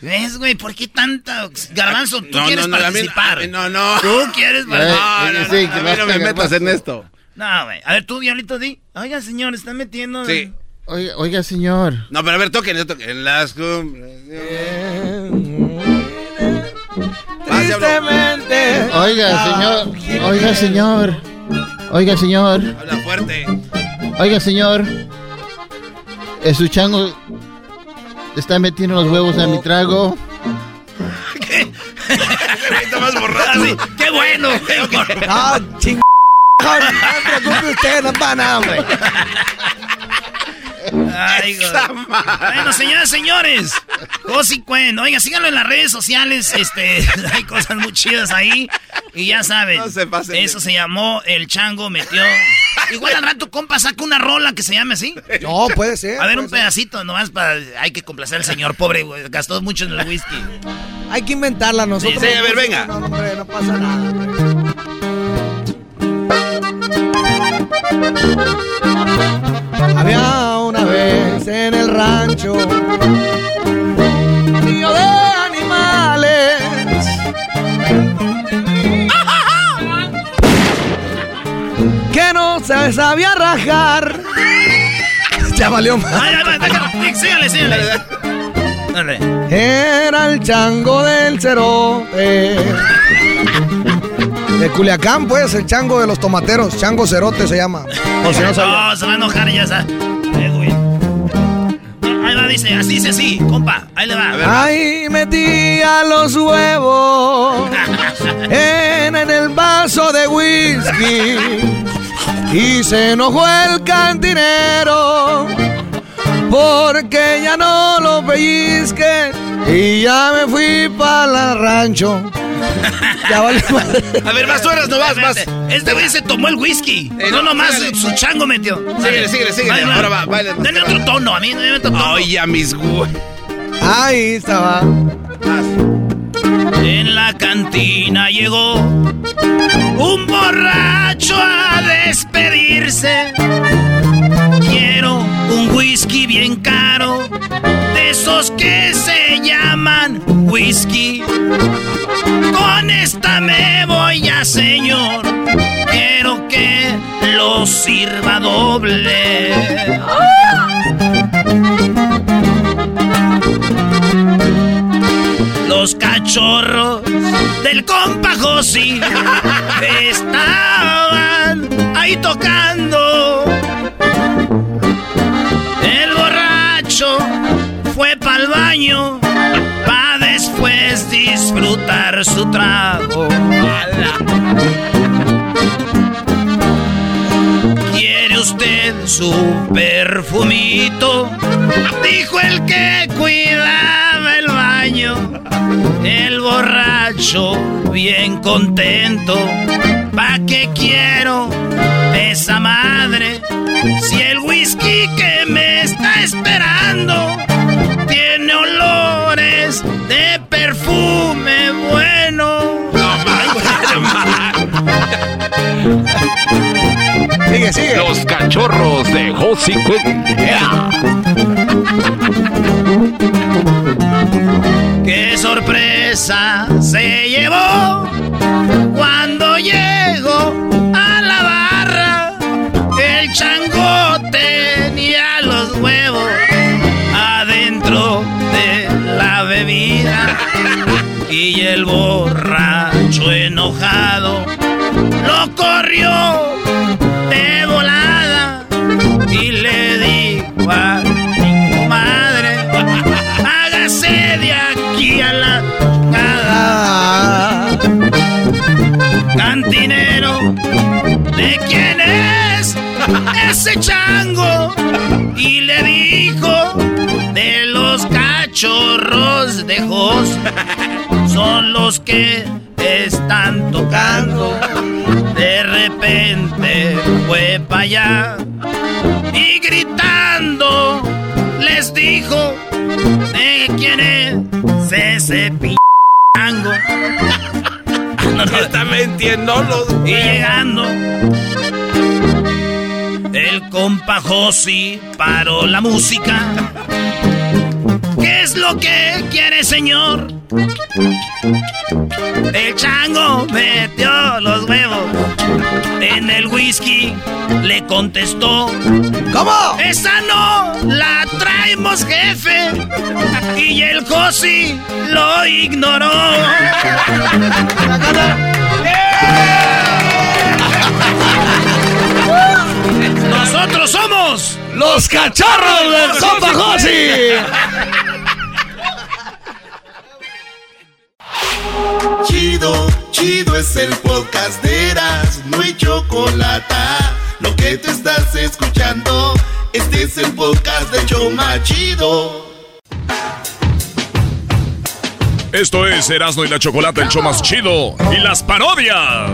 ¿Ves, güey? ¿Por qué tanta... Garbanzo, tú No, quieres no, no, a mí- participar. a mí no, no. Tú quieres participar. No, no, sí, no, a mí a me metas en esto. No, güey. A ver, tú, Diablito, di. Oiga, señor, está metiendo... Sí. Oiga, oiga, señor. No, pero a ver, toquen, toquen. En las cumbres. Tristemente. Oiga, señor. Oiga, señor. Oiga, señor. Habla fuerte. Oiga, señor. Su chango está metiendo los huevos a mi trago. Está más borrado. ¡Qué bueno! Ah, ching. No no para nada, hombre. Ay. Bueno, señoras, señores. Josi Cuen. Oiga, síganlo en las redes sociales. Este, hay cosas muy chidas ahí. Y ya saben. No se pasen de- Eso se llamó El Chango Metió. Igual al rato, compa, saca una rola que se llame así. No, puede ser. A ver, un ser. pedacito nomás para. Hay que complacer al señor, pobre, güey. Gastó mucho en el whisky. Hay que inventarla nosotros. Sí, sí, a ver, venga. No, no, hombre, no pasa nada. hombre. Había una vez en el rancho un nido de animales. Que no se sabía rajar. Ya valió más. Sígale. Dale. Era el chango del cerote. De Culiacán, pues, el chango de los tomateros. Chango cerote se llama. Por si no. No, se va a enojar ya, güey. Ahí va, dice, así dice así, compa. Ahí le va. Ahí metía los huevos en, en el vaso de whisky y se enojó el cantinero porque ya no lo pellizque y ya me fui para el rancho. Ya vale madre. A ver, más horas, no vas, más. Este güey se tomó el whisky. Eh, no, no, nomás su chango metió. Síguele, síguele, síguele. Ahí Ahora va, baile. Dame otro tono, a mí dame otro tono. Ay, ya mis güey. Ahí estaba. En la cantina llegó un borracho a despedirse. Quiero un whisky bien caro, de esos que se llaman whisky. Con esta me voy a señor, quiero que lo sirva doble. Los cachorros del compa Josi estaban ahí tocando. Baño pa' después disfrutar su trago. ¿Quiere usted su perfumito? Dijo el que cuidaba el baño. El borracho bien contento. ¿Pa' qué quiero esa madre? Si el whisky que me está esperando tiene olores de perfume bueno. Sigue, sigue. Los cachorros de Josi Quick. ¡Qué sorpresa se llevó cuando llegó a la barra! El chango Y el borracho enojado lo corrió de volada y le dijo a mi madre, hágase de aquí a la nada. Cantinero, ¿de quién es ese chango? Y le dijo, de los cachorros de Jos, son los que están tocando. De repente fue para allá y gritando les dijo de quién es ese p***ango. No, no está mintiendo los Y llegando el compa Josi paró la música. ¿Qué es lo que quiere, señor? El chango metió los huevos en el whisky. Le contestó: ¿Cómo? Esa no la traemos, jefe. Y el Josi lo ignoró. Nosotros somos los cachorros del compa Josi. Chido, chido es el podcast de Eras, no hay chocolate. Lo que te estás escuchando, este es el podcast de Choma Chido. Esto es Erasmo y la Chocolate, el show más chido. Y las parodias.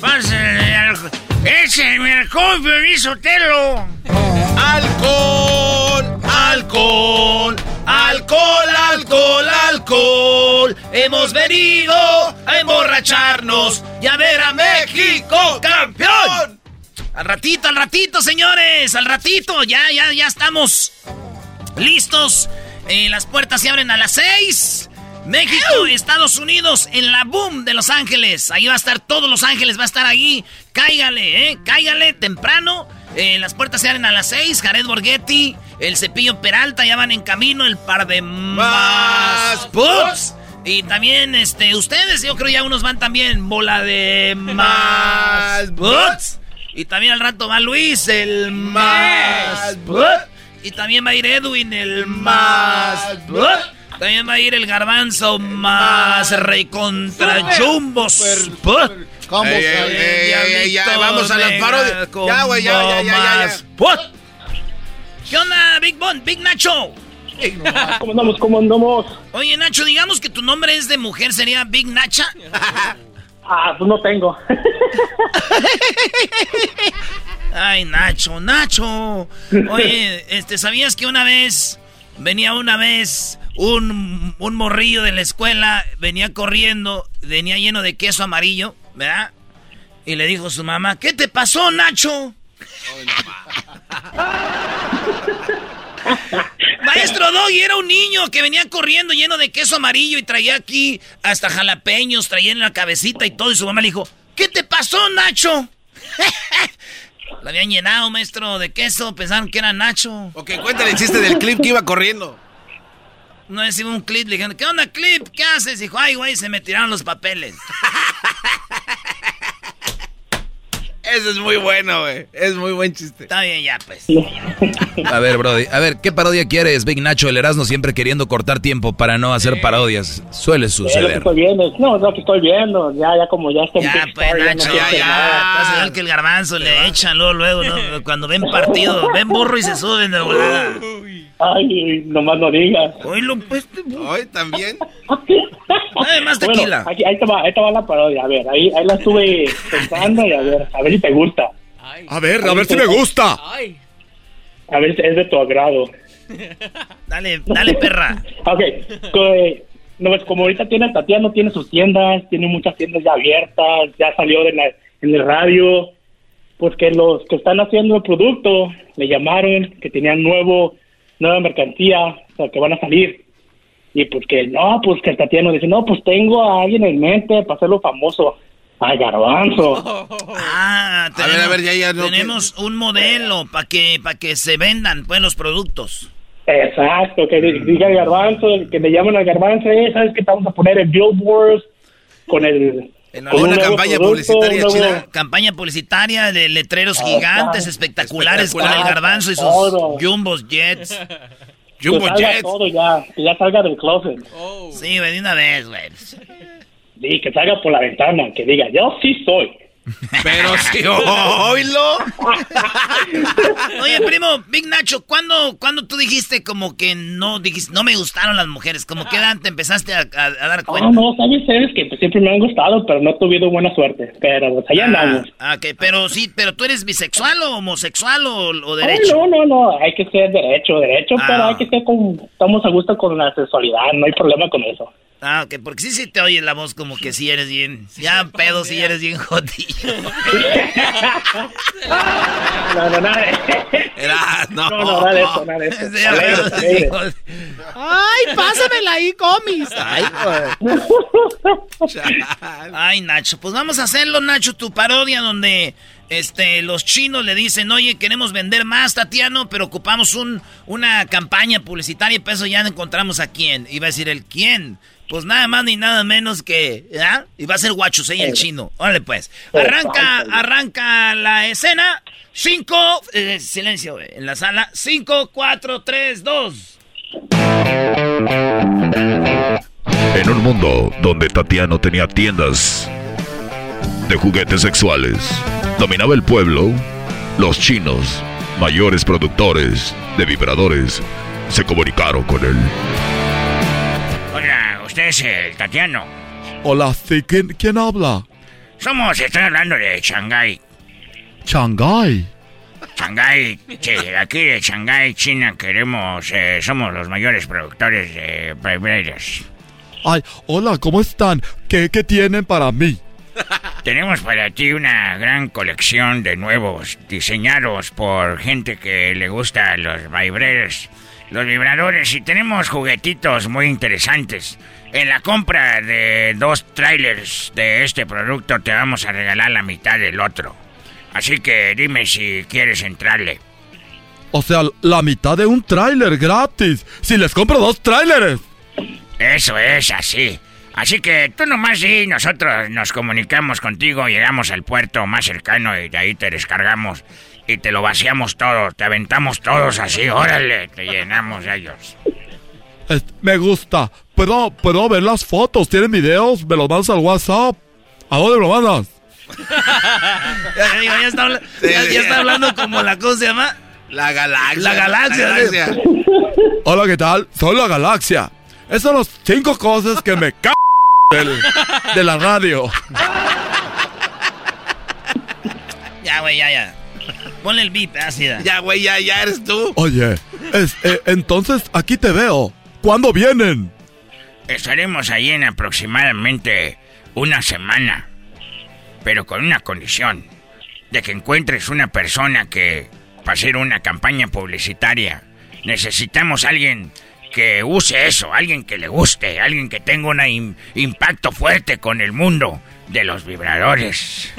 Pásale alcohol. Écheme alcohol, Piolín Telo. Alcohol, alcohol, alcohol, alcohol, alcohol. Hemos venido a emborracharnos y a ver a México campeón. Al ratito, al ratito, señores, al ratito. Ya, ya, ya estamos listos. Eh, las puertas se abren a las seis. México, Estados Unidos, en la boom de Los Ángeles. Ahí va a estar todos Los Ángeles, va a estar ahí. Cáigale, ¿eh? Cáigale temprano. Eh, las puertas se abren a las seis. Jared Borghetti, el Cepillo Peralta ya van en camino. El par de más puts. Y también, este, ustedes, yo creo ya unos van también. Bola de más puts. Y también al rato va Luis, el más put. Y también va a ir Edwin, el más put. También va a ir el garbanzo más rey contra Jumbos. Put. Ey, ey, ey, ey, ey, ya, vamos a las parodias. Ya, güey, ya, ya, ya, ya, ya. Put. ¿Qué onda, Big Bon, Big Nacho? ¿Cómo andamos? ¿Cómo andamos? Oye, Nacho, digamos que tu nombre es de mujer, ¿sería Big Nacha? Ah, pues no tengo. Ay, Nacho, Nacho. Oye, este, ¿sabías que una vez venía una vez un, un morrillo de la escuela, venía corriendo, venía lleno de queso amarillo, ¿verdad? Y le dijo a su mamá, ¿qué te pasó, Nacho? Maestro Doggy era un niño que venía corriendo lleno de queso amarillo y traía aquí hasta jalapeños, traía en la cabecita y todo. Y su mamá le dijo, ¿qué te pasó, Nacho? Lo habían llenado, maestro, de queso. Pensaron que era Nacho. Ok, cuéntale el chiste del clip que iba corriendo. No decimos un clip, le dijeron, ¿qué onda, clip? ¿Qué haces? Dijo, ay, güey, se me tiraron los papeles. Eso es muy bueno, güey. Es muy buen chiste. Está bien, ya, pues. A ver, Brody, a ver, ¿qué parodia quieres, Big Nacho? El Erasmo siempre queriendo cortar tiempo para no hacer parodias. Suele Eh, lo que suceder. estoy viendo, no, lo que estoy viendo, ya, ya como ya está Ya, pues, Star, ya no Nacho, ya, ya. nada. Estás igual que el garbanzo, le echan luego, luego, ¿no? Cuando ven partido, ven burro y se suben de volada. Ay, nomás no digas. Oílo, pues. Hoy también. Además, Bueno, tequila. aquí, ahí, te va, ahí te va la parodia, a ver, ahí, ahí la estuve pensando y a ver, a ver si te gusta. A ver, a ver si me gusta. A ver si es de tu agrado. Dale, dale, perra. Ok, co- eh, no, pues como ahorita tiene Tatiana, tiene sus tiendas, tiene muchas tiendas ya abiertas, ya salió de la, en el radio, pues que los que están haciendo el producto le llamaron, que tenían nuevo, nueva mercancía, o sea, que van a salir. Y pues que no, pues que el Tatiano dice, no, pues tengo a alguien en mente para hacerlo famoso. A Garbanzo. Ah, A ver, a ver, ya, ya, no, tenemos un modelo para que, para que se vendan pues, los productos. Exacto, que diga Garbanzo, que me llamen a Garbanzo, eh, ¿sabes qué? Te vamos a poner en billboards con el... con un nuevo producto, un nuevo- Campaña publicitaria de letreros Ah, gigantes, está. espectaculares, con el garbanzo y sus jumbos jets. que salga todo ya, que ya salga del closet. Sí, güey, de una vez, güey. Sí, que salga por la ventana, que diga, yo sí soy. Pero si oílo. Oye, primo, Big Nacho, ¿cuándo, ¿cuándo tú dijiste como que no dijiste, no me gustaron las mujeres? Como que edad te empezaste a, a- a dar cuenta? Ah, no, sabes, que pues, siempre me han gustado, pero no he tenido buena suerte. Pero pues allá andamos. Ah, ok, pero sí, pero tú eres bisexual o homosexual o, o Ay, derecho. no, no, no, hay que ser derecho, derecho, Ah. pero hay que ser con, estamos a gusto con la sexualidad, no hay problema con eso. Ah, ok, porque sí se te oye la voz como que sí eres bien, ya pedo si eres bien jodido. No, no, nada. no. No, no, nada eso, nada. Sí, sí. Ay, pásamela ahí, comis. Ay, Ay, Nacho, pues vamos a hacerlo, Nacho, tu parodia donde este los chinos le dicen, oye, queremos vender más, Tatiano, pero ocupamos un, una campaña publicitaria y por eso ya encontramos a quién. Va a decir el quién. Pues nada más ni nada menos que, ¿ah? Y va a ser Guachusei el chino. Órale pues. Arranca, arranca la escena. Cinco, eh, silencio eh, en la sala. Cinco, cuatro, tres, dos. En un mundo donde Tatiano tenía tiendas de juguetes sexuales, dominaba el pueblo, los chinos, mayores productores de vibradores, se comunicaron con él. Usted es el Tatiano. Hola, sí, ¿quién, quién habla? Somos, estoy hablando de Shanghái. Shanghai. Shanghái, sí, aquí de Shanghái, China, queremos, eh, somos los mayores productores de vibrators. Ay, hola, ¿cómo están? ¿Qué, qué tienen para mí? Tenemos para ti una gran colección de nuevos diseñados por gente que le gusta los vibrators, los vibradores y tenemos juguetitos muy interesantes. En la compra de dos trailers de este producto te vamos a regalar la mitad del otro. Así que dime si quieres entrarle. O sea, la mitad de un tráiler gratis. Si les compro dos tráileres. Eso es así. Así que tú nomás y nosotros nos comunicamos contigo, llegamos al puerto más cercano y de ahí te descargamos y te lo vaciamos todo, te aventamos todos así, órale, te llenamos de ellos. Es- me gusta. ¿Puedo, ¿Puedo ver las fotos? ¿Tienen videos? ¿Me los mandas al WhatsApp? ¿A dónde me lo mandas? Ya, digo, ya está, ya- ya está hablando como la cosa se llama. La galaxia. La galaxia. La galaxia. Hola, ¿qué tal? Soy la galaxia. Esas son las cinco cosas que me c del- de la radio. Ya, güey, ya, ya. Ponle el beep, así da. Ya, güey, ya, ya eres tú. Oye, es- eh, entonces aquí te veo. ¿Cuándo vienen? Estaremos ahí en aproximadamente una semana, pero con una condición, de que encuentres una persona que, para hacer una campaña publicitaria, necesitamos alguien que use eso, alguien que le guste, alguien que tenga un im- impacto fuerte con el mundo de los vibradores.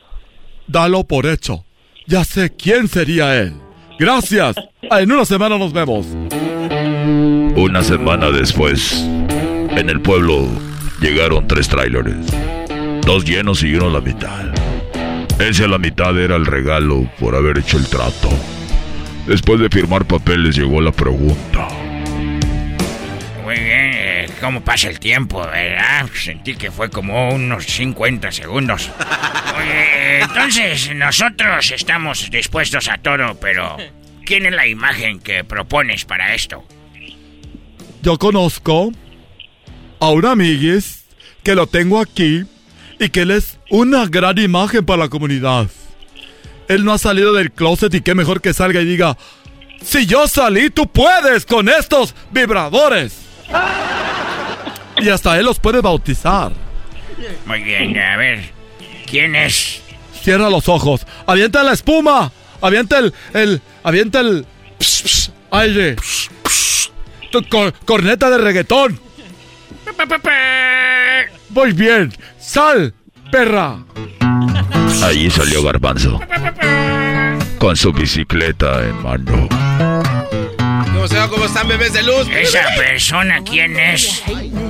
Dalo por hecho. Ya sé quién sería él. Gracias. En una semana nos vemos. Una semana después, en el pueblo llegaron tres tráileres. Dos llenos y uno la mitad. Ese a la mitad era el regalo por haber hecho el trato. Después de firmar papeles llegó la pregunta. Muy bien, eh, ¿cómo pasa el tiempo, verdad? Sentí que fue como unos 50 segundos. Entonces nosotros estamos dispuestos a todo, pero ¿quién es la imagen que propones para esto? Yo conozco a un amiguis que lo tengo aquí y que él es una gran imagen para la comunidad. Él no ha salido del closet y qué mejor que salga y diga, si yo salí, tú puedes con estos vibradores. Y hasta él los puede bautizar. Muy bien, a ver, ¿quién es? Cierra los ojos, avienta la espuma, avienta el, el, avienta el psh, psh, aire. Tu cor- corneta de reggaetón. Muy bien, sal perra. Allí salió Garbanzo. Con su bicicleta en mano. ¿Cómo se va? ¿Cómo están, bebés de luz? ¿Esa persona quién es?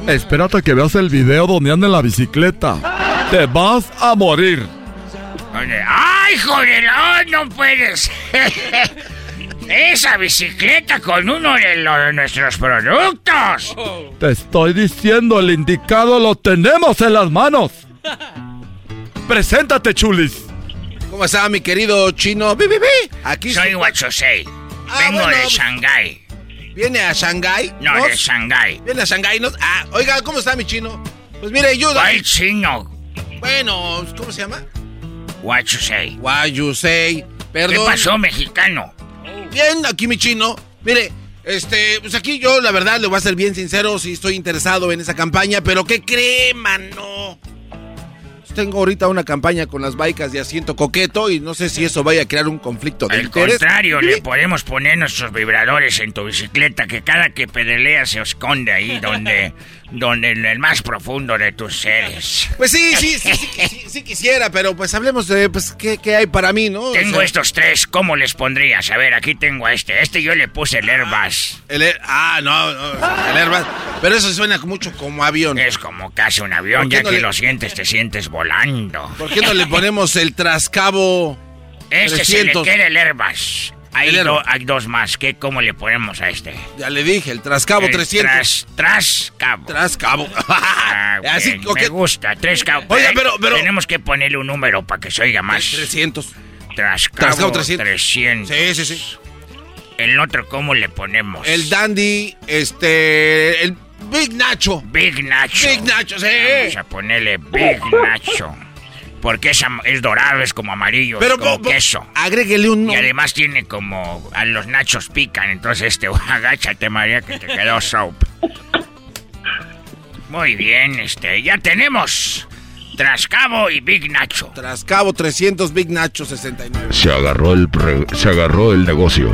Espérate que veas el video donde anda en la bicicleta. Te vas a morir. ¡Ay, joder! ¡No puedes! Esa bicicleta con uno de, los, de nuestros productos. Te estoy diciendo, el indicado lo tenemos en las manos. Preséntate, chulis. ¿Cómo está mi querido chino? ¡Bi, bi, bi! Aquí Soy Huachosei. Ah, Vengo bueno, de Shanghái. ¿Viene a Shanghái? No, de Shanghái. ¿Viene a Shanghái? ¿no? Ah, oiga, ¿cómo está mi chino? Pues mire, yo... ¿Cuál chino? Bueno, ¿cómo se llama? Huachosei. Guayusei. Perdón. ¿Qué pasó, mexicano? Bien, aquí mi chino. Mire, este, pues aquí yo la verdad le voy a ser bien sincero, sí estoy interesado en esa campaña, pero ¿qué cree, mano? Tengo ahorita una campaña con las baicas de asiento coqueto y no sé si eso vaya a crear un conflicto de Al interés. contrario, le podemos poner nuestros vibradores en tu bicicleta que cada que pedalea se esconde ahí donde, donde en el más profundo de tus seres. Pues sí, sí, sí, sí, sí, quisiera, pero pues hablemos de pues qué, qué hay para mí, ¿no? O Tengo sea, estos tres, ¿cómo les pondrías? A ver, aquí tengo a este. Este yo le puse el Airbus. El ah, no, no, el Airbus. Pero eso suena mucho como avión. Es como casi un avión, ¿Por qué ya no que le- lo sientes, te sientes volando. ¿Por qué no le ponemos el trascabo Este se le 300? queda el Airbus. Hay, El do- hay dos más. ¿Qué, ¿Cómo le ponemos a este? Ya le dije, el trascabo El 300. Tras, tras cabo. Tras cabo. Ah, Así. Me gusta, tres cabos. Oiga, pero- pero- Tenemos que ponerle un número para que se oiga más. 300. Tras Tras cabo cabo 300. 300. Sí, sí, sí. El otro, ¿cómo le ponemos? El Dandy, este. El Big Nacho. Big Nacho. Big Nacho, sí. Vamos a ponerle Big Nacho. Porque es, es dorado, es como amarillo, Pero, es como po- po- queso. Agréguele un. Y además tiene como... A los nachos pican, entonces este... Agáchate, María, que te quedó soap. Muy bien, este... Ya tenemos... Trascabo y Big Nacho. Trascabo 300, Big Nacho 69. Se agarró el, pre- se agarró el negocio.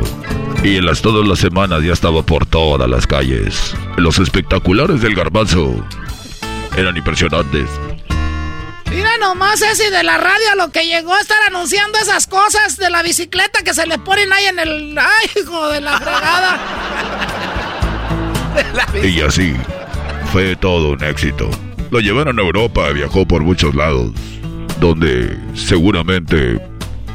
Y en las todas las semanas ya estaba por todas las calles. Los espectaculares del garbanzo eran impresionantes. Mira nomás ese de la radio lo que llegó a estar anunciando esas cosas de la bicicleta que se le ponen ahí en el... ¡Ay, hijo de la fregada! Y así, fue todo un éxito. Lo llevaron a Europa, viajó por muchos lados, donde seguramente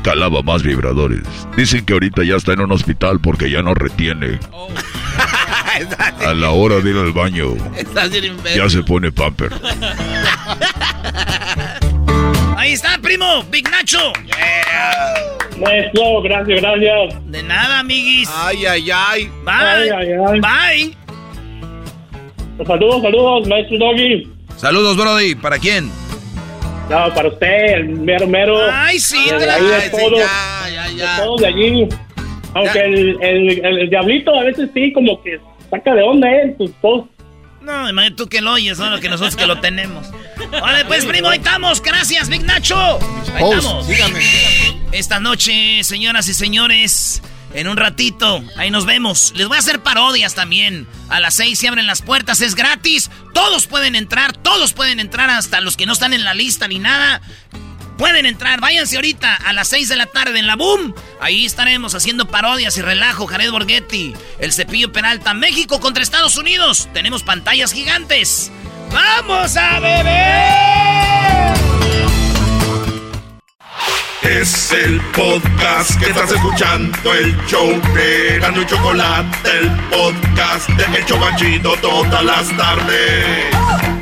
calaba más vibradores. Dicen que ahorita ya está en un hospital porque ya no retiene. A la hora de ir al baño, ya se pone pamper. Ahí está, primo, Big Nacho. Maestro, gracias, gracias. De nada, amiguis. Ay, ay, ay. Bye. Ay, ay, ay. Bye. Saludos, saludos, maestro Doggy. Saludos, Brody. ¿Para quién? No, para usted, el mero mero. Ay, sí, de ahí de ay, sí, todos, ya, ya, ya. de todos de allí. Aunque el, el, el, el diablito a veces sí, como que saca de onda, ¿eh? Sus posts. No, imagínate tú que lo oyes, solo que nosotros que lo tenemos. Vale, pues, primo, ahí estamos. Gracias, Big Nacho. Ahí Post, estamos. dígame, dígame. Esta noche, señoras y señores, en un ratito, ahí nos vemos. Les voy a hacer parodias también. A las seis se abren las puertas, es gratis. Todos pueden entrar, todos pueden entrar, hasta los que no están en la lista ni nada. Pueden entrar, váyanse ahorita a las 6 de la tarde en la Boom. Ahí estaremos haciendo parodias y relajo. Jared Borghetti, el cepillo Peralta, México contra Estados Unidos. Tenemos pantallas gigantes. ¡Vamos a beber! Es el podcast que estás escuchando, el show de Gano y Chocolate, el podcast de El Chobachito todas las tardes.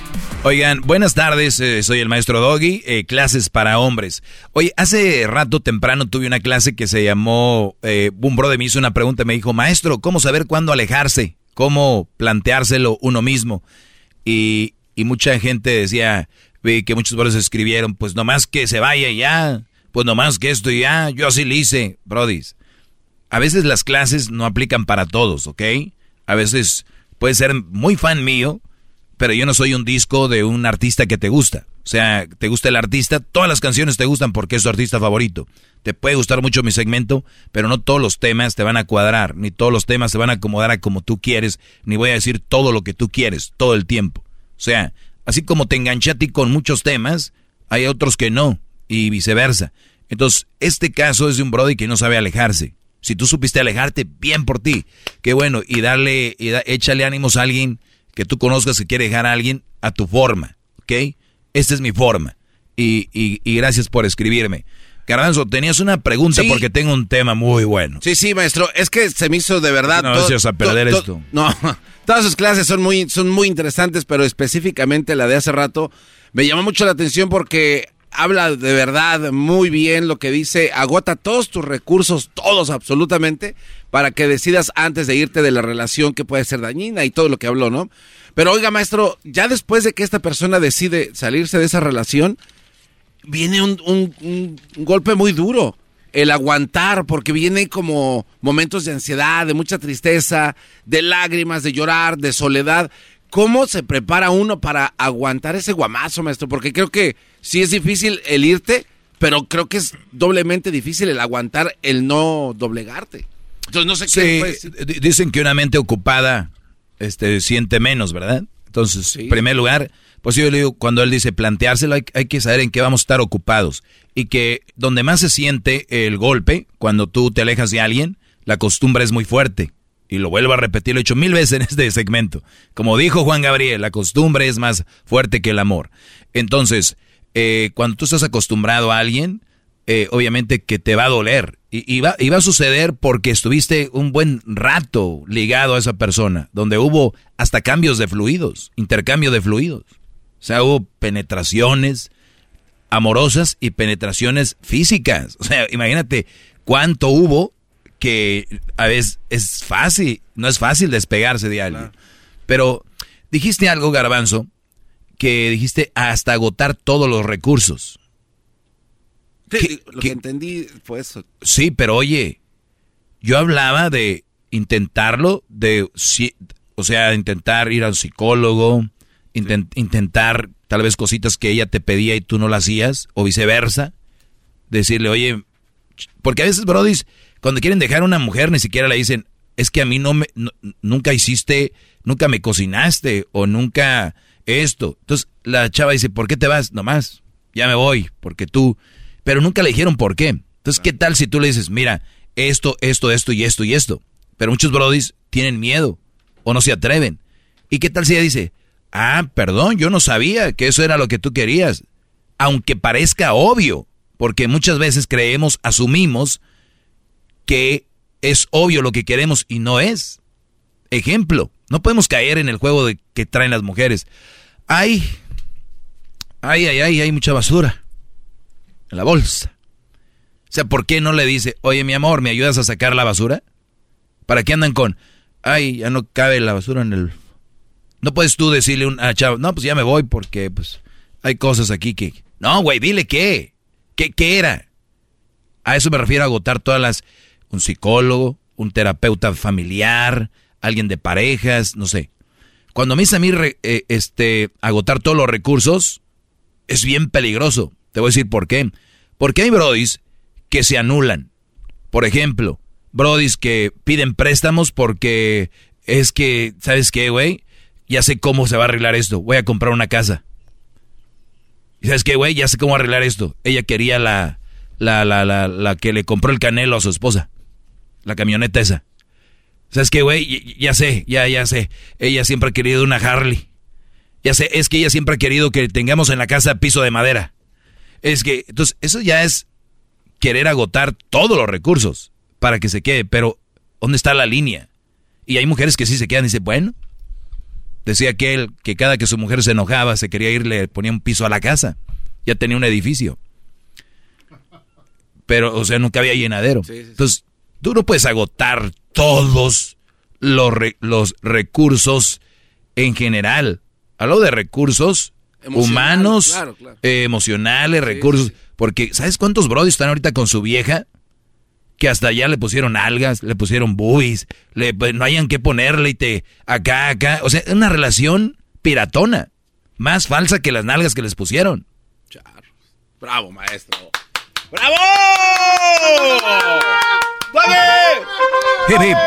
Oigan, buenas tardes, eh, soy el maestro Doggy, eh, clases para hombres. Oye, hace rato temprano tuve una clase que se llamó, eh, un brother me hizo una pregunta, me dijo, maestro, ¿cómo saber cuándo alejarse? ¿Cómo planteárselo uno mismo? Y, mucha gente decía, Vi que muchos brothers escribieron, pues nomás que se vaya ya, pues nomás que esto ya, yo así le hice, brodis. A veces las clases no aplican para todos, ¿ok? A veces puede ser muy fan mío, pero yo no soy un disco de un artista que te gusta. O sea, te gusta el artista, todas las canciones te gustan porque es tu artista favorito. Te puede gustar mucho mi segmento, pero no todos los temas te van a cuadrar, ni todos los temas se van a acomodar a como tú quieres, ni voy a decir todo lo que tú quieres, todo el tiempo. O sea, así como te enganché a ti con muchos temas, hay otros que no, y viceversa. Entonces, este caso es de un brody que no sabe alejarse. Si tú supiste alejarte, bien por ti. Qué bueno, y darle, y échale ánimos a alguien que tú conozcas que quiere dejar a alguien a tu forma, ¿ok? Esta es mi forma. Y, y, gracias por escribirme. Garbanzo, tenías una pregunta porque tengo un tema muy bueno. Sí, sí, maestro. Es que se me hizo de verdad. No, todo, a perder esto. No, todas sus clases son muy, son muy interesantes, pero específicamente la de hace rato me llamó mucho la atención porque habla de verdad muy bien lo que dice. Agota todos tus recursos, todos absolutamente, para que decidas antes de irte de la relación que puede ser dañina y todo lo que habló, ¿no? Pero oiga, maestro, ya después de que esta persona decide salirse de esa relación, viene un, golpe muy duro. El aguantar, porque viene como momentos de ansiedad, de mucha tristeza, de lágrimas, de llorar, de soledad. ¿Cómo se prepara uno para aguantar ese guamazo, maestro? Porque creo que sí es difícil el irte, pero creo que es doblemente difícil el aguantar el no doblegarte. Entonces no sé qué. Dicen que una mente ocupada este, siente menos, ¿verdad? Entonces, en primer lugar, pues yo le digo, cuando él dice planteárselo, hay, hay, que saber en qué vamos a estar ocupados. Y que donde más se siente el golpe, cuando tú te alejas de alguien, la costumbre es muy fuerte. Y lo vuelvo a repetir, lo he hecho mil veces en este segmento. Como dijo Juan Gabriel, la costumbre es más fuerte que el amor. Entonces, eh, cuando tú estás acostumbrado a alguien, eh, obviamente que te va a doler. Y, va, a suceder porque estuviste un buen rato ligado a esa persona, donde hubo hasta cambios de fluidos, intercambio de fluidos. O sea, hubo penetraciones amorosas y penetraciones físicas. O sea, imagínate cuánto hubo que a veces es fácil, no es fácil despegarse de alguien. Pero dijiste algo, garbanzo, que dijiste hasta agotar todos los recursos. Sí, lo que entendí fue eso. Sí, pero oye, yo hablaba de intentarlo, de, o sea, intentar ir al psicólogo, intentar tal vez cositas que ella te pedía y tú no las hacías, o viceversa. Decirle, oye, porque a veces, brodis, cuando quieren dejar a una mujer, ni siquiera le dicen, es que a mí no me, nunca hiciste, nunca me cocinaste, o nunca esto. Entonces la chava dice, ¿por qué te vas? Nomás, ya me voy, porque tú pero nunca le dijeron por qué. Entonces, ¿qué tal si tú le dices, mira, esto, esto, esto y esto y esto? Pero muchos brodis tienen miedo o no se atreven. ¿Y qué tal si ella dice, ah, perdón, yo no sabía que eso era lo que tú querías? Aunque parezca obvio, porque muchas veces creemos, asumimos que es obvio lo que queremos y no es. Ejemplo, no podemos caer en el juego de que traen las mujeres. Ay, ay, ay, ay, hay mucha basura en la bolsa. O sea, ¿por qué no le dice, oye, mi amor, ¿me ayudas a sacar la basura? ¿Para qué andan con, ay, ya no cabe la basura en el... No puedes tú decirle a un chavo, no, pues ya me voy porque, pues, hay cosas aquí que... No, güey, dile qué. qué. ¿Qué era? A eso me refiero a agotar todas las... Un psicólogo, un terapeuta familiar, alguien de parejas, no sé. Cuando me dice a mí eh, este, agotar todos los recursos, es bien peligroso. Te voy a decir por qué. Porque hay brodis que se anulan. Por ejemplo, brodis que piden préstamos porque es que, ¿sabes qué, güey? Ya sé cómo se va a arreglar esto. Voy a comprar una casa. ¿Y sabes qué, güey? Ya sé cómo arreglar esto. Ella quería la, la, la, la, la que le compró el canelo a su esposa. La camioneta esa. ¿Sabes qué, güey? Ya sé, ya, ya sé. Ella siempre ha querido una Harley. Ya sé, es que ella siempre ha querido que tengamos en la casa piso de madera. Es que, entonces, eso ya es querer agotar todos los recursos para que se quede, pero ¿dónde está la línea? Y hay mujeres que sí se quedan y dicen, bueno, decía aquel que cada que su mujer se enojaba, se quería ir, le ponía un piso a la casa. Ya tenía un edificio. Pero, o sea, nunca había llenadero. Entonces, tú no puedes agotar todos los, los recursos en general. Hablo de recursos humanos, eh, emocionales, recursos. Porque, ¿sabes cuántos brodis están ahorita con su vieja? Que hasta allá le pusieron algas, le pusieron buis, le, pues, no hayan que ponerle y te acá, acá. O sea, es una relación piratona. Más falsa que las nalgas que les pusieron. Bravo, maestro. ¡Bravo! ¡Hip, hip!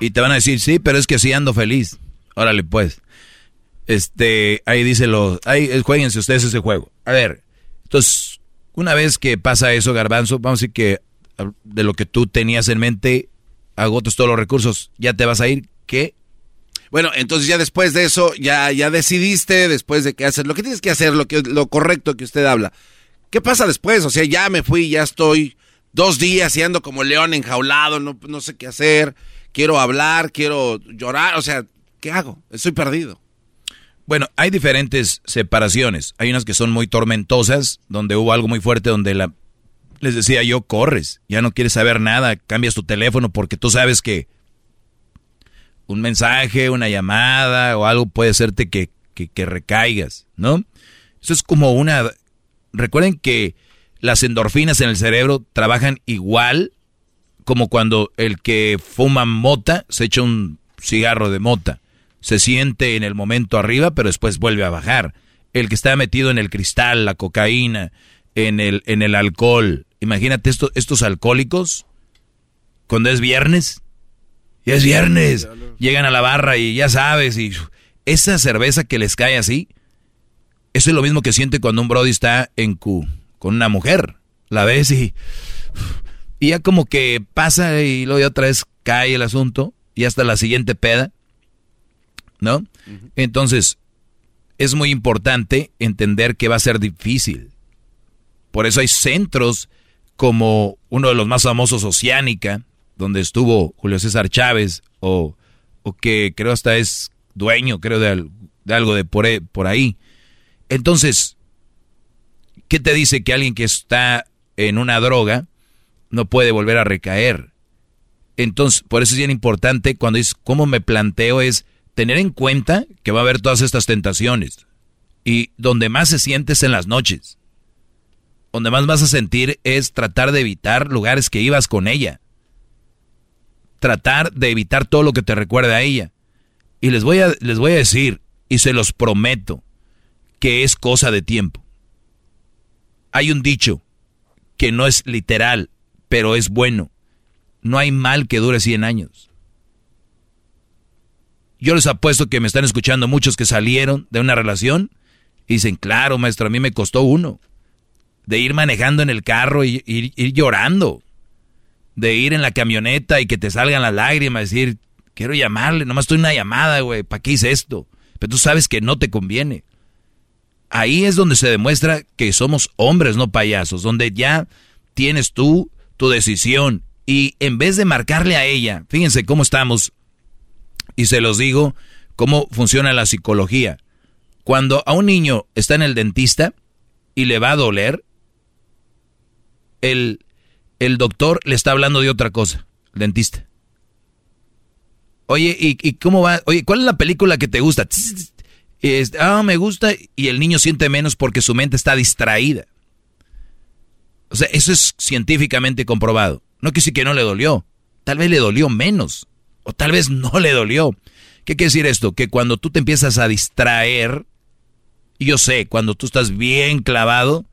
Y te van a decir, sí, pero es que sí ando feliz. Órale, pues. Este, ahí dice los, ahí eh, jueguense ustedes ese juego. A ver, entonces, una vez que pasa eso, Garbanzo, vamos a decir que ah, de lo que tú tenías en mente, agotas todos los recursos, ya te vas a ir, ¿qué? Bueno, entonces ya después de eso, ya, ya decidiste, después de que hacer lo que tienes que hacer, lo, que, lo correcto que usted habla. ¿Qué pasa después? O sea, ya me fui, ya estoy dos días y ando como león enjaulado, no, no sé qué hacer, quiero hablar, quiero llorar, o sea, ¿qué hago? Estoy perdido. Bueno, hay diferentes separaciones. Hay unas que son muy tormentosas, donde hubo algo muy fuerte, donde la, les decía yo, corres, ya no quieres saber nada, cambias tu teléfono porque tú sabes que un mensaje, una llamada o algo puede hacerte que, que, que recaigas, ¿no? Eso es como una... Recuerden que las endorfinas en el cerebro trabajan igual como cuando el que fuma mota se echa un cigarro de mota. Se siente en el momento arriba, pero después vuelve a bajar. El que está metido en el cristal, la cocaína, en el, en el alcohol. Imagínate esto, estos alcohólicos, cuando es viernes, y es viernes, llegan a la barra y ya sabes, y esa cerveza que les cae así, eso es lo mismo que siente cuando un brody está en Q con una mujer. La ves y, y ya como que pasa y luego otra vez cae el asunto y hasta la siguiente peda. ¿No? Entonces, es muy importante entender que va a ser difícil. Por eso hay centros como uno de los más famosos, Oceánica, donde estuvo Julio César Chávez, o, o que creo hasta es dueño, creo, de, de algo de por, e, por ahí. Entonces, ¿Qué te dice que alguien que está en una droga no puede volver a recaer? Entonces, por eso es bien importante cuando dices, ¿cómo me planteo? Es tener en cuenta que va a haber todas estas tentaciones. Y donde más se siente es en las noches. Donde más vas a sentir es tratar de evitar lugares que ibas con ella. Tratar de evitar todo lo que te recuerde a ella. Y les voy a, les voy a decir, y se los prometo, que es cosa de tiempo hay un dicho que no es literal, pero es bueno. No hay mal que dure 100 años. Yo les apuesto que me están escuchando muchos que salieron de una relación y dicen, claro, maestro, a mí me costó uno. De ir manejando en el carro y ir, llorando. De ir en la camioneta y que te salgan las lágrimas, decir, quiero llamarle, nomás estoy una llamada, güey, ¿para qué hice esto? Pero tú sabes que no te conviene ahí es donde se demuestra que somos hombres, no payasos, donde ya tienes tú tu decisión y en vez de marcarle a ella, fíjense cómo estamos, y se los digo, cómo funciona la psicología. Cuando a un niño está en el dentista y le va a doler, el, el doctor le está hablando de otra cosa, el dentista. Oye, ¿y, ¿y, cómo va? Oye, ¿cuál es la película que te gusta? Ah, me gusta, y el niño siente menos porque su mente está distraída. O sea, eso es científicamente comprobado. No quiere decir que no le dolió. Tal vez le dolió menos. O tal vez no le dolió. ¿Qué quiere decir esto? Que cuando tú te empiezas a distraer, yo sé, cuando tú estás bien clavado,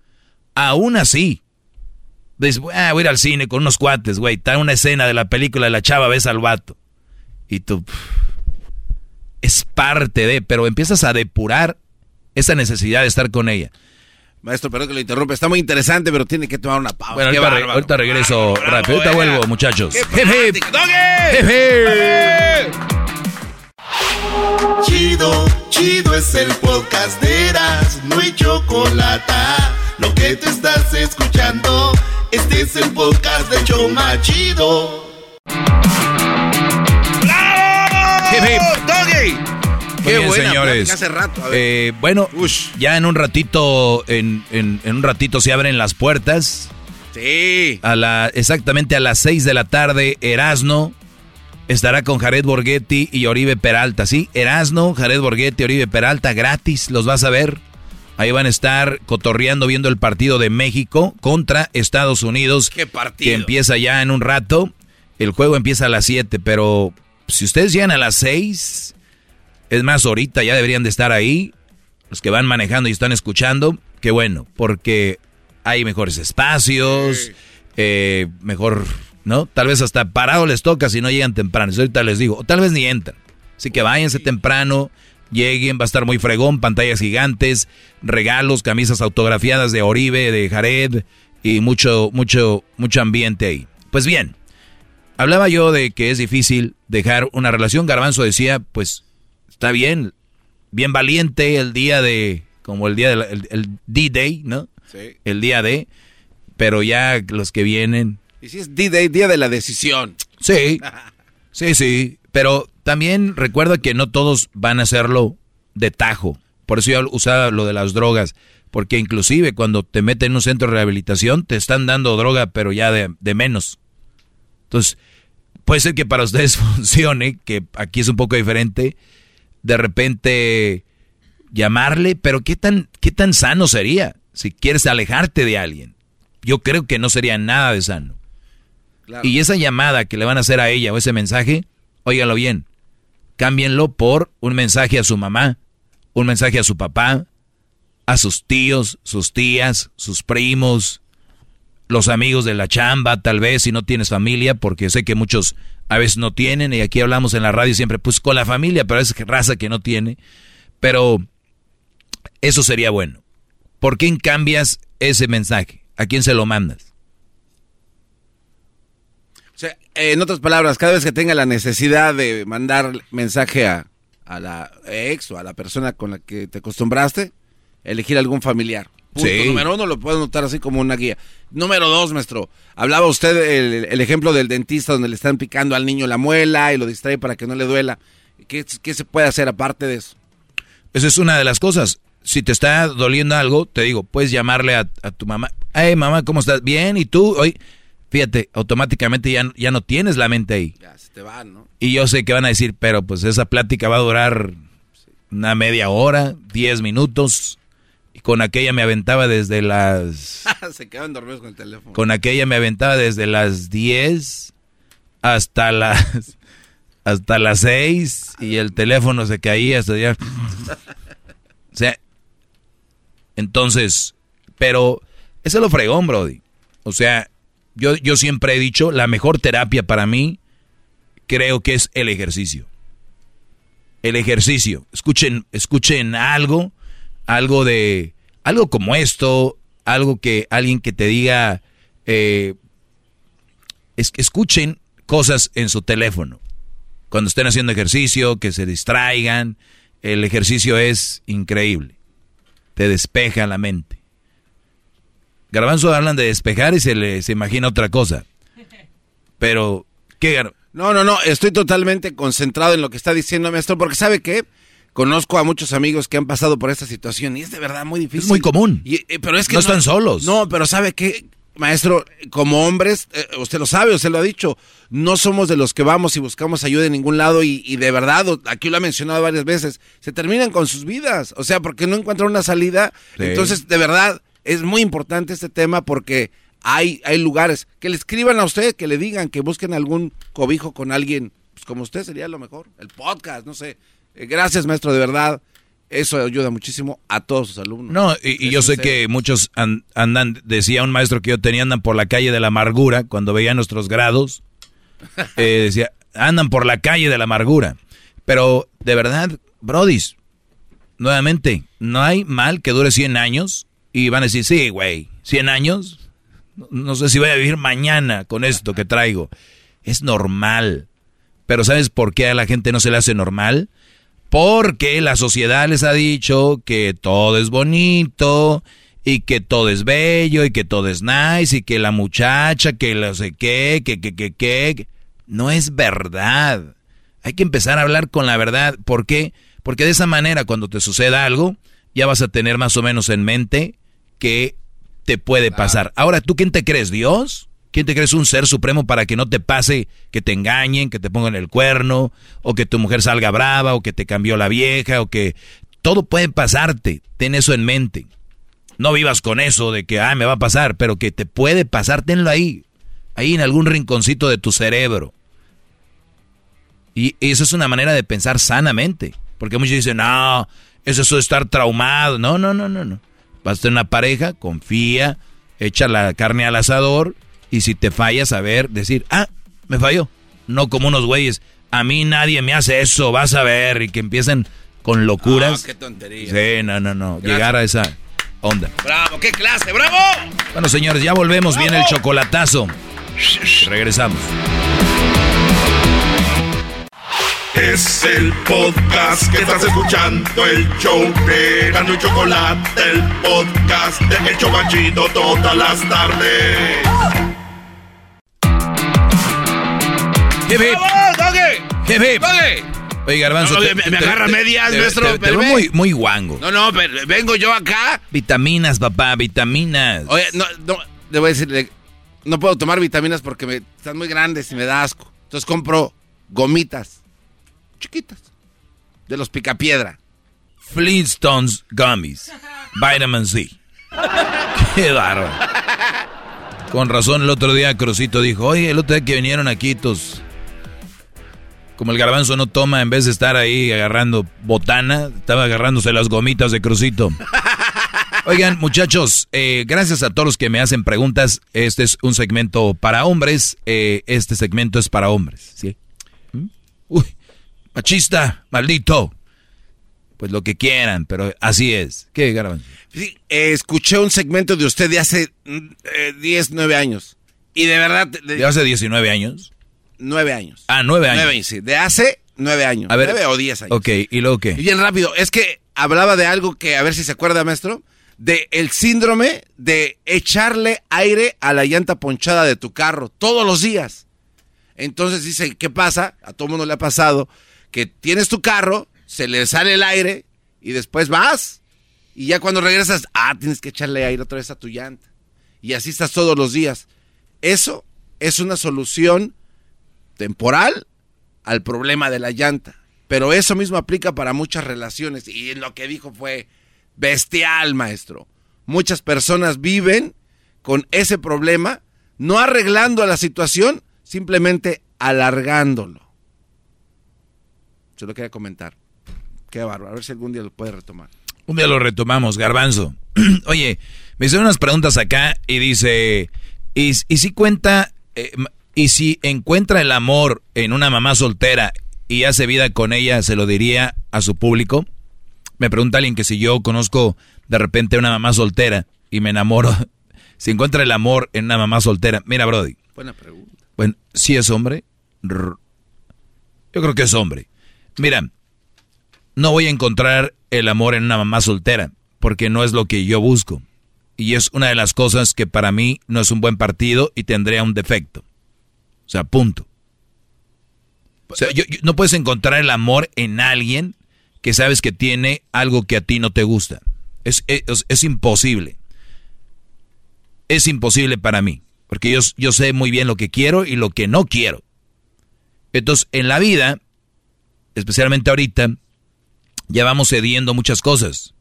aún así, dices, ah, voy a ir al cine con unos cuates, güey, está una escena de la película de la chava ves al vato. Y tú es parte de, pero empiezas a depurar esa necesidad de estar con ella. Maestro, perdón que lo interrumpe. Está muy interesante, pero tiene que tomar una pausa. Bueno, ahorita, regreso rápido. Ahorita vuelvo, muchachos. Chido, chido es el podcast de Eras, no hay chocolate. Lo que te estás escuchando, este es el podcast de Choma Chido. Qué señores. Hace rato, eh, bueno, ya en un ratito, en, un ratito se abren las puertas. Sí. A la, exactamente a las 6 de la tarde, Erasno estará con Jared Borghetti y Oribe Peralta, ¿sí? Erasno, Jared Borghetti, Oribe Peralta, gratis, los vas a ver. Ahí van a estar cotorreando viendo el partido de México contra Estados Unidos. ¿Qué partido? Que empieza ya en un rato. El juego empieza a las 7, pero si ustedes llegan a las 6, es más, ahorita ya deberían de estar ahí. Los que van manejando y están escuchando, qué bueno, porque hay mejores espacios, eh, mejor, ¿no? Tal vez hasta parado les toca si no llegan temprano. Eso ahorita les digo, o tal vez ni entran. Así que váyanse temprano, lleguen, va a estar muy fregón, pantallas gigantes, regalos, camisas autografiadas de Oribe, de Jared y mucho, mucho, mucho ambiente ahí. Pues bien, hablaba yo de que es difícil dejar una relación. Garbanzo decía, pues está bien, bien valiente el día de, como el día del el, D-Day, ¿no? Sí. El día de, pero ya los que vienen. Y si es D-Day, día de la decisión. Sí, sí, sí, pero también recuerda que no todos van a hacerlo de tajo. Por eso yo usaba lo de las drogas. Porque inclusive cuando te meten en un centro de rehabilitación, te están dando droga, pero ya de, de menos. Entonces, puede ser que para ustedes funcione, que aquí es un poco diferente. De repente llamarle, pero ¿qué tan, qué tan sano sería si quieres alejarte de alguien? Yo creo que no sería nada de sano. Claro. Y esa llamada que le van a hacer a ella o ese mensaje, óigalo bien, cámbienlo por un mensaje a su mamá, un mensaje a su papá, a sus tíos, sus tías, sus primos, los amigos de la chamba, tal vez si no tienes familia, porque sé que muchos a veces no tienen, y aquí hablamos en la radio siempre, pues con la familia, pero es raza que no tiene. Pero eso sería bueno. ¿Por quién cambias ese mensaje? ¿A quién se lo mandas? O sea, en otras palabras, cada vez que tenga la necesidad de mandar mensaje a, a la ex o a la persona con la que te acostumbraste, elegir algún familiar. Punto. Sí. Número uno lo puedo notar así como una guía. Número dos, maestro. Hablaba usted el, el, ejemplo del dentista donde le están picando al niño la muela y lo distrae para que no le duela. ¿Qué, qué se puede hacer aparte de eso? Esa es una de las cosas. Si te está doliendo algo, te digo, puedes llamarle a, a tu mamá. Hey, mamá, ¿cómo estás? Bien, ¿y tú? Hoy, fíjate, automáticamente ya, ya no tienes la mente ahí. Ya se te van, ¿no? Y yo sé que van a decir, pero pues esa plática va a durar una media hora, diez minutos. Con aquella me aventaba desde las... Se dormidos con el teléfono. Con aquella me aventaba desde las 10 hasta las... Hasta las 6 y el teléfono se caía hasta ya... O sea, entonces, pero eso es lo fregón, Brody. O sea, yo, yo siempre he dicho, la mejor terapia para mí creo que es el ejercicio. El ejercicio. Escuchen, escuchen algo algo de, algo como esto, algo que alguien que te diga, eh, es, escuchen cosas en su teléfono. Cuando estén haciendo ejercicio, que se distraigan, el ejercicio es increíble. Te despeja la mente. Garbanzo hablan de despejar y se le se imagina otra cosa. Pero, ¿qué No, no, no, estoy totalmente concentrado en lo que está diciendo, maestro, porque ¿sabe qué? Conozco a muchos amigos que han pasado por esta situación y es de verdad muy difícil. Es muy común. Y, eh, pero es que no, no, están solos. No, pero ¿sabe qué? Maestro, como hombres, eh, usted lo sabe, usted lo ha dicho, no somos de los que vamos y buscamos ayuda en ningún lado y, y, de verdad, aquí lo ha mencionado varias veces, se terminan con sus vidas, o sea, porque no encuentran una salida. Sí. Entonces, de verdad, es muy importante este tema porque hay, hay lugares que le escriban a usted, que le digan, que busquen algún cobijo con alguien, pues como usted sería lo mejor, el podcast, no sé. Eh, gracias, maestro, de verdad. Eso ayuda muchísimo a todos sus alumnos. No, y, y yo sé que muchos an, andan, decía un maestro que yo tenía, andan por la calle de la amargura cuando veía nuestros grados. Eh, decía, andan por la calle de la amargura. Pero de verdad, brodis, nuevamente, no hay mal que dure 100 años y van a decir, sí, güey, 100 años. No, no sé si voy a vivir mañana con esto que traigo. Es normal. Pero ¿sabes por qué a la gente no se le hace normal? Porque la sociedad les ha dicho que todo es bonito y que todo es bello y que todo es nice y que la muchacha, que no sé qué, que, que, que, que. No es verdad. Hay que empezar a hablar con la verdad. ¿Por qué? Porque de esa manera cuando te suceda algo, ya vas a tener más o menos en mente que te puede pasar. Ahora, ¿tú quién te crees? ¿Dios? ¿Quién te crees un ser supremo para que no te pase que te engañen, que te pongan el cuerno, o que tu mujer salga brava, o que te cambió la vieja, o que todo puede pasarte? Ten eso en mente. No vivas con eso de que, ah, me va a pasar, pero que te puede pasar, tenlo ahí. Ahí en algún rinconcito de tu cerebro. Y eso es una manera de pensar sanamente. Porque muchos dicen, no, eso es estar traumado. No, no, no, no, no. Vas a tener una pareja, confía, echa la carne al asador y si te fallas, a ver, decir, ah, me falló. No como unos güeyes, a mí nadie me hace eso, vas a ver, y que empiecen con locuras. qué tontería. Sí, no, no, no. Llegar a esa onda. Bravo, qué clase, bravo. Bueno, señores, ya volvemos. Viene el chocolatazo. Regresamos. Es el podcast que estás escuchando, el show de Gano y Chocolate, el podcast de El Chocachito todas las tardes. Hip, hip. ¡Vamos, doggy! Hip, hip. ¡Doggy! Oye, Garbanzo. No, te- me, me agarra te- medias, te- maestro. te- muy, muy guango. No, no, pero vengo yo acá. Vitaminas, papá, vitaminas. Oye, no, no, le voy a decir, no puedo tomar vitaminas porque me, están muy grandes y me da asco. Entonces compro gomitas chiquitas de los picapiedra. Flintstones Gummies. Vitamin C. Qué bárbaro. Con razón el otro día Crucito dijo, oye, el otro día que vinieron aquí tus... Como el garbanzo no toma, en vez de estar ahí agarrando botana, estaba agarrándose las gomitas de Crucito. Oigan, muchachos, eh, gracias a todos los que me hacen preguntas. Este es un segmento para hombres. eh, este segmento es para hombres. ¿sí? ¿Mm? Uy, machista, maldito. Pues lo que quieran, pero así es. ¿Qué, garbanzo? Sí, eh, escuché un segmento de usted de hace mm, eh, 10, 9 años. Y de verdad... De, ¿De hace 19 años? 9 años. Ah, 9 años. 9 sí. De hace 9 años. A ver, 9 o 10 años. Ok, ¿y luego qué? Y bien rápido, es que hablaba de algo que, a ver si se acuerda, maestro, de el síndrome de echarle aire a la llanta ponchada de tu carro todos los días. Entonces dice, ¿qué pasa? A todo mundo le ha pasado que tienes tu carro, se le sale el aire y después vas y ya cuando regresas, ah, tienes que echarle aire otra vez a tu llanta. Y así estás todos los días. Eso es una solución temporal al problema de la llanta. Pero eso mismo aplica para muchas relaciones. Y lo que dijo fue bestial, maestro. Muchas personas viven con ese problema, no arreglando la situación, simplemente alargándolo. Se lo quería comentar. Qué bárbaro. A ver si algún día lo puede retomar. Un día lo retomamos, garbanzo. Oye, me hicieron unas preguntas acá y dice, ¿y, y si cuenta, eh, y si encuentra el amor en una mamá soltera y hace vida con ella, se lo diría a su público? Me pregunta alguien que si yo conozco de repente una mamá soltera y me enamoro, si encuentra el amor en una mamá soltera. Mira, Brody. Buena pregunta. Bueno, si es hombre, yo creo que es hombre. Mira, no voy a encontrar el amor en una mamá soltera, porque no es lo que yo busco. Y es una de las cosas que para mí no es un buen partido y tendría un defecto. O sea, punto. O sea, yo- no puedes encontrar el amor en alguien que sabes que tiene algo que a ti no te gusta. Es, es, imposible. Es imposible para mí, porque yo, yo sé muy bien lo que quiero y lo que no quiero. Entonces, en la vida, especialmente ahorita, ya vamos cediendo muchas cosas.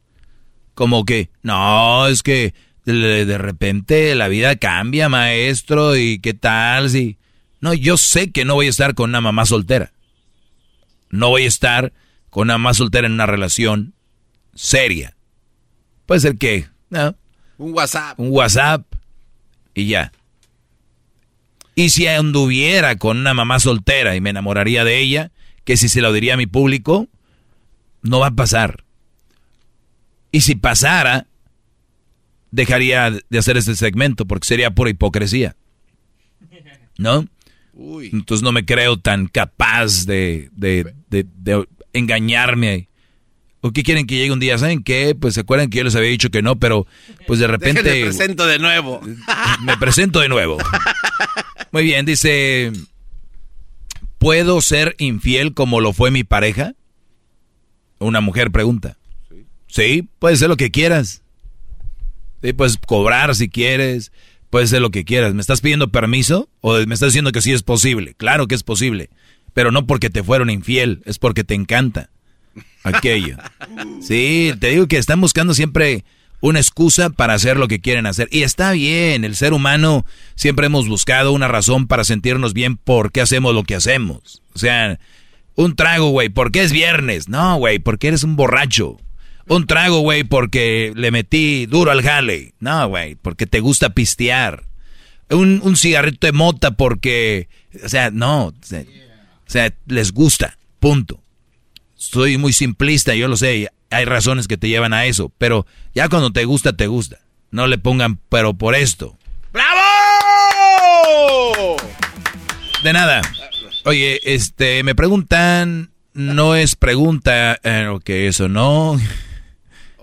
Como que, no, es que de, de repente la vida cambia, maestro, y qué tal si... No, yo sé que no voy a estar con una mamá soltera. No voy a estar con una mamá soltera en una relación seria. Puede ser que, ¿no? Un WhatsApp. Un WhatsApp y ya. Y si anduviera con una mamá soltera y me enamoraría de ella, que si se lo diría a mi público, no va a pasar. Y si pasara, dejaría de hacer este segmento porque sería pura hipocresía. ¿No? Entonces no me creo tan capaz de, de, de- de engañarme. ¿O qué quieren que llegue un día? ¿Saben qué? Pues se acuerdan que yo les había dicho que no, pero pues de repente Déjenme presento de nuevo. me presento de nuevo. Muy bien, dice, ¿puedo ser infiel como lo fue mi pareja? Una mujer pregunta. Sí, puede ser lo que quieras. Sí, puedes cobrar si quieres, Puede ser lo que quieras. ¿Me estás pidiendo permiso o me estás diciendo que sí es posible? Claro que es posible. Pero no porque te fueron infiel, es porque te encanta aquello. Sí, te digo que están buscando siempre una excusa para hacer lo que quieren hacer. Y está bien, el ser humano siempre hemos buscado una razón para sentirnos bien porque hacemos lo que hacemos. O sea, un trago, güey, porque es viernes. No, güey, porque eres un borracho. Un trago, güey, porque le metí duro al jale. No, güey, porque te gusta pistear. Un, un cigarrito de mota porque, o sea, no, o sea, les gusta, punto. Soy muy simplista, yo lo sé, hay razones que te llevan a eso, pero ya cuando te gusta, te gusta. No le pongan, pero por esto. ¡Bravo! De nada. Oye, este, me preguntan, no es pregunta, eh, ok, eso no.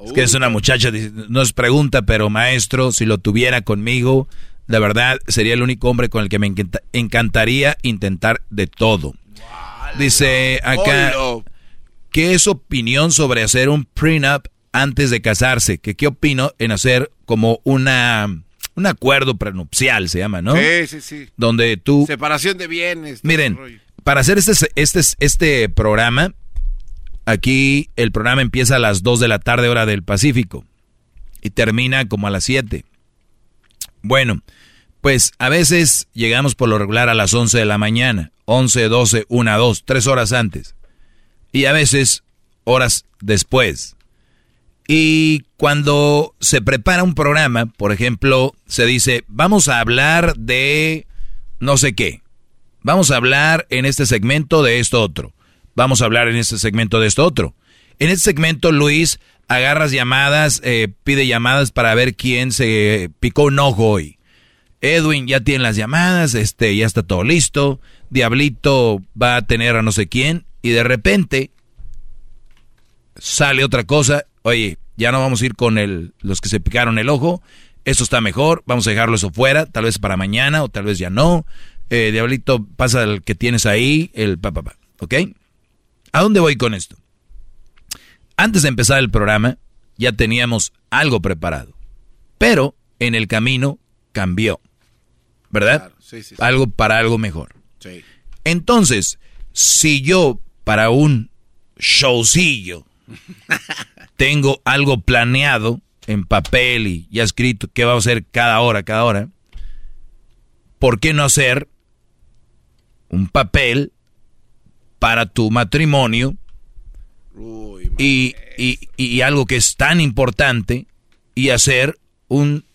Es que es una muchacha, no es pregunta, pero maestro, si lo tuviera conmigo, de verdad sería el único hombre con el que me encantaría intentar de todo. Dice acá, ¿qué es opinión sobre hacer un prenup antes de casarse? ¿Qué, ¿Qué opino en hacer como una un acuerdo prenupcial, se llama, ¿no? Sí, sí, sí. Donde tú... Separación de bienes. Miren, para hacer este, este, este programa, Aquí el programa empieza a las 2 de la tarde hora del Pacífico y termina como a las 7. Bueno, pues a veces llegamos por lo regular a las 11 de la mañana, 11, 12, 1, 2, 3 horas antes. Y a veces horas después. Y cuando se prepara un programa, por ejemplo, se dice, vamos a hablar de no sé qué. Vamos a hablar en este segmento de esto otro. Vamos a hablar en este segmento de esto otro. En este segmento, Luis, agarras llamadas, eh, pide llamadas para ver quién se picó un ojo hoy. Edwin ya tiene las llamadas, este, ya está todo listo. Diablito va a tener a no sé quién. Y de repente sale otra cosa. Oye, ya no vamos a ir con el, los que se picaron el ojo. Eso está mejor. Vamos a dejarlo eso fuera. Tal vez para mañana o tal vez ya no. Eh, Diablito, pasa el que tienes ahí, el papá. Pa, ¿Ok? ¿A dónde voy con esto? Antes de empezar el programa ya teníamos algo preparado, pero en el camino cambió, ¿verdad? sí, sí, algo para algo mejor. Entonces, si yo para un showcillo tengo algo planeado en papel y ya escrito qué va a hacer cada hora, cada hora, ¿por qué no hacer un papel para tu matrimonio y, y, algo que es tan importante y hacer un...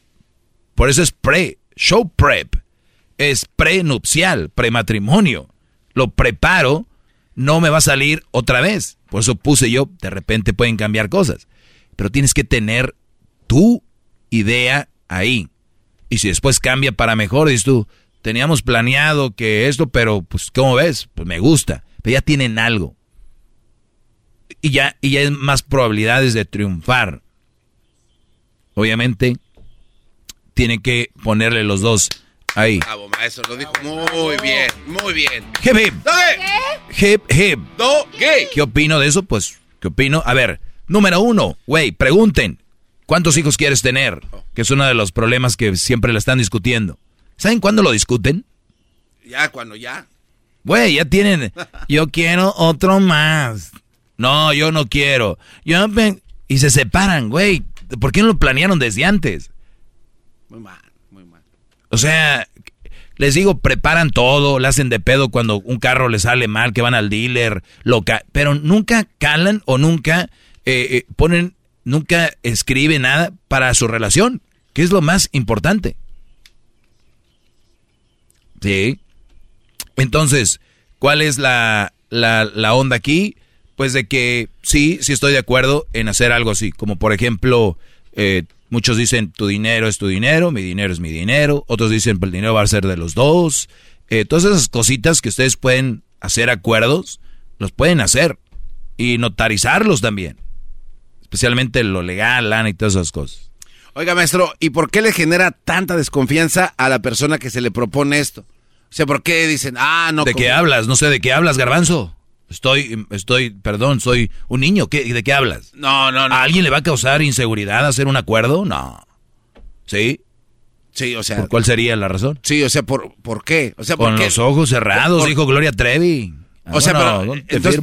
Por eso es pre, show prep, es prenupcial, prematrimonio. Lo preparo, no me va a salir otra vez. Por eso puse yo, de repente pueden cambiar cosas. Pero tienes que tener tu idea ahí. Y si después cambia para mejor, dices tú, teníamos planeado que esto, pero pues, ¿cómo ves? Pues me gusta ya tienen algo. Y ya, y ya hay más probabilidades de triunfar. Obviamente, tiene que ponerle los dos ahí. Bravo, maestro, lo dijo muy bien, muy bien. Hip, hip. Hip, hip. ¿Qué? ¿Qué opino de eso? Pues, ¿qué opino? A ver, número uno, güey, pregunten. ¿Cuántos hijos quieres tener? Que es uno de los problemas que siempre le están discutiendo. ¿Saben cuándo lo discuten? Ya, cuando ya. Güey, ya tienen. Yo quiero otro más. No, yo no quiero. Yo y se separan, güey. ¿Por qué no lo planearon desde antes? Muy mal, muy mal. O sea, les digo, preparan todo, le hacen de pedo cuando un carro les sale mal, que van al dealer, loca, pero nunca calan o nunca eh, eh, ponen, nunca escriben nada para su relación, que es lo más importante. Sí. Entonces, ¿cuál es la, la, onda aquí? Pues de que sí, sí estoy de acuerdo en hacer algo así, como por ejemplo, eh, muchos dicen tu dinero es tu dinero, mi dinero es mi dinero, otros dicen el dinero va a ser de los dos, eh, todas esas cositas que ustedes pueden hacer acuerdos, los pueden hacer y notarizarlos también, especialmente lo legal, lana y todas esas cosas. Oiga, maestro, ¿y por qué le genera tanta desconfianza a la persona que se le propone esto? O sea, ¿por qué dicen, ah, no? ¿De qué hablas? No sé, ¿de qué hablas, garbanzo? Estoy, estoy, perdón, soy un niño. ¿Qué, ¿De qué hablas? No, no, no. ¿A alguien le va a causar inseguridad hacer un acuerdo? No. ¿Sí? Sí, o sea. ¿Cuál sería la razón? Sí, o sea, ¿por, por qué? O sea, Con los ojos cerrados, dijo Gloria Trevi. o sea, pero. Entonces,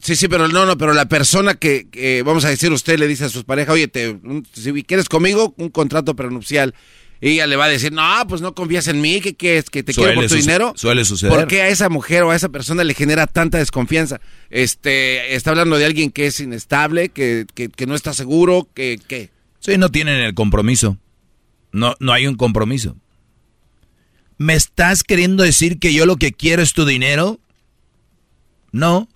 Sí, sí, pero no, no, pero la persona que, vamos a decir, usted le dice a sus parejas, oye, te, si quieres conmigo, un contrato prenupcial. Y ella le va a decir, no, pues no confías en mí, que, que que te quiero por tu dinero. Suele suceder. ¿Por qué a esa mujer o a esa persona le genera tanta desconfianza? Este, está hablando de alguien que es inestable, que, que, que no está seguro, que, que. Sí, no tienen el compromiso. No, no hay un compromiso. ¿Me estás queriendo decir que yo lo que quiero es tu dinero? No,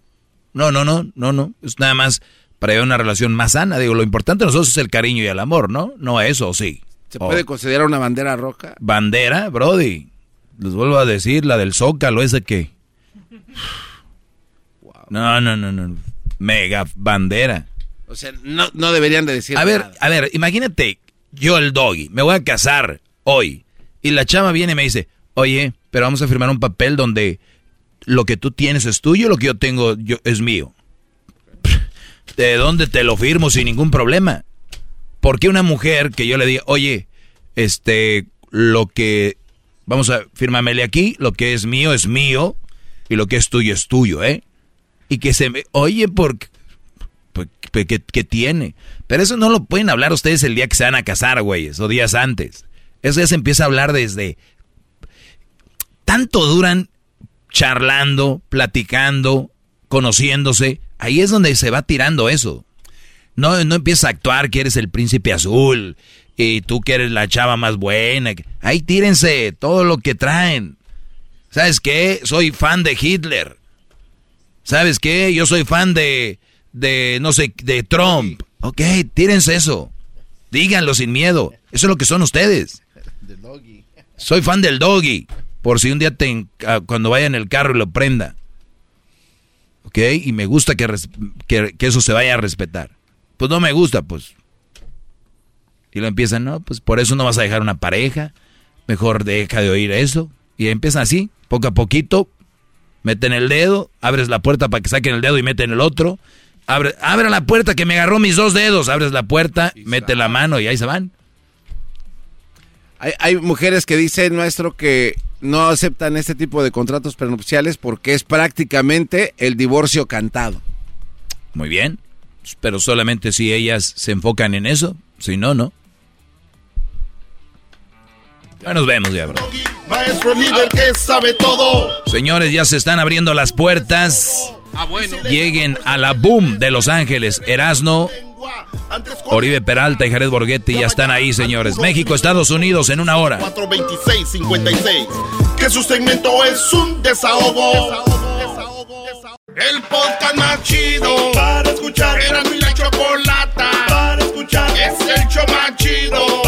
no, no, no, no, no. Es nada más para llevar una relación más sana. Digo, lo importante de nosotros es el cariño y el amor, ¿no? No eso, sí. ¿Se puede considerar una bandera roja? ¿Bandera, Brody? Les vuelvo a decir, la del Zócalo, ese que... No, no, no, no. Mega bandera. O sea, no, no deberían de decir A ver, a ver, imagínate, yo el doggy, me voy a casar hoy. Y la chava viene y me dice, oye, pero vamos a firmar un papel donde lo que tú tienes es tuyo, lo que yo tengo yo, es mío. ¿De dónde te lo firmo sin ningún problema? Porque una mujer que yo le diga, oye, este, lo que, vamos a, fírmamele aquí, lo que es mío es mío y lo que es tuyo es tuyo, ¿eh? Y que se me, oye, porque, pues, ¿qué, ¿qué, tiene? Pero eso no lo pueden hablar ustedes el día que se van a casar, güeyes, o días antes. Eso ya se empieza a hablar desde... Tanto duran charlando, platicando, conociéndose. Ahí es donde se va tirando eso. No, no empieza a actuar que eres el príncipe azul y tú que eres la chava más buena. Ahí tírense todo lo que traen. ¿Sabes qué? Soy fan de Hitler. ¿Sabes qué? Yo soy fan de, de no sé, de Trump. Ok, tírense eso. Díganlo sin miedo. Eso es lo que son ustedes. Soy fan del doggy. Por si un día te, cuando vaya en el carro y lo prenda. ¿Ok? Y me gusta que, que, eso se vaya a respetar. Pues no me gusta, pues. Y lo empiezan, no, pues por eso no vas a dejar una pareja. Mejor deja de oír eso. Y empiezan así, poco a poquito. Meten el dedo, abres la puerta para que saquen el dedo y meten el otro. Abre, abre la puerta que me agarró mis dos dedos. Abres la puerta, mete la mano y ahí se van. Hay, hay mujeres que dicen, nuestro, que no aceptan este tipo de contratos prenupciales porque es prácticamente el divorcio cantado. Muy bien, pero solamente si ellas se enfocan en eso, si no, no. Ya nos vemos ya, bro. Maestro líder que sabe todo. Señores, ya se están abriendo las puertas. Ah, bueno. Lleguen a la boom de Los Ángeles. Erasno, Oribe Peralta y Jared Borghetti ya están ahí, señores. México, Estados Unidos en una hora. 426-56. Que su segmento es un desahogo. El podcast más chido para escuchar. Era mi la chocolata para escuchar. Es el show más chido